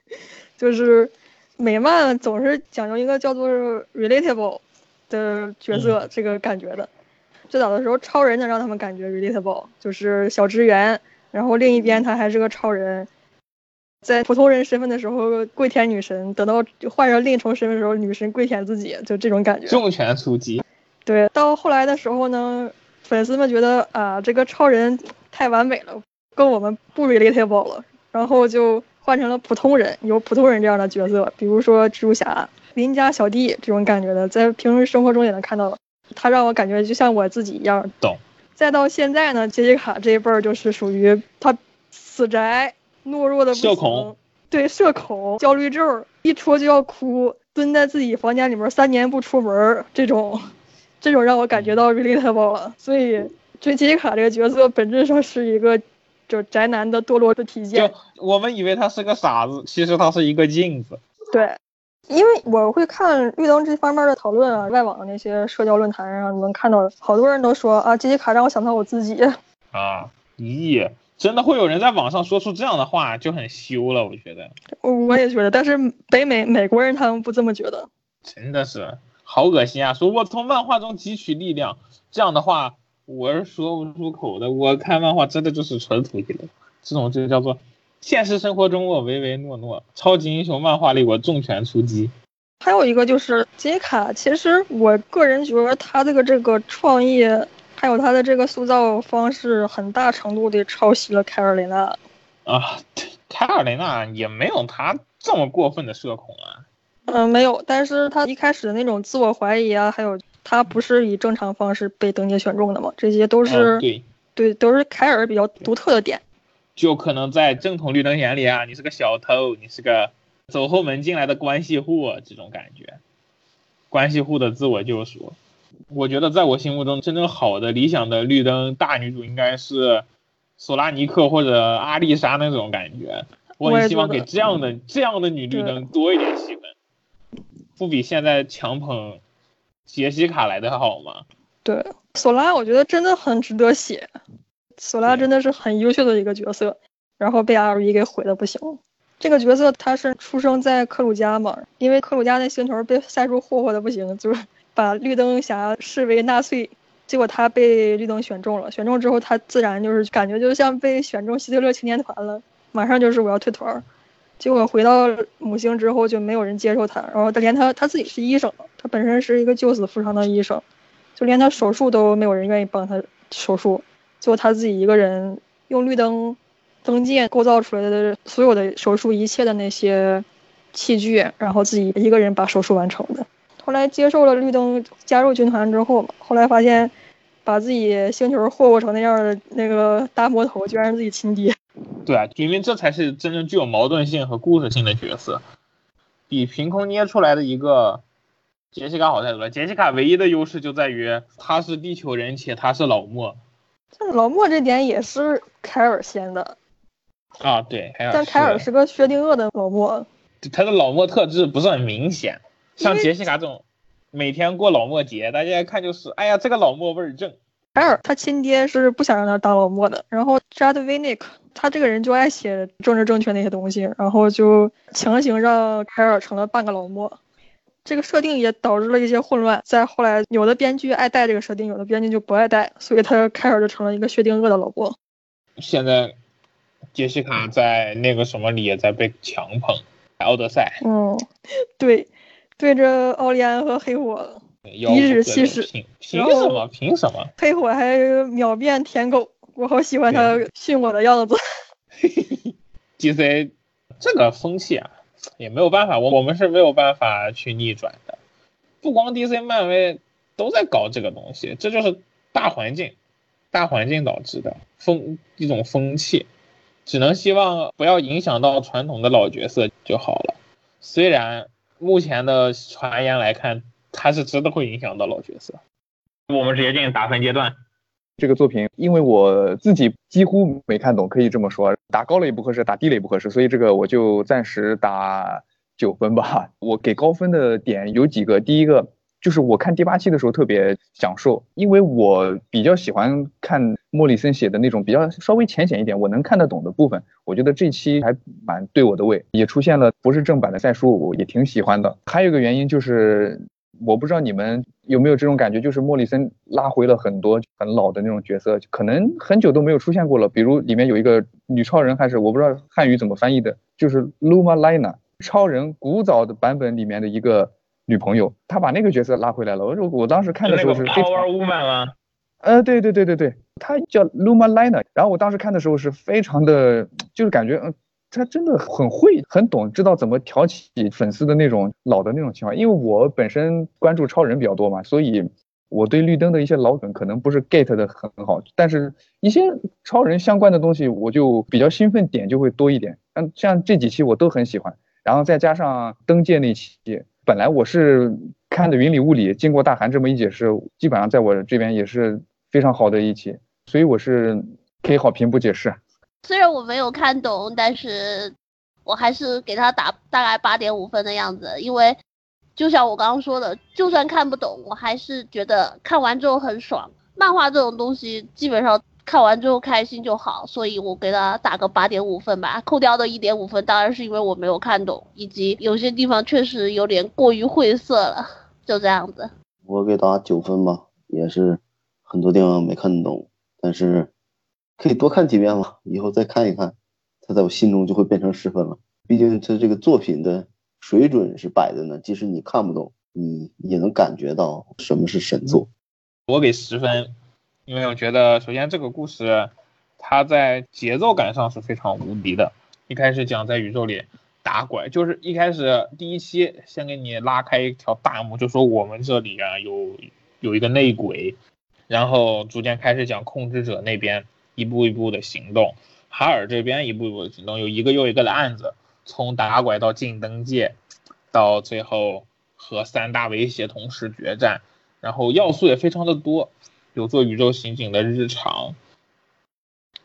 就是美漫总是讲究一个叫做 relatable 的角色，这个感觉的。最早的时候，超人能让他们感觉 relatable，就是小职员，然后另一边他还是个超人，在普通人身份的时候跪舔女神，等到换上另一重身份的时候，女神跪舔自己，就这种感觉。重拳出击，对，到后来的时候呢，粉丝们觉得啊，这个超人太完美了，跟我们不 relatable 了，然后就换成了普通人，有普通人这样的角色，比如说蜘蛛侠、邻家小弟这种感觉的，在平时生活中也能看到。他让我感觉就像我自己一样。懂。再到现在呢，杰西卡这一辈儿就是属于他死宅、懦弱的不行社恐，对社恐、焦虑症，一戳就要哭，蹲在自己房间里面三年不出门儿，这种，这种让我感觉到 relatable 了。所以，追杰西卡这个角色本质上是一个就宅男的堕落的体现就。我们以为他是个傻子，其实他是一个镜子。对，因为我会看绿灯这方面的讨论啊，外网的那些社交论坛上能看到，好多人都说啊，杰西卡让我想到我自己。啊，咦，真的会有人在网上说出这样的话，就很羞了。我觉得我也觉得，但是北美美国人他们不这么觉得。真的是好恶心啊！说我从漫画中汲取力量，这样的话我是说不出口的。我看漫画真的就是纯土一流，这种就叫做现实生活中我唯唯诺诺，超级英雄漫画里我重拳出击。还有一个就是杰西卡，其实我个人觉得他这个这个创意，还有他的这个塑造方式，很大程度地抄袭了凯尔雷纳。啊，凯尔雷纳也没有他这么过分的社恐啊。嗯、没有，但是他一开始的那种自我怀疑啊，还有他不是以正常方式被登阶选中的嘛，这些都是、对，都是凯尔比较独特的点。就可能在正统绿灯眼里啊，你是个小偷，你是个走后门进来的关系户，这种感觉，关系户的自我救赎。我觉得在我心目中，真正好的理想的绿灯大女主应该是索拉尼克或者阿丽莎那种感觉。我很希望给这样的这样的女绿灯多一点戏份，不比现在强捧杰西卡来的好吗？对，索拉我觉得真的很值得写，索拉真的是很优秀的一个角色，然后被 LV 给毁的不行。这个角色他是出生在克鲁加嘛，因为克鲁加那星球被赛出霍霍的不行，就是把绿灯侠视为纳粹，结果他被绿灯选中了，选中之后他自然就是感觉就像被选中希特勒青年团了，马上就是我要退团。结果回到母星之后就没有人接受他，然后他连他他自己是医生，他本身是一个救死扶伤的医生，就连他手术都没有人愿意帮他手术，就他自己一个人用绿灯灯键构造出来的所有的手术一切的那些器具，然后自己一个人把手术完成的。后来接受了绿灯加入军团之后嘛，后来发现把自己星球霍霍成那样的那个大魔头，居然是自己亲爹。对啊，因为这才是真正具有矛盾性和故事性的角色，比凭空捏出来的一个杰西卡好太多了。杰西卡唯一的优势就在于他是地球人，且他是老莫但老莫这点也是凯尔先的，啊。对，凯尔但凯尔是个薛定谔的老莫。他的老莫特质不是很明显，像杰西卡这种每天过老莫节，大家一看就是，哎呀，这个老莫味儿正。凯尔他亲爹是不想让他当老莫的，然后扎德维尼克他这个人就爱写政治正确那些东西，然后就强行让凯尔成了半个老莫。这个设定也导致了一些混乱，在后来有的编剧爱带这个设定，有的编剧就不爱带，所以他凯尔就成了一个薛定谔的老莫。现在杰西卡在那个什么里也在被强捧，奥德赛嗯，对，对着奥利安和黑火，吆颐指喝气使凭凭什么？凭什么？黑火还秒变舔狗，我好喜欢他训我的样子。DC 这个风气啊，也没有办法，我我们是没有办法去逆转的。不光 DC、漫威都在搞这个东西，这就是大环境，大环境导致的风一种风气。只能希望不要影响到传统的老角色就好了。虽然目前的传言来看，它是真的会影响到老角色。我们直接进行打分阶段。这个作品，因为我自己几乎没看懂，可以这么说，打高了也不合适，打低了也不合适，所以这个我就暂时打九分吧。我给高分的点有几个，第一个就是我看第八期的时候特别享受，因为我比较喜欢看莫里森写的那种比较稍微浅显一点，我能看得懂的部分。我觉得这期还蛮对我的胃，也出现了不是正版的赛书，我也挺喜欢的。还有一个原因就是。我不知道你们有没有这种感觉，就是莫里森拉回了很多很老的那种角色，可能很久都没有出现过了。比如里面有一个女超人，还是我不知道汉语怎么翻译的，就是 Luma Lina，超人古早的版本里面的一个女朋友，他把那个角色拉回来了。我我当时看的时候是非常 Power Woman 吗？呃，对对对对对，他叫 Luma Lina，然后我当时看的时候是非常的，就是感觉嗯。他真的很会，很懂，知道怎么挑起粉丝的那种老的那种情怀。因为我本身关注超人比较多嘛，所以我对绿灯的一些老梗可能不是 get 的很好，但是一些超人相关的东西我就比较兴奋点就会多一点。嗯像这几期我都很喜欢，然后再加上灯界那期，本来我是看的云里雾里，经过大韩这么一解释，基本上在我这边也是非常好的一期，所以我是给好评不解释。虽然我没有看懂，但是我还是给他打大概八点五分的样子，因为就像我刚刚说的，就算看不懂，我还是觉得看完之后很爽。漫画这种东西，基本上看完之后开心就好，所以我给他打个八点五分吧。扣掉的一点五分，当然是因为我没有看懂，以及有些地方确实有点过于晦涩了，就这样子。我给打九分吧，也是很多地方没看懂，但是可以多看几遍嘛，以后再看一看，它在我心中就会变成十分了。毕竟它这个作品的水准是摆在那，即使你看不懂，你也能感觉到什么是神作。我给十分，因为我觉得首先这个故事它在节奏感上是非常无敌的。一开始讲在宇宙里打拐，就是一开始第一期先给你拉开一条大幕，就说我们这里啊有有一个内鬼，然后逐渐开始讲控制者那边一步一步的行动，哈尔这边一步一步的行动，有一个又一个的案子，从打拐到进灯界，到最后和三大威胁同时决战。然后要素也非常的多，有做宇宙刑警的日常，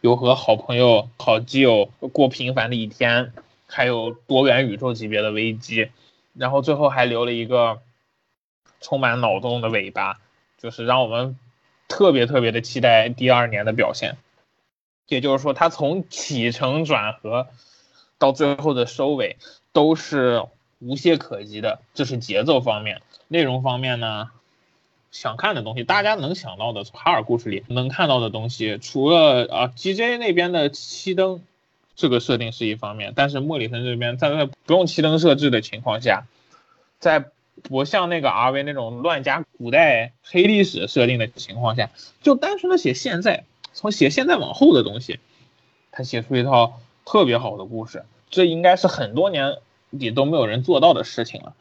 有和好朋友、好基友过平凡的一天，还有多元宇宙级别的危机，然后最后还留了一个充满脑洞的尾巴，就是让我们特别特别的期待第二年的表现。也就是说，它从起承转合到最后的收尾都是无懈可击的，这是节奏方面。内容方面呢？想看的东西，大家能想到的从哈尔故事里能看到的东西，除了啊 GJ 那边的七灯这个设定是一方面，但是莫里森这边在在不用七灯设置的情况下，在不像那个 RV 那种乱加古代黑历史设定的情况下，就单纯的写现在，从写现在往后的东西，他写出一套特别好的故事，这应该是很多年里都没有人做到的事情了。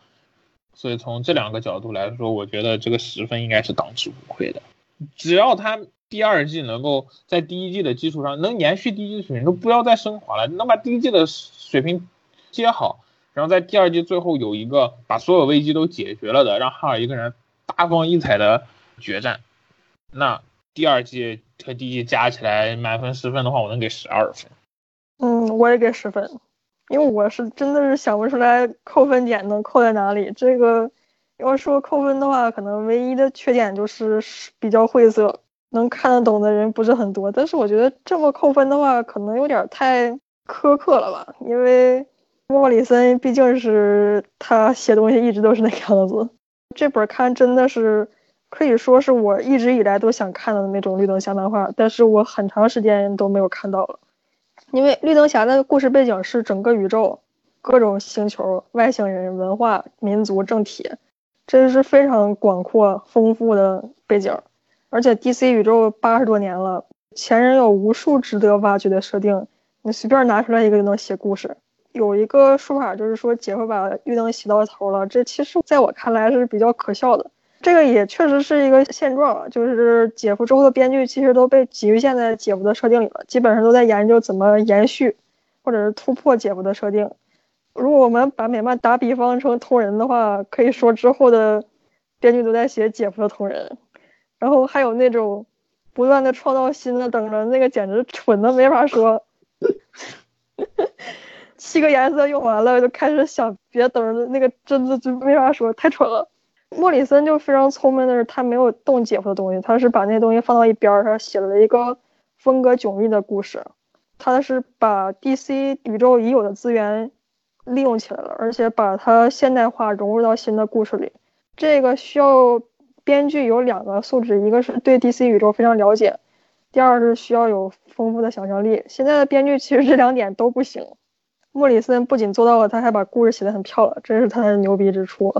所以从这两个角度来说，我觉得这个十分应该是当之无愧的。只要他第二季能够在第一季的基础上能延续第一季水平，都不要再升华了，能把第一季的水平接好。然后在第二季最后有一个把所有危机都解决了的，让哈尔一个人大放异彩的决战，那第二季和第一季加起来满分十分的话，我能给十二分。嗯，我也给十分，因为我是真的是想不出来扣分点能扣在哪里。这个要说扣分的话，可能唯一的缺点就是比较晦涩，能看得懂的人不是很多。但是我觉得这么扣分的话，可能有点太苛刻了吧，因为。莫里森毕竟是他写东西一直都是那个样子，这本看真的是可以说是我一直以来都想看的那种绿灯侠漫画，但是我很长时间都没有看到了。因为绿灯侠的故事背景是整个宇宙各种星球、外星人、文化、民族、政体，这是非常广阔丰富的背景。而且 DC 宇宙八十多年了，前人有无数值得挖掘的设定，你随便拿出来一个就能写故事。有一个说法，就是说姐夫把绿灯洗到头了，这其实在我看来是比较可笑的。这个也确实是一个现状，就是姐夫之后的编剧其实都被局限在姐夫的设定里了，基本上都在研究怎么延续或者是突破姐夫的设定。如果我们把美漫打比方成同人的话，可以说之后的编剧都在写姐夫的同人，然后还有那种不断的创造新的等着，那个简直蠢的没法说。七个颜色用完了，就开始想别等着那个真的就没法说，太蠢了。莫里森就非常聪明的是，他没有动姐夫的东西，他是把那东西放到一边儿，他写了一个风格迥异的故事。他是把 DC 宇宙已有的资源利用起来了，而且把它现代化融入到新的故事里。这个需要编剧有两个素质，一个是对 DC 宇宙非常了解，第二是需要有丰富的想象力。现在的编剧其实这两点都不行。莫里森不仅做到了，他还把故事写得很漂亮，这是他的牛逼之处。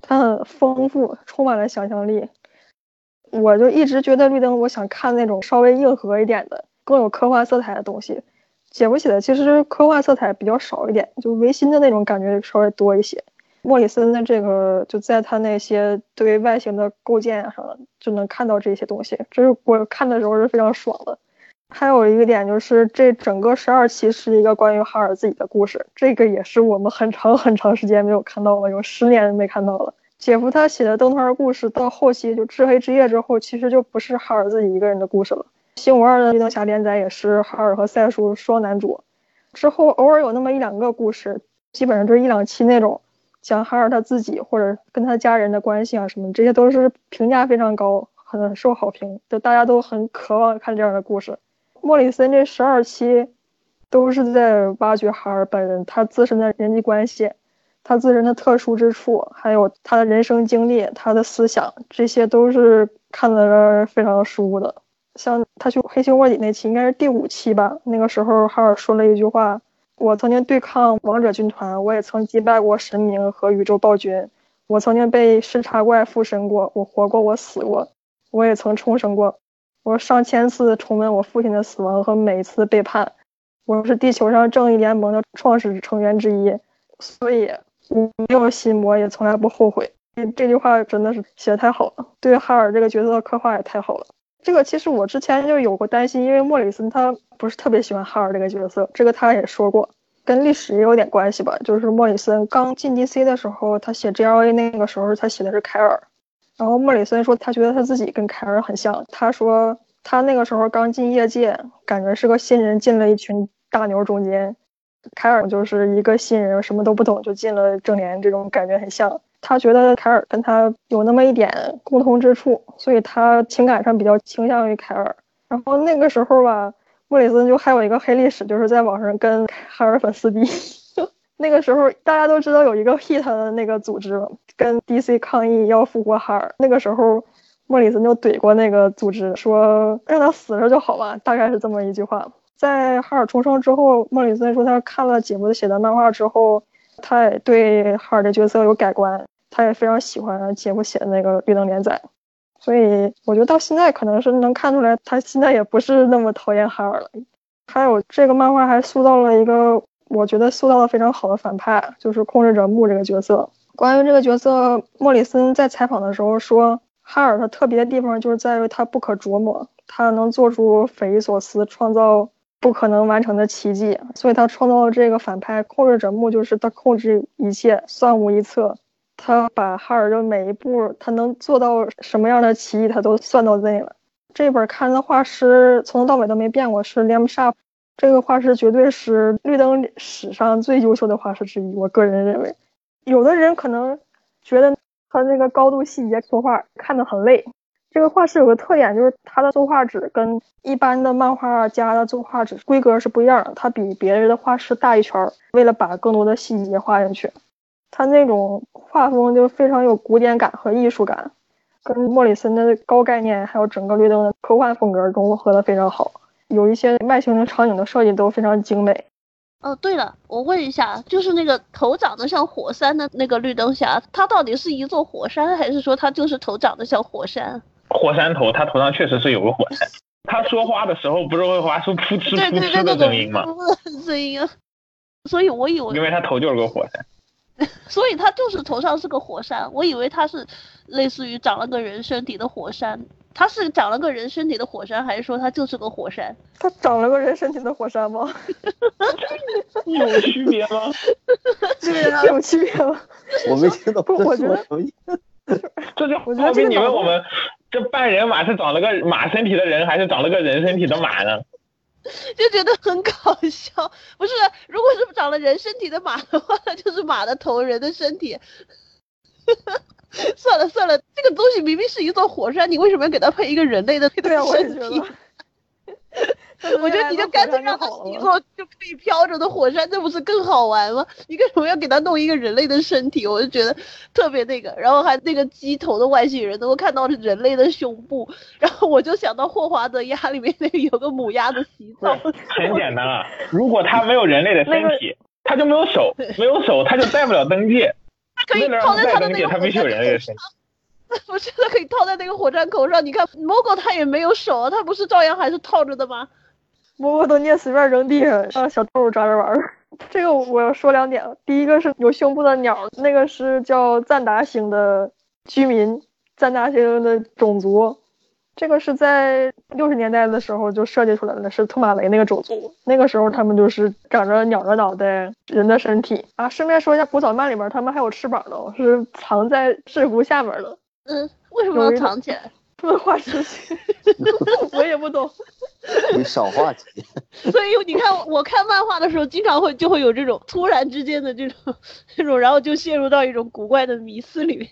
它很丰富，充满了想象力。我就一直觉得绿灯，我想看那种稍微硬核一点的、更有科幻色彩的东西。姐夫写的其实科幻色彩比较少一点，就唯心的那种感觉稍微多一些。莫里森的这个就在他那些对外形的构建上就能看到这些东西，这是我看的时候是非常爽的。还有一个点就是，这整个十二期是一个关于哈尔自己的故事，这个也是我们很长很长时间没有看到了，有十年没看到了。姐夫他写的灯团故事到后期就至黑之夜之后，其实就不是哈尔自己一个人的故事了。新五二的绿灯侠连载也是哈尔和赛叔双男主，之后偶尔有那么一两个故事，基本上就是一两期那种讲哈尔他自己或者跟他家人的关系啊什么，这些都是评价非常高，很受好评，就大家都很渴望看这样的故事。莫里森这十二期都是在挖掘哈尔本人他自身的人际关系，他自身的特殊之处，还有他的人生经历、他的思想，这些都是看得非常舒服的。像他去黑熊卧底那期，应该是第五期吧？那个时候哈尔说了一句话：“我曾经对抗王者军团，我也曾击败过神明和宇宙暴君，我曾经被视察怪附身过，我活过，我死过，我也曾重生过。”我上千次重温我父亲的死亡和每次背叛，我是地球上正义联盟的创始成员之一，所以我没有心魔，也从来不后悔。这句话真的是写的太好了，对哈尔这个角色的刻画也太好了。这个其实我之前就有过担心，因为莫里森他不是特别喜欢哈尔这个角色，这个他也说过，跟历史也有点关系吧。就是莫里森刚进 DC 的时候，他写 GLA 那个时候，他写的是凯尔。然后莫里森说，他觉得他自己跟凯尔很像。他说他那个时候刚进业界，感觉是个新人进了一群大牛中间。凯尔就是一个新人，什么都不懂就进了正联，这种感觉很像。他觉得凯尔跟他有那么一点共同之处，所以他情感上比较倾向于凯尔。然后那个时候吧，莫里森就还有一个黑历史，就是在网上跟凯尔粉丝逼。那个时候大家都知道有一个 hit 的那个组织跟 DC 抗议要复活哈尔。那个时候莫里森就怼过那个组织，说让他死了就好了，大概是这么一句话。在哈尔重生之后，莫里森说他看了姐夫写的漫画之后，他也对哈尔的角色有改观，他也非常喜欢姐夫写的那个绿灯连载，所以我觉得到现在可能是能看出来，他现在也不是那么讨厌哈尔了。还有这个漫画还塑造了一个我觉得塑造的非常好的反派，就是控制者木这个角色。关于这个角色，莫里森在采访的时候说，哈尔他特别的地方就是在于他不可琢磨，他能做出匪夷所思、创造不可能完成的奇迹，所以他创造了这个反派控制者木，就是他控制一切，算无一策。他把哈尔的每一步，他能做到什么样的奇迹，他都算到内了。这本看的画师从头到尾都没变过，是 Liam Sharp。这个画师绝对是绿灯史上最优秀的画师之一，我个人认为。有的人可能觉得他那个高度细节作画看得很累。这个画室有个特点，就是他的作画纸跟一般的漫画家的作画纸规格是不一样的，他比别人的画室大一圈儿，为了把更多的细节画进去。他那种画风就非常有古典感和艺术感。跟莫里森的高概念，还有整个绿灯的科幻风格融合的非常好，有一些外星的场景的设计都非常精美。哦，对了，我问一下，就是那个头长得像火山的那个绿灯侠，他到底是一座火山，还是说他就是头长得像火山？火山头，他头上确实是有个火山。他说话的时候不是会发出噗嗤噗嗤的声音吗？声音啊，所以我以为，因为他头就是个火山。所以他就是头上是个火山，我以为他是类似于长了个人身体的火山。他是长了个人身体的火山，还是说他就是个火山？他长了个人身体的火山吗？有区别吗？这个，有区别吗？我没听懂。不，我觉得这就好比你问我们，这半人马是长了个马身体的人，还是长了个人身体的马呢？就觉得很搞笑，不是？如果是长了人身体的马的话，那就是马的头，人的身体。算了算了，这个东西明明是一座火山，你为什么要给它配一个人类的 对啊，我也觉得。我觉得你就干脆让它是一座就可以飘着的火山，这不是更好玩吗？你为什么要给它弄一个人类的身体？我就觉得特别那个，然后还那个鸡头的外星人能够看到人类的胸部，然后我就想到霍华德鸭里面那个有个母鸭的洗澡。很简单啊，如果它没有人类的身体，它就没有手，没有手它就带不了登记。可以套在他的那个火山口上，不是他可以套在那个火山口上。你看蘑菇他也没有手啊，他不是照样还是套着的吗？蘑菇都捏随便扔地上，让小动物抓着玩儿。这个我要说两点，第一个是有胸部的鸟，那个是叫赞达星的居民，赞达星的种族。这个是在六十年代的时候就设计出来的，是托马雷那个种族。那个时候他们就是长着鸟的脑袋，人的身体啊。顺便说一下，古早漫里边他们还有翅膀的，是藏在制服下面的。嗯，为什么要藏起来？问话出去，我也不懂。你少话题。所以你看，我看漫画的时候，经常会就会有这种突然之间的这种这种，然后就陷入到一种古怪的迷思里面。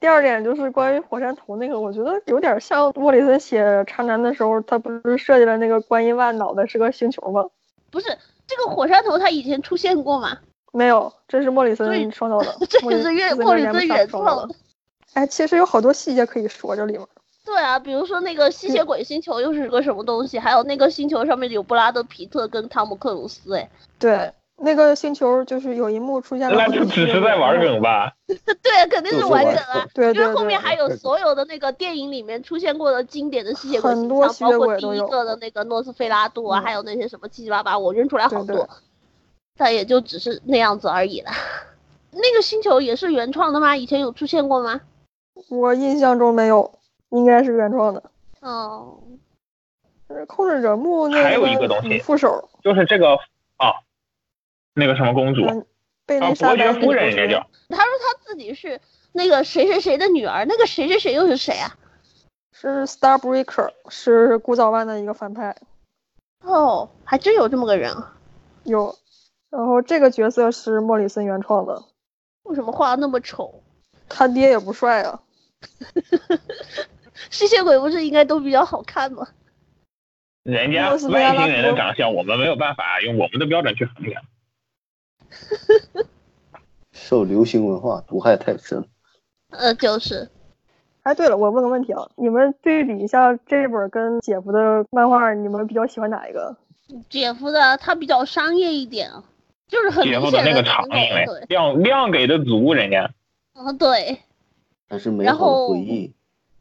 第二点就是关于火山头那个，我觉得有点像莫里森写《长男》的时候，他不是设计了那个观音万脑袋是个星球吗？不是，这个火山头他以前出现过吗？没有，这是莫里森创造的。这是原莫里森原创的。哎，其实有好多细节可以说这里面。对啊，比如说那个吸血鬼星球又是个什么东西？还有那个星球上面有布拉德皮特跟汤姆克鲁斯，哎。对。那个星球就是有一幕出现了，那就只是在玩梗吧？对，肯定是玩梗啊。对对因为后面还有所有的那个电影里面出现过的经典的吸血鬼形象，包括第一个的那个诺斯菲拉杜啊，还有那些什么七七八八，我认出来好多。但也就只是那样子而已了。那个星球也是原创的吗？以前有出现过吗？我印象中没有，应该是原创的。哦。控制者木那还有一个东西，副手就是这个啊。那个什么公主，啊，伯爵夫人应该叫。他说他自己是那个谁谁谁的女儿，那个谁谁谁又是谁啊？是 Starbreaker，是古早湾的一个反派。哦，还真有这么个人。有，然后这个角色是莫里森原创的。为什么画的那么丑？他爹也不帅啊。吸血鬼不是应该都比较好看吗？人家外星人的长相，我们没有办法用我们的标准去衡量。受流行文化毒害太深。呃，就是。哎，对了，我问个问题啊，你们对比一下这本跟姐夫的漫画，你们比较喜欢哪一个？姐夫的他比较商业一点，就是很姐夫的那个场面，量量给的足，人家。嗯，对。还是美好的回忆。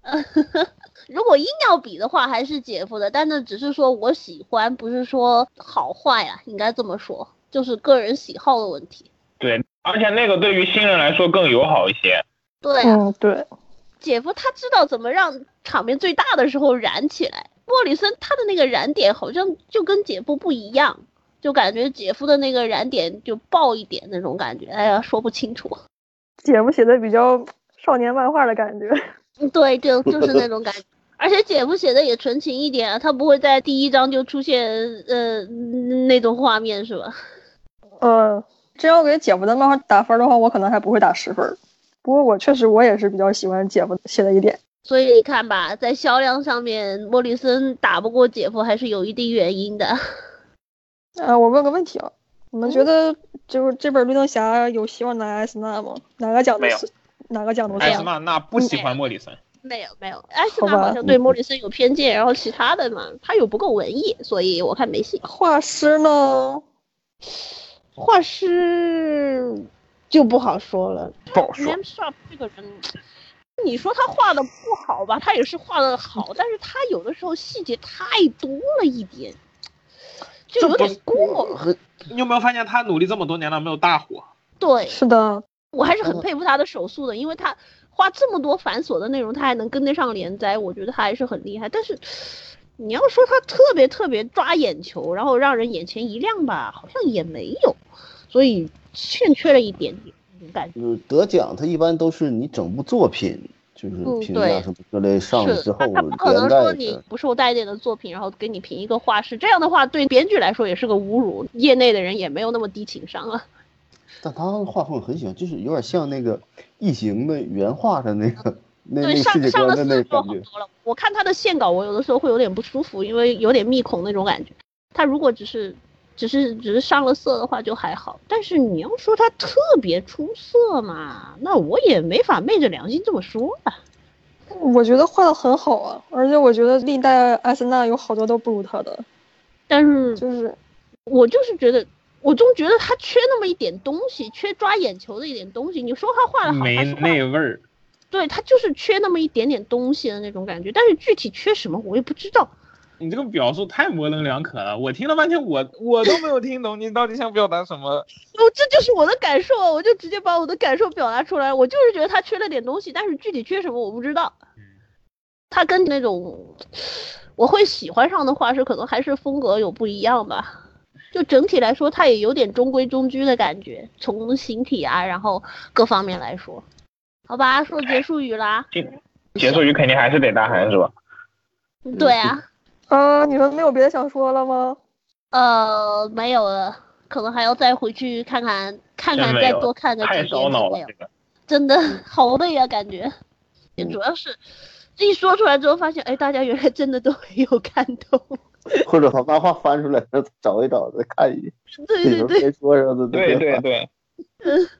如果硬要比的话，还是姐夫的，但那只是说我喜欢，不是说好坏啊，应该这么说，就是个人喜好的问题。对，而且那个对于新人来说更友好一些。对啊，嗯，对，姐夫他知道怎么让场面最大的时候燃起来。莫里森他的那个燃点好像就跟姐夫不一样，就感觉姐夫的那个燃点就爆一点那种感觉，哎呀，说不清楚。姐夫写的比较少年漫画的感觉。对，就就是那种感觉。而且姐夫写的也纯情一点啊，他不会在第一章就出现呃那种画面是吧？呃，真要给姐夫的漫画打分的话，我可能还不会打十分。不过我确实我也是比较喜欢姐夫写的一点。所以你看吧，在销量上面，莫里森打不过姐夫还是有一定原因的。啊，我问个问题啊，你们觉得就是这本绿灯侠有希望拿艾斯纳吗？哪个奖都是，哪个奖都是。艾斯纳那不喜欢莫里森。没有没有，艾斯纳好像对莫里森有偏见，然后其他的嘛，他又不够文艺，所以我看没戏。画师呢？画师就不好说了。不好说。m Sharp 这个人，你说他画的不好吧？他也是画的好，但是他有的时候细节太多了一点，就有点过。你有没有发现他努力这么多年了没有大火？对，是的，我还是很佩服他的手速的，因为他。画这么多繁琐的内容，他还能跟得上连载，我觉得他还是很厉害。但是你要说他特别特别抓眼球，然后让人眼前一亮吧，好像也没有，所以欠缺了一点点感觉。就是得奖，他一般都是你整部作品，就是评价什么之类上了之后，他不可能说你不受待见的作品，然后给你评一个画师，这样的话对编剧来说也是个侮辱，业内的人也没有那么低情商啊。但他画风很喜欢，就是有点像那个异形的原画的那个那那世界观的那感觉。我看他的线稿，我有的时候会有点不舒服，因为有点密孔那种感觉。他如果只是只是只是上了色的话就还好，但是你要说他特别出色嘛，那我也没法昧着良心这么说啊。我觉得画的很好啊，而且我觉得历代艾森纳有好多都不如他的，但是就是我就是觉得。我总觉得他缺那么一点东西，缺抓眼球的一点东西。你说他画的好，没那味儿。对他就是缺那么一点点东西的那种感觉，但是具体缺什么我也不知道。你这个表述太模棱两可了，我听了半天，我我都没有听懂你到底想表达什么。哦，这就是我的感受，我就直接把我的感受表达出来。我就是觉得他缺了点东西，但是具体缺什么我不知道。他跟那种我会喜欢上的画师，可能还是风格有不一样吧。就整体来说，他也有点中规中矩的感觉，从形体啊，然后各方面来说，好吧，说结束语啦。结束语肯定还是得大喊是吧？对啊。啊，你们没有别的想说了吗？呃，没有了，可能还要再回去看看，看看再多看个几遍。太烧脑了，真的好累啊，感觉。也主要是一说出来之后，发现哎，大家原来真的都没有看懂。或者把漫画翻出来找一找，再看一眼。对对对，别说什么对对对。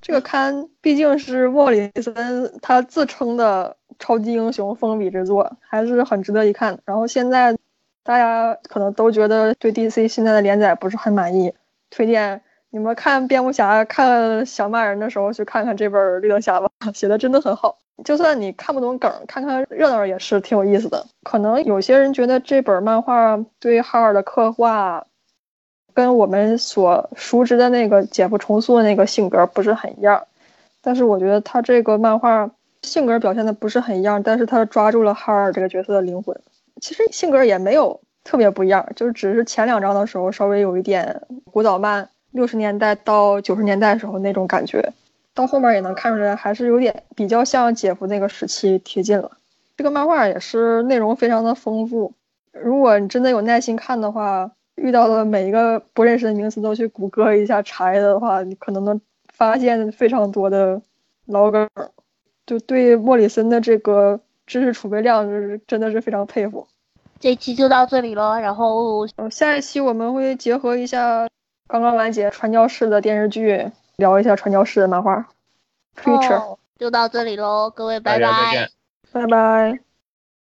这个刊毕竟是莫里森他自称的超级英雄封笔之作，还是很值得一看。然后现在大家可能都觉得对 DC 现在的连载不是很满意，推荐你们看蝙蝠侠、看小骂人的时候去看看这本绿灯侠吧，写的真的很好。就算你看不懂梗，看看热闹也是挺有意思的。可能有些人觉得这本漫画对哈尔的刻画，跟我们所熟知的那个姐夫重塑的那个性格不是很一样。但是我觉得他这个漫画性格表现的不是很一样，但是他抓住了哈尔这个角色的灵魂。其实性格也没有特别不一样，就是只是前两章的时候稍微有一点古早漫，六十年代到九十年代时候那种感觉。到后面也能看出来，还是有点比较像姐夫那个时期贴近了。这个漫画也是内容非常的丰富，如果你真的有耐心看的话，遇到的每一个不认识的名词都去谷歌一下查一下的话，你可能能发现非常多的老梗。就对莫里森的这个知识储备量，就是真的是非常佩服。这期就到这里了，然后下一期我们会结合一下刚刚完结传教士的电视剧。聊一下传教士的漫画，Preacher，就到这里喽，各位拜拜，拜拜。